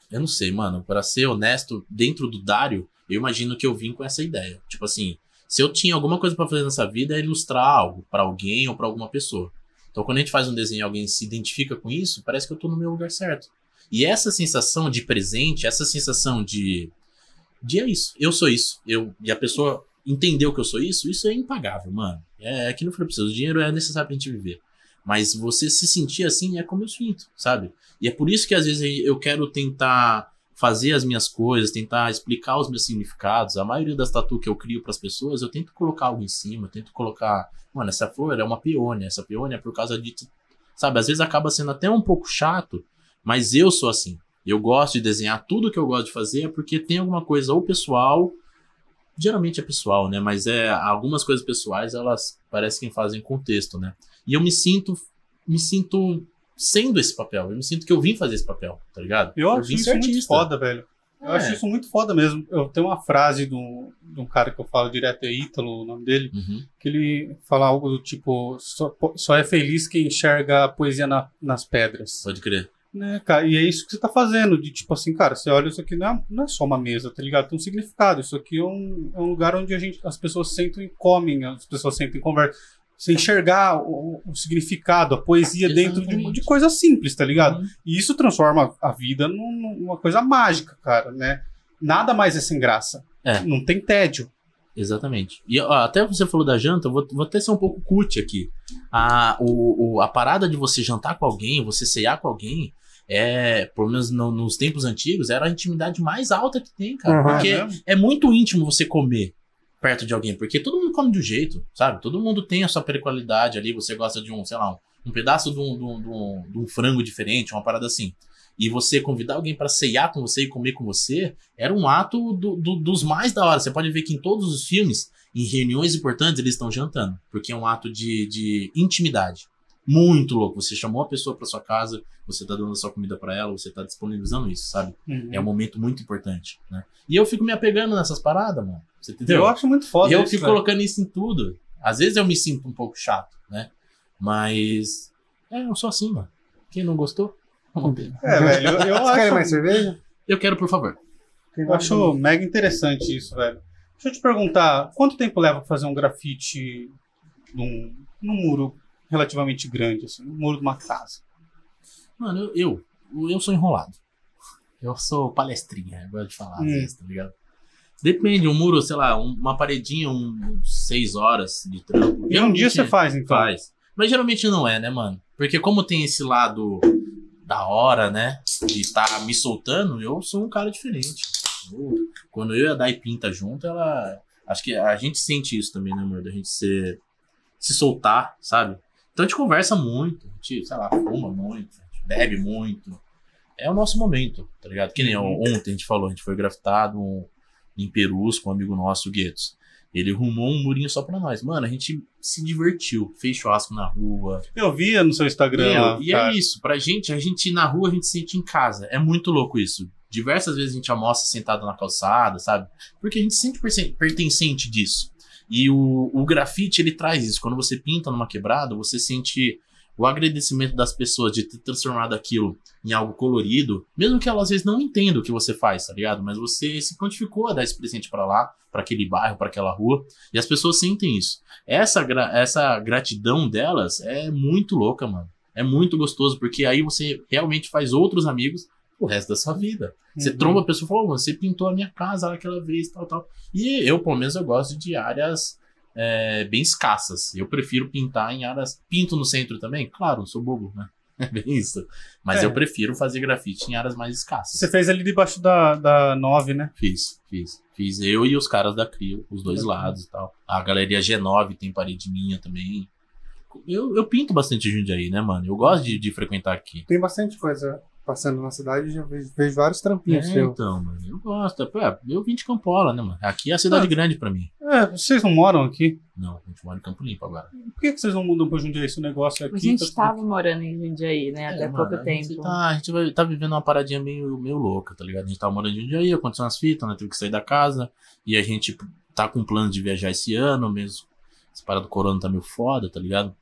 Eu não sei, mano, para ser honesto, dentro do Dário, eu imagino que eu vim com essa ideia. Tipo assim, se eu tinha alguma coisa pra fazer nessa vida, é ilustrar algo pra alguém ou pra alguma pessoa. Então, quando a gente faz um desenho e alguém se identifica com isso, parece que eu tô no meu lugar certo. E essa sensação de presente, essa sensação de. de é isso, eu sou isso. Eu, e a pessoa entendeu que eu sou isso, isso é impagável, mano. É aquilo que falei pra vocês, o dinheiro é necessário pra gente viver. Mas você se sentir assim é como eu sinto, sabe? E é por isso que às vezes eu quero tentar fazer as minhas coisas, tentar explicar os meus significados. A maioria das tatu que eu crio para as pessoas, eu tento colocar algo em cima, tento colocar, mano, essa flor é uma peônia, essa peônia é por causa de, sabe, às vezes acaba sendo até um pouco chato, mas eu sou assim. Eu gosto de desenhar tudo que eu gosto de fazer porque tem alguma coisa ou pessoal, geralmente é pessoal, né, mas é algumas coisas pessoais, elas parecem que fazem contexto, né? E eu me sinto me sinto sendo esse papel. Eu me sinto que eu vim fazer esse papel, tá ligado? Eu acho vim isso ser muito artista. foda, velho. Eu É. acho isso muito foda mesmo. Eu tenho uma frase de um, de um cara que eu falo direto, é Ítalo, o nome dele, Uhum. que ele fala algo do tipo: só, só é feliz quem enxerga a poesia na- nas pedras. Pode crer. Né, cara? E é isso que você tá fazendo. De tipo assim, cara, você olha isso aqui, não é, não é só uma mesa, tá ligado? Tem um significado. Isso aqui é um, é um lugar onde a gente, as pessoas sentam e comem, as pessoas sentam e conversam. Você enxergar o, o significado, a poesia dentro de, de coisas simples, tá ligado? Uhum. E isso transforma a vida num- numa coisa mágica, cara, né? Nada mais é sem graça. É. Não tem tédio. Exatamente. E ó, até você falou da janta, eu vou, vou até ser um pouco cut aqui. A, o, o- a parada de você jantar com alguém, você ceiar com alguém, é, pelo menos no- nos tempos antigos, era a intimidade mais alta que tem, cara. Uhum. Porque É é muito íntimo você comer perto de alguém, porque todo mundo come de um jeito, sabe? Todo mundo tem a sua peculiaridade ali, você gosta de um, sei lá, um, um pedaço de um, de, um, de um- de um frango diferente, uma parada assim. E você convidar alguém pra ceiar com você e comer com você, era um ato do- do- dos mais da hora. Você pode ver que em todos os filmes, em reuniões importantes, eles estão jantando, porque é um ato de, de intimidade. Muito louco. Você chamou a pessoa pra sua casa, você tá dando a sua comida pra ela, você tá disponibilizando isso, sabe? Uhum. É um momento muito importante, né? E eu fico me apegando nessas paradas, mano. Você entendeu? Eu acho muito foda e eu isso, fico velho. colocando isso em tudo. Às vezes eu me sinto um pouco chato, né? Mas. É, eu sou assim, mano. Quem não gostou? Vamos ver. É, velho, eu, eu Vocês querem acho, mais cerveja? Eu quero, por favor. eu acho mega interessante isso, velho. Deixa eu te perguntar, quanto tempo leva pra fazer um grafite num, num muro relativamente grande, assim, no muro de uma casa? Mano, eu, eu, eu sou enrolado. Eu sou palestrinha, eu gosto de falar às Hum. vezes, tá ligado? Depende, um muro, sei lá, um- uma paredinha, um, seis horas de trampo. E um dia você faz, então. Faz. Mas geralmente não é, né, mano? Porque como tem esse lado da hora, né? De estar me soltando, eu sou um cara diferente. Eu- quando eu e a Dai pinta junto, ela. Acho que a gente sente isso também, né, amor? Da gente ser, se soltar, sabe? Então a gente conversa muito, a gente, sei lá, fuma muito, a gente bebe muito. É o nosso momento, tá ligado? Que nem Uhum. ontem a gente falou, a gente foi grafitado em Perus com um amigo nosso, o Guetos. Ele arrumou um murinho só pra nós. Mano, a gente se divertiu. Fez churrasco na rua. Eu via no seu Instagram lá, e cara. é isso. Pra gente, a gente na rua, a gente se sente em casa. É muito louco isso. Diversas vezes a gente almoça sentado na calçada, sabe? Porque a gente se sente pertencente disso. E o, o grafite, ele traz isso. Quando você pinta numa quebrada, você sente o agradecimento das pessoas de ter transformado aquilo em algo colorido, mesmo que elas às vezes não entendam o que você faz, tá ligado? Mas você se prontificou a dar esse presente pra lá, pra aquele bairro, pra aquela rua, e as pessoas sentem isso. Essa, gra- essa gratidão delas é muito louca, mano. É muito gostoso, porque aí você realmente faz outros amigos o resto da sua vida. Você Uhum. tromba a pessoa e fala, "Ô, você pintou a minha casa aquela vez, tal, tal. E eu, pelo menos, eu gosto de áreas é, bem escassas. Eu prefiro pintar em áreas. Pinto no centro também? Claro, não sou bobo, né? É bem isso. Mas É. eu prefiro fazer grafite em áreas mais escassas. Você fez ali debaixo da, da 9, né? Fiz, fiz. Fiz eu e os caras da CRIO, os dois Uhum. lados e tal. A galeria G9 tem parede minha também. Eu, eu pinto bastante Jundiaí, né, mano? Eu gosto de, de frequentar aqui. Tem bastante coisa passando na cidade, já vejo, vejo vários trampinhos É, seus. então, mano, eu gosto. Pô, eu vim de Campola, né, mano? Aqui é a cidade Ah. grande pra mim. É, vocês não moram aqui? Não, a gente mora em Campo Limpo agora. Por que, que vocês não mudam pra Jundiaí esse negócio aqui? A gente tá- tava morando em Jundiaí, né? Até É, pouco mano, gente, tempo. tá, a gente vai, tá vivendo uma paradinha meio, meio louca, tá ligado? A gente tava morando em Jundiaí, aconteceu umas fitas, né? Teve que sair da casa. E a gente tá com plano de viajar esse ano mesmo. Essa parada do corona tá meio foda, tá ligado?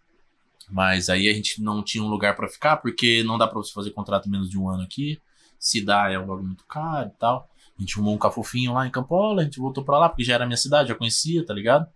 Mas aí a gente não tinha um lugar pra ficar, porque não dá pra você fazer contrato menos de um ano aqui. Se dá, é um bagulho muito caro e tal. A gente arrumou um cafofinho lá em Campola, a gente voltou pra lá, porque já era minha cidade, já conhecia, tá ligado?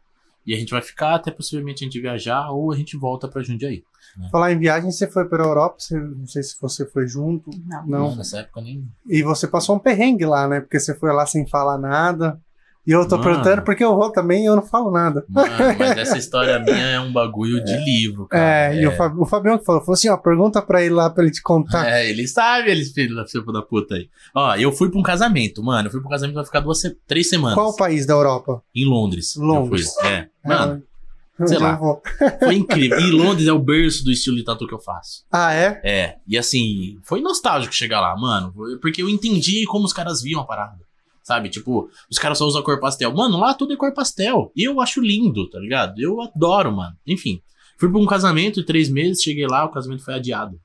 E a gente vai ficar até possivelmente a gente viajar ou a gente volta pra Jundiaí. Falar em viagem, você foi para a Europa, você- não sei se você foi junto. Não. Não. Nessa época nem. E você passou um perrengue lá, né? Porque você foi lá sem falar nada. E eu tô Mano. perguntando porque eu vou também e eu não falo nada. Mano, mas essa história minha é um bagulho de livro, cara. É, e o, Fa- o Fabião que falou, falou assim, ó, pergunta pra ele lá pra ele te contar. É, ele sabe, ele filho da filha da puta aí. Ó, eu fui pra um casamento, mano. Eu fui pra um casamento pra ficar duas, três semanas. Qual país da Europa? Em Londres. Londres. fui. É. Mano, É, sei lá. vou. foi incrível. E Londres é o berço do estilo de tatu que eu faço. Ah, é? É. E assim, foi nostálgico chegar lá, mano. Porque eu entendi como os caras viam a parada. Sabe? Tipo, os caras só usam cor pastel. Mano, lá tudo é cor pastel. E eu acho lindo, tá ligado? Eu adoro, mano. Enfim. Fui pra um casamento, três meses, cheguei lá, o casamento foi adiado.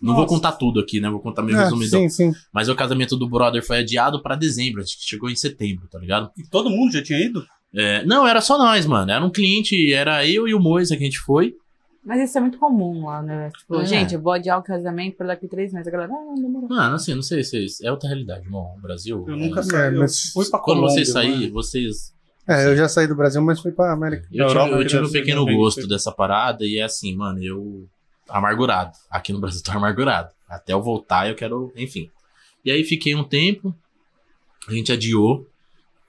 Não vou Nossa. contar tudo aqui, né? Vou contar meio Ah, resumidão. sim, sim. Mas o casamento do brother foi adiado pra dezembro. Acho que chegou em setembro, tá ligado? E todo mundo já tinha ido? É, não, era só nós, mano. Era um cliente, era eu e o Moisa que a gente foi. Mas isso é muito comum lá, né? Tipo, É. gente, eu vou adiar o casamento por daqui três meses. A galera, ah, não, demorou. Mano, assim, não sei se é outra realidade, irmão. O Brasil. Eu é- nunca É, saí. Mas fui pra Quando vocês saírem, vocês. É, eu já saí do Brasil, mas fui pra América. Eu tive, Europa, eu tive um pequeno gosto dessa parada e é assim, mano, eu. Amargurado. Aqui no Brasil tô amargurado. Até eu voltar, eu quero. Enfim. E aí fiquei um tempo. A gente adiou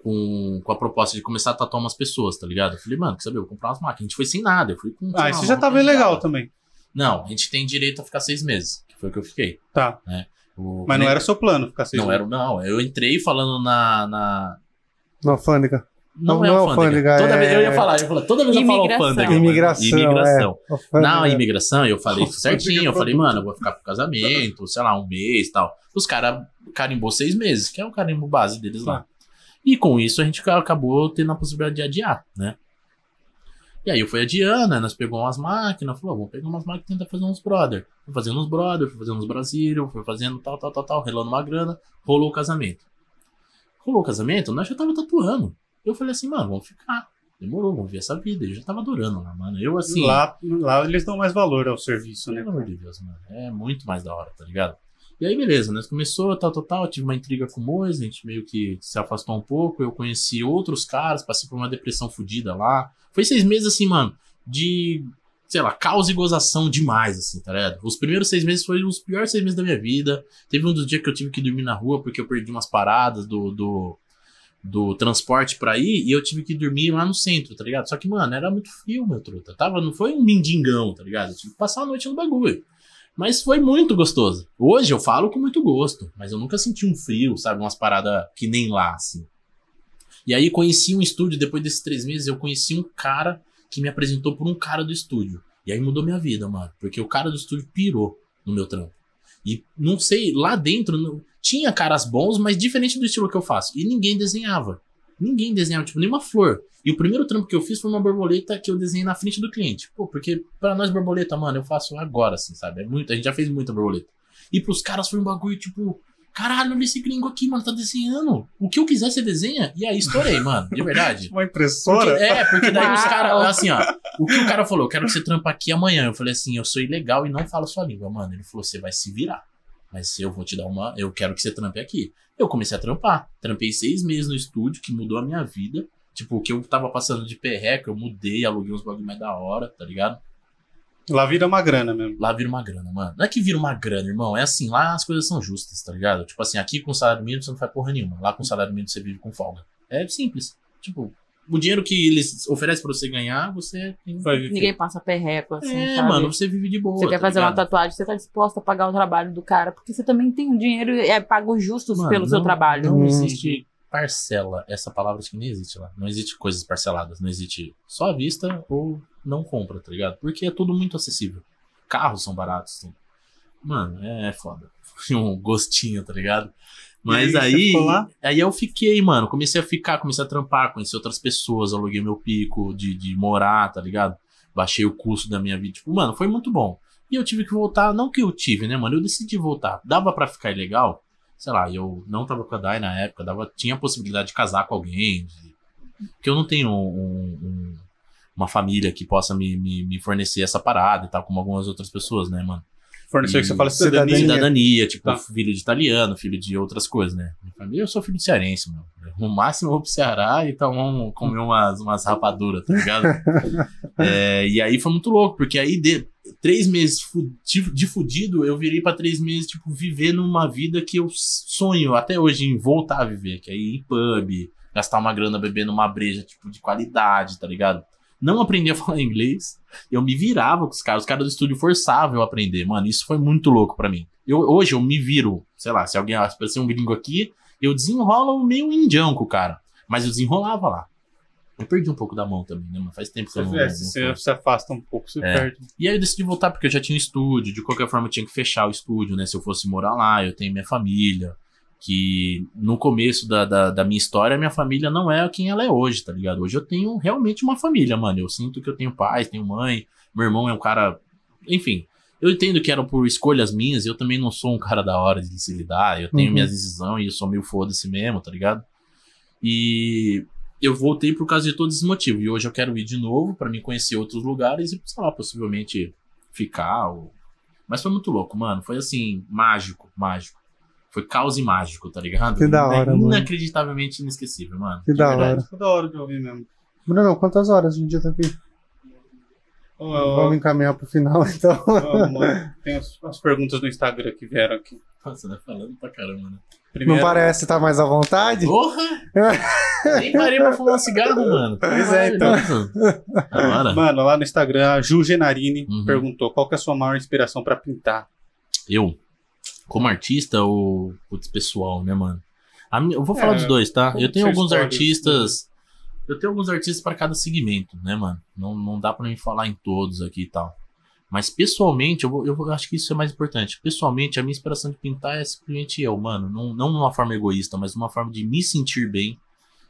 com, com a proposta de começar a tatuar umas pessoas, tá ligado? Eu falei, mano, quer saber? Eu vou comprar umas máquinas. A gente foi sem nada. Eu fui com. Ah, isso já tava de legal também. Não, a gente tem direito a ficar seis meses. Que foi o que eu fiquei. Tá. O- Mas não era seu plano ficar seis Não meses. era, não. Eu entrei falando na. na... Na alfândega. Não, Não é é alfândega. alfândega, Toda é- vez eu ia falar, eu ia falar, toda vez eu falo Imigração. alfândega. Imigração, Imigração. é. Na imigração, eu falei Alfândega certinho, eu falei, mano, eu vou ficar pro casamento, sei lá, um mês e tal. Os caras carimbou seis meses, que é o carimbo base deles lá. E com isso a gente acabou tendo a possibilidade de adiar, né? E aí eu fui adiando, nós pegamos umas máquinas, falou, vamos pegar umas máquinas e tentar fazer uns brother. Fui fazendo uns brother, fui fazendo uns Brasília, fui fazendo tal, tal, tal, tal, relando uma grana, rolou o casamento. Rolou o casamento, nós já tava tatuando. Eu falei assim, mano, vamos ficar. Demorou, vamos ver essa vida. Eu já tava adorando lá, mano. Eu assim. Lá, lá eles dão mais valor ao serviço, né? Pelo amor de Deus, mano. É muito mais da hora, tá ligado? E aí, beleza, nós começou, tal, tal, tal. Tive uma intriga com o Mois, a gente meio que se afastou um pouco. Eu conheci outros caras, passei por uma depressão fodida lá. Foi seis meses, assim, mano, de, sei lá, caos e gozação demais, assim, tá ligado? Os primeiros seis meses foram os piores seis meses da minha vida. Teve um dos dias que eu tive que dormir na rua porque eu perdi umas paradas do. do do transporte pra ir e eu tive que dormir lá no centro, tá ligado? Só que, mano, era muito frio, meu truta. Tava, não foi um mindingão, tá ligado? Eu tive que passar a noite no bagulho. Mas foi muito gostoso. Hoje eu falo com muito gosto, mas eu nunca senti um frio, sabe? Umas paradas que nem lá, assim. E aí conheci um estúdio, depois desses três meses, eu conheci um cara que me apresentou por um cara do estúdio. E aí mudou minha vida, mano. Porque o cara do estúdio pirou no meu trampo. E não sei, lá dentro não- tinha caras bons, mas diferente do estilo que eu faço. E ninguém desenhava. Ninguém desenhava, tipo, nenhuma flor. E o primeiro trampo que eu fiz foi uma borboleta que eu desenhei na frente do cliente. Pô, porque pra nós borboleta, mano, eu faço agora, assim, sabe? É muito, a gente já fez muita borboleta. E pros caras foi um bagulho, tipo, caralho, olha esse gringo aqui, mano, tá desenhando. O que eu quiser você desenha? E aí estourei, mano, de verdade. Uma Porque- impressora? é, porque daí os caras, assim, ó. O que o cara falou, eu quero que você trampa aqui amanhã. Eu falei assim, eu sou ilegal e não falo sua língua, mano. Ele falou, você vai se virar. Mas eu vou te dar uma. Eu quero que você trampe aqui. Eu comecei a trampar. Trampei seis meses no estúdio, que mudou a minha vida. Tipo, o que eu tava passando de perreca, eu mudei, aluguei uns bagulho mais da hora, tá ligado? Lá vira uma grana mesmo. Lá vira uma grana, mano. Não é que vira uma grana, irmão. É assim, lá as coisas são justas, tá ligado? Tipo assim, aqui com salário mínimo você não faz porra nenhuma. Lá com salário mínimo você vive com folga. É simples. Tipo, o dinheiro que eles oferecem pra você ganhar, você. Vai viver. Ninguém passa perreco, assim, É, sabe? mano, você vive de boa. Você quer tá fazer uma ligado? tatuagem, você tá disposto a pagar o trabalho do cara, porque você também tem um dinheiro e é pago justos Mano, pelo seu não- trabalho. Não Hum. existe parcela. Essa palavra acho que nem existe lá. Não existe coisas parceladas. Não existe só à vista ou não compra, tá ligado? Porque é tudo muito acessível. Carros são baratos. Tem... Mano, é foda. Foi um gostinho, tá ligado? Mas aí, aí, aí eu fiquei, mano. Comecei a ficar, comecei a trampar, conheci outras pessoas, aluguei meu pico de, de morar, tá ligado? Baixei o custo da minha vida. Tipo, mano, foi muito bom. E eu tive que voltar, não que eu tive, né, mano? Eu decidi voltar. Dava pra ficar ilegal? Sei lá, eu não tava com a Dai na época, dava, tinha a possibilidade de casar com alguém. De, que eu não tenho um- um- uma família que possa me, me, me fornecer essa parada e tal, como algumas outras pessoas, né, mano? Forneceu que você fala Cidadania. cidadania. Tipo, Tá. filho de italiano, filho de outras coisas, né? Minha família, Eu sou filho de cearense, mano. No máximo eu vou pro Ceará e tomar um, comer umas, umas rapaduras, tá ligado? É, e aí foi muito louco, porque aí de três meses de, de fudido, eu virei pra três meses, tipo, viver numa vida que eu sonho até hoje em voltar a viver, que é ir em pub, gastar uma grana bebendo uma breja, tipo, de qualidade, tá ligado? Não aprendi a falar inglês. Eu me virava com os caras. Os caras do estúdio forçavam eu a aprender. Mano, isso foi muito louco pra mim. Eu, hoje eu me viro, sei lá, se alguém aparecer um gringo aqui, eu desenrolo meio indião com o cara. Mas eu desenrolava lá. Eu perdi um pouco da mão também, né? Mas faz tempo que Você, eu não. é, você se afasta um pouco, você É. perde. E aí eu decidi voltar porque eu já tinha um estúdio. De qualquer forma, eu tinha que fechar o estúdio, né? Se eu fosse morar lá, eu tenho minha família. Que no começo da, da, da minha história, minha família não é quem ela é hoje, tá ligado? Hoje eu tenho realmente uma família, mano. Eu sinto que eu tenho pais, tenho mãe. Meu irmão é um cara. Enfim, eu entendo que eram por escolhas minhas. Eu também não sou um cara da hora de se lidar. Eu tenho Uhum. minhas decisões e eu sou meio foda-se mesmo, tá ligado? E eu voltei por causa de todos esses motivos. E hoje eu quero ir de novo pra me conhecer outros lugares e, sei lá, possivelmente ficar. Ou... Mas foi muito louco, mano. Foi assim, mágico, mágico. Foi caos e mágico, tá ligado? Que da hora, é mano. inacreditavelmente inesquecível, mano. Que da verdade. hora. Foi da hora de ouvir mesmo. Bruno, quantas horas a gente já tá aqui? Ô, Vamos encaminhar pro final, então. mano, tem as, as perguntas no Instagram que vieram aqui. Nossa, tá falando pra caramba, né? Não parece estar mais à vontade? Porra! Nem parei pra fumar um cigarro, mano. Pois é, então. Agora, Mano, lá no Instagram, a Ju Genarini Uhum. perguntou qual que é a sua maior inspiração pra pintar. eu, como artista ou putz, pessoal, né, mano? A eu vou falar É, dos dois, tá? Eu tenho alguns artistas. Eu tenho alguns artistas pra cada segmento, né, mano? Não, não dá pra mim falar em todos aqui e tal. Mas pessoalmente, eu, vou, eu acho que isso é mais importante. Pessoalmente, a minha inspiração de pintar é simplesmente eu, mano. Não, não numa forma egoísta, mas numa forma de me sentir bem.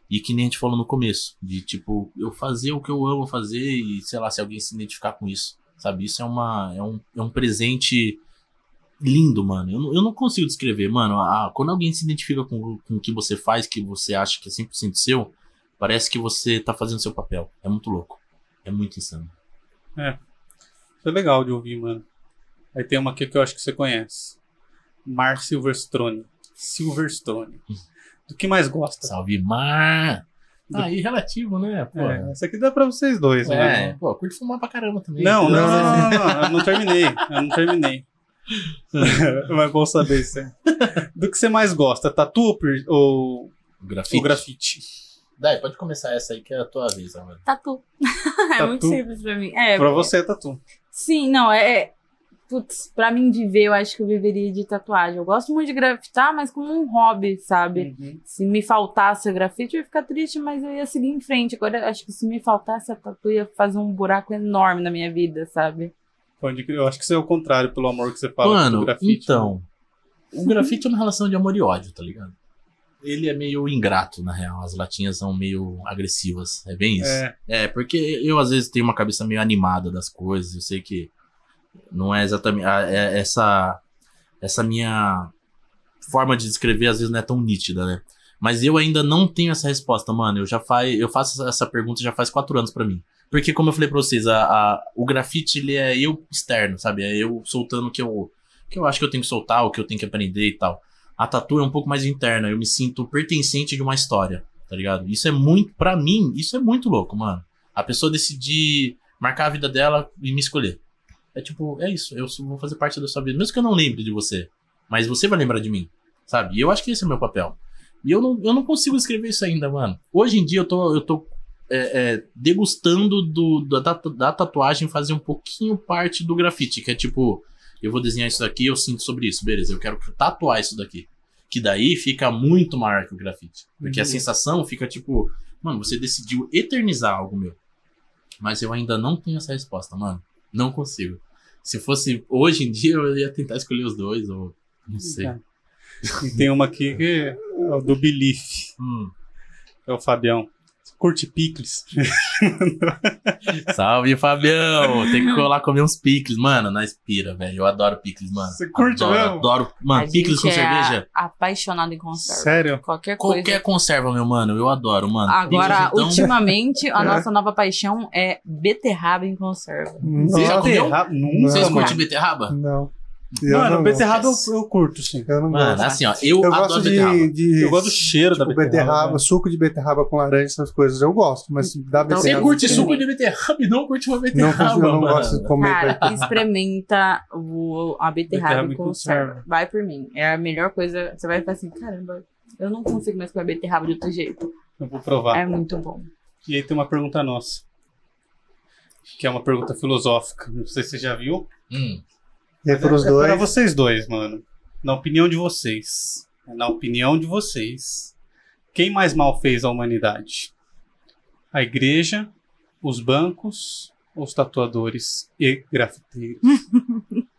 E que nem a gente falou no começo. De, tipo, eu fazer o que eu amo fazer e, sei lá, se alguém se identificar com isso. Sabe? Isso é, uma, é, um, é um presente lindo, mano. Eu, não- eu não consigo descrever, mano. A- quando alguém se identifica com, com o que você faz, que você acha que é 100% seu, parece que você tá fazendo seu papel. É muito louco. É muito insano. Isso é legal de ouvir, mano. Aí tem uma aqui que eu acho que você conhece. Mar Silverstone. Silverstone. Do que mais gosta? Salve, Mar! Aí, relativo, né? Pô, É, essa aqui dá pra vocês dois, É, né? pô, curto fumar pra caramba também. Não, não, não, não, não, não, eu não terminei. Eu não terminei. Mas é bom saber isso. Do que você mais gosta? Tatu ou per- ou grafite. o grafite? Dai, pode começar essa aí que é a tua vez agora. Tatu. é Tatu? muito simples pra mim. É, Pra você é tatu. Sim, não, é. é- Putz, pra mim viver, eu acho que eu viveria de tatuagem. Eu gosto muito de grafitar, mas como um hobby, sabe? Se me faltasse o grafite, eu ia ficar triste, mas eu ia seguir em frente. Agora, eu acho que se me faltasse a tatu, eu ia fazer um buraco enorme na minha vida, sabe? Pode. Eu acho que isso é o contrário, pelo amor que você fala Mano, do grafite. então. O grafite é uma relação de amor e ódio, tá ligado? Ele é meio ingrato, na real. As latinhas são meio agressivas. É bem isso. É, É, porque eu às vezes tenho uma cabeça meio animada das coisas. Eu sei que não é exatamente. é- essa, essa minha forma de descrever às vezes não é tão nítida, né? Mas eu ainda não tenho essa resposta, mano. Eu já faz, eu faço essa pergunta já faz quatro anos pra mim. Porque, como eu falei pra vocês, a, a- o grafite ele é eu externo, sabe? É eu soltando o que eu, que eu acho que eu tenho que soltar, o que eu tenho que aprender e tal. A tatu é um pouco mais interna. Eu me sinto pertencente de uma história, tá ligado? Isso é muito, pra mim, isso é muito louco, mano. A pessoa decidir marcar a vida dela e me escolher. É tipo, é isso. Eu vou fazer parte da sua vida. Mesmo que eu não lembre de você. Mas você vai lembrar de mim. Sabe? E eu acho que esse é o meu papel. E eu não, eu não consigo escrever isso ainda, mano. Hoje em dia eu tô, eu tô é, é, degustando do, da, da, tatuagem fazer um pouquinho parte do grafite. Que é tipo, eu vou desenhar isso daqui eu sinto sobre isso. Beleza, eu quero tatuar isso daqui. Que daí fica muito maior que o grafite. Porque a Uhum. sensação fica tipo, mano, você decidiu eternizar algo meu. Mas eu ainda não tenho essa resposta, mano. Não consigo. Se fosse hoje em dia, eu ia tentar escolher os dois, ou não sei. É. E tem uma aqui que é o do Belief, Hum. é o Fabião. Curte picles? Salve, Fabião! Tem que colar comer uns picles, mano, na espira, velho. Eu adoro picles, mano. Você curte adoro, mesmo? Adoro. Mano, A picles com é cerveja. apaixonado em conserva. Sério? Qualquer coisa. Qualquer conserva, meu mano, eu adoro, mano. Agora, Picles, então, ultimamente, a nossa nova paixão é beterraba em conserva. Você já Nossa, comeu? Beterraba? Vocês curtem beterraba? Não. Eu Mano, não beterraba eu, eu curto, sim. Eu não Mano, gosto. assim, ó, eu, Eu adoro gosto beterraba. de, de. Eu gosto do cheiro tipo, da beterraba. beterraba, né? suco de beterraba com laranja, essas coisas. Eu gosto, mas da Então, Você beterraba. curte suco de beterraba e não curte uma Não, beterraba, eu não mano. gosto de comer Cara, beterraba. experimenta o, a beterraba Beterraba em conserva. conserva. Vai por mim. É a melhor coisa. Você vai falar assim, caramba, eu não consigo mais comer beterraba de outro jeito. Eu vou provar. É muito bom. E aí tem uma pergunta nossa. Que é uma pergunta filosófica. Não sei se você já viu. Hum, E pros é dois. para vocês dois, mano. Na opinião de vocês. Na opinião de vocês. Quem mais mal fez a humanidade? A igreja, os bancos, os tatuadores e grafiteiros?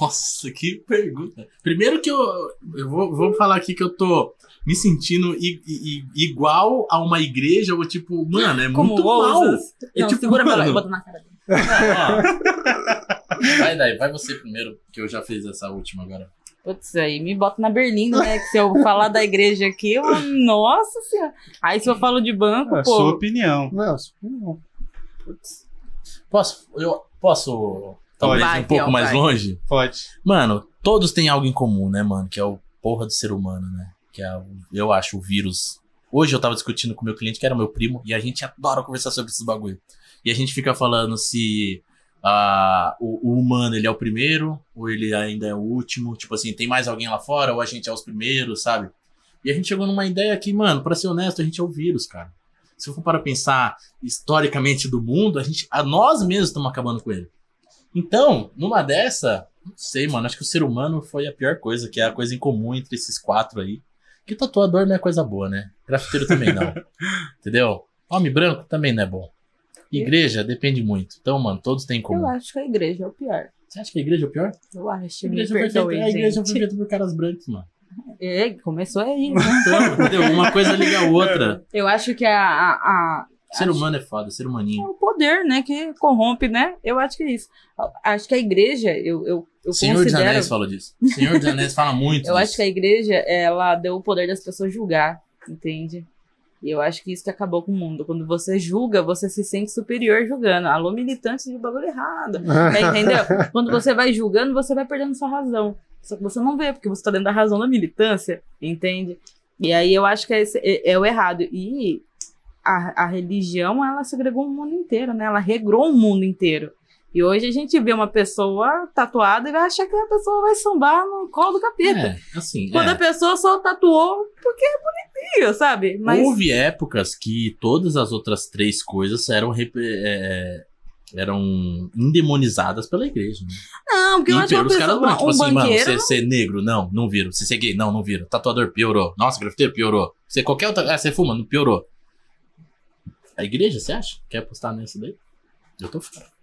Nossa, que pergunta. Primeiro que eu, eu vou, vou falar aqui que eu tô me sentindo i- i- igual a uma igreja, ou tipo, mano, é Como muito mal. É Não, tipo, segura mano. eu boto na cara dele. Ó, vai daí, vai você primeiro, que eu já fiz essa última agora. Putz, aí me bota na berlinda, né? Que se eu falar da igreja aqui, eu, nossa senhora. Aí se eu falo de banco, É pô. sua opinião. Não, não. Putz. Posso, eu posso talvez Vai, um pouco mais vai. longe? Pode. Mano, todos têm algo em comum, né, mano? Que é o porra do ser humano, né? Que é, o- eu acho, o vírus. Hoje eu tava discutindo com meu cliente, que era meu primo, e a gente adora conversar sobre esses bagulho. E a gente fica falando se ah, o, o humano ele é o primeiro, ou ele ainda é o último. Tipo assim, tem mais alguém lá fora, ou a gente é os primeiros, sabe? E a gente chegou numa ideia que, mano, pra ser honesto, a gente é o vírus, cara. Se eu for para pensar historicamente do mundo, a gente, a nós mesmos estamos acabando com ele. Então, numa dessa, não sei, mano. Acho que o ser humano foi a pior coisa, que é a coisa em comum entre esses quatro aí. Que tatuador não é coisa boa, né? Grafiteiro também não. Entendeu? Homem branco também não é bom. Igreja depende muito. Então, mano, todos têm em Eu acho que a igreja é o pior. Você acha que a igreja é o pior? Eu acho. A igreja, perdoe, a igreja gente. feita por caras brancos, mano. É, começou aí, né? Então, entendeu? Uma coisa liga a outra. Eu acho que a, a, a- Ser humano é foda, ser é humaninho. o poder, né, que corrompe, né? Eu acho que é isso. Acho que a igreja, eu, eu, eu Senhor considero... Anéis fala disso. Senhor dos Anéis fala muito Eu disso. acho que a igreja, ela deu o poder das pessoas julgar, entende? E eu acho que isso que acabou com o mundo. Quando você julga, você se sente superior julgando. Alô, militantes de bagulho errado. É, entendeu? Quando você vai julgando, você vai perdendo sua razão. Só que você não vê, porque você tá dentro da razão da militância, entende? E aí eu acho que é, esse- é- é o errado. E a, a religião, ela segregou o mundo inteiro, né? Ela regrou o mundo inteiro. E hoje a gente vê uma pessoa tatuada e vai achar que a pessoa vai sambar no colo do capeta. É, assim, Quando é. a pessoa só tatuou porque é bonitinho, sabe? Mas Houve épocas que todas as outras três coisas eram, rep- é, eram endemonizadas pela igreja. Né? não, porque eu E acho que pelos caras não, tipo um assim, mano, você ser negro, não, não vira. Você ser gay, não, não vira. Tatuador, piorou. Nossa, grafiteiro, piorou. Você qualquer outra. Ah, você fuma, não piorou. A igreja, você acha? Quer apostar nessa daí? Eu tô fora.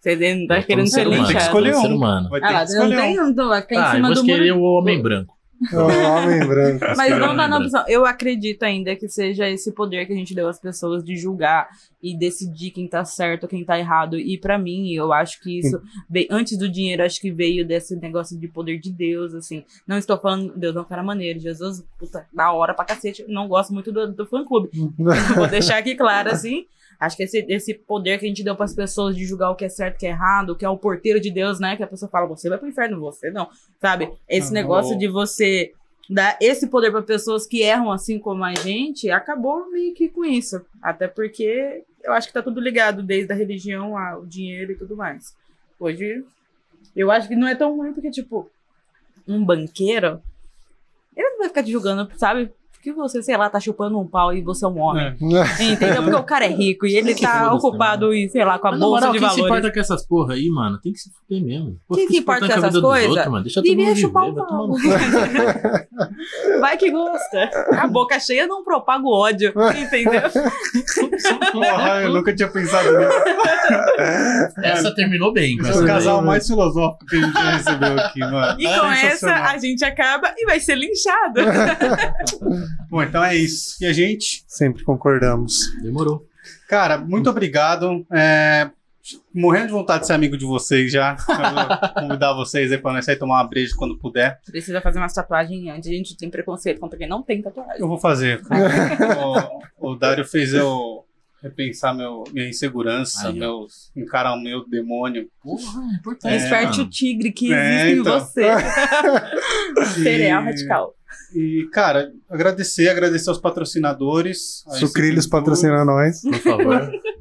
Você não tá Eu querendo ser humano, Tem que linchado. escolher no ser um. humano. Vai ter Ah, que lá, não escolher tem, um. não em Ah, eu cima do escolher muro. o homem branco. É o homem branco. Mas Escolher não dá na opção. Eu acredito ainda que seja esse poder que a gente deu às pessoas de julgar e decidir quem tá certo, quem tá errado. E pra mim, eu acho que isso, veio- antes do dinheiro, acho que veio desse negócio de poder de Deus, assim. Não estou falando, Deus não cara maneiro. Jesus, puta, da hora pra cacete. Não gosto muito do, do fã clube. Vou deixar aqui claro, assim. Acho que esse, esse poder que a gente deu pras pessoas de julgar o que é certo, o que é errado, o que é o porteiro de Deus, né? Que a pessoa fala, você vai pro inferno, você não. Sabe? Esse Ah, negócio de você dar esse poder pra pessoas que erram assim como a gente, acabou meio que com isso. Até porque eu acho que tá tudo ligado, desde a religião ao dinheiro e tudo mais. Hoje, eu acho que não é tão ruim, porque, tipo, um banqueiro, ele não vai ficar te julgando, sabe? Porque você, sei lá, tá chupando um pau e você é um homem. É. Entendeu? Porque o cara é rico e ele Que tá ocupado, em, sei lá, com a Mas, bolsa moral, de quem se valores. importa com essas porra aí, mano? Tem que se fuder mesmo. Pô, Quem que importa com essas coisas? Deixa todo Devia mundo chupar viver, um pau. Vai que gosta. A boca cheia não propaga o ódio, entendeu? Porra, eu nunca tinha pensado nisso. Essa terminou bem. com Esse é essa o daí. casal mais filosófico que a gente já recebeu aqui, mano. E com essa Sensacional. a gente acaba e vai ser linchado. Bom, então é isso. E a gente, Sempre concordamos. Demorou. cara, muito obrigado. É, morrendo de vontade de ser amigo de vocês já. Eu vou convidar vocês aí pra nós sair tomar uma breja quando puder. Precisa fazer umas tatuagens antes. A gente tem preconceito contra quem não tem tatuagem. Eu vou fazer. o, o Dário fez eu repensar meu, minha insegurança, Aí, meus, encarar o meu demônio. Porra, é importante. Desperte mano. o tigre que É, existe então. em você. Cereal radical. E, cara, agradecer, agradecer aos patrocinadores. Sucrilhos patrocina nós. Por favor.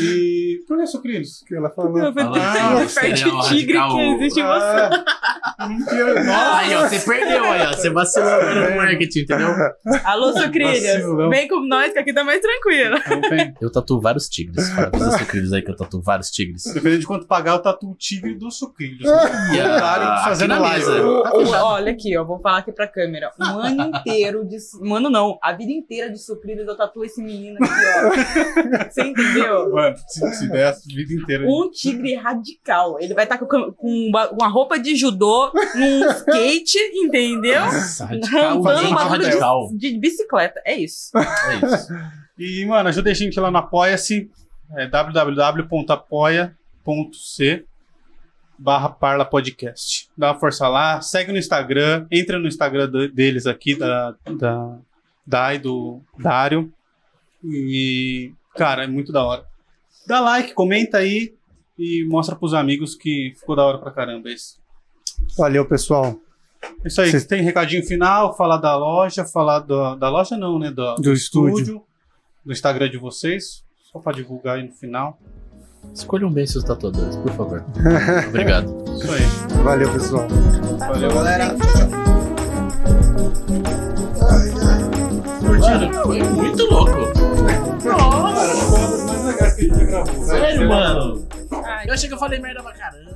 E. Por que Sucrilhos? Que ela falou. Desperte cereal o tigre radical. que existe em você. Ah, Mentira, nossa. Aí, ó, você perdeu aí, ó. Você vacilou no marketing, entendeu? Alô, sucrilhos. Vacilão. Vem com nós que aqui tá mais tranquilo. Então. Eu tatuo vários tigres. Fala pros sucrilhos aí que eu tatuo vários tigres. Dependendo de quanto pagar, eu tatuo o tigre do sucrilhos. E a- fazendo aqui na live. mesa. Tá olha aqui, ó, vou falar aqui pra câmera. Um ano inteiro de. Um ano não, a vida inteira de sucrilhos eu tatuo esse menino aqui, ó. Você entendeu? Mano, se, se der a vida inteira. Um tigre radical. Ele vai estar com, com uma, uma roupa de judô, num skate, entendeu? Nossa, Andando radical, um de, de bicicleta. É isso. É isso. E, mano, ajuda a gente lá no Apoia-se. É www.apoia.c barra Parla Podcast. Dá uma força lá, segue no Instagram, entra no Instagram deles aqui, da, da Dai, do Dário. E, cara, é muito da hora. Dá like, comenta aí e mostra pros amigos que ficou da hora pra caramba esse. Valeu, pessoal. É Isso aí, Cês- tem recadinho final, falar da loja, falar da, da loja não, né? Do, Do estúdio. do Instagram de vocês, só pra divulgar aí no final. Escolham bem seus tatuadores, por favor. Obrigado. Isso aí. Valeu, pessoal. Valeu, galera. Mano, foi muito louco. Cara, foi uma das mais legais que a gente gravou. Sério, mano. Eu achei que eu falei merda pra caramba.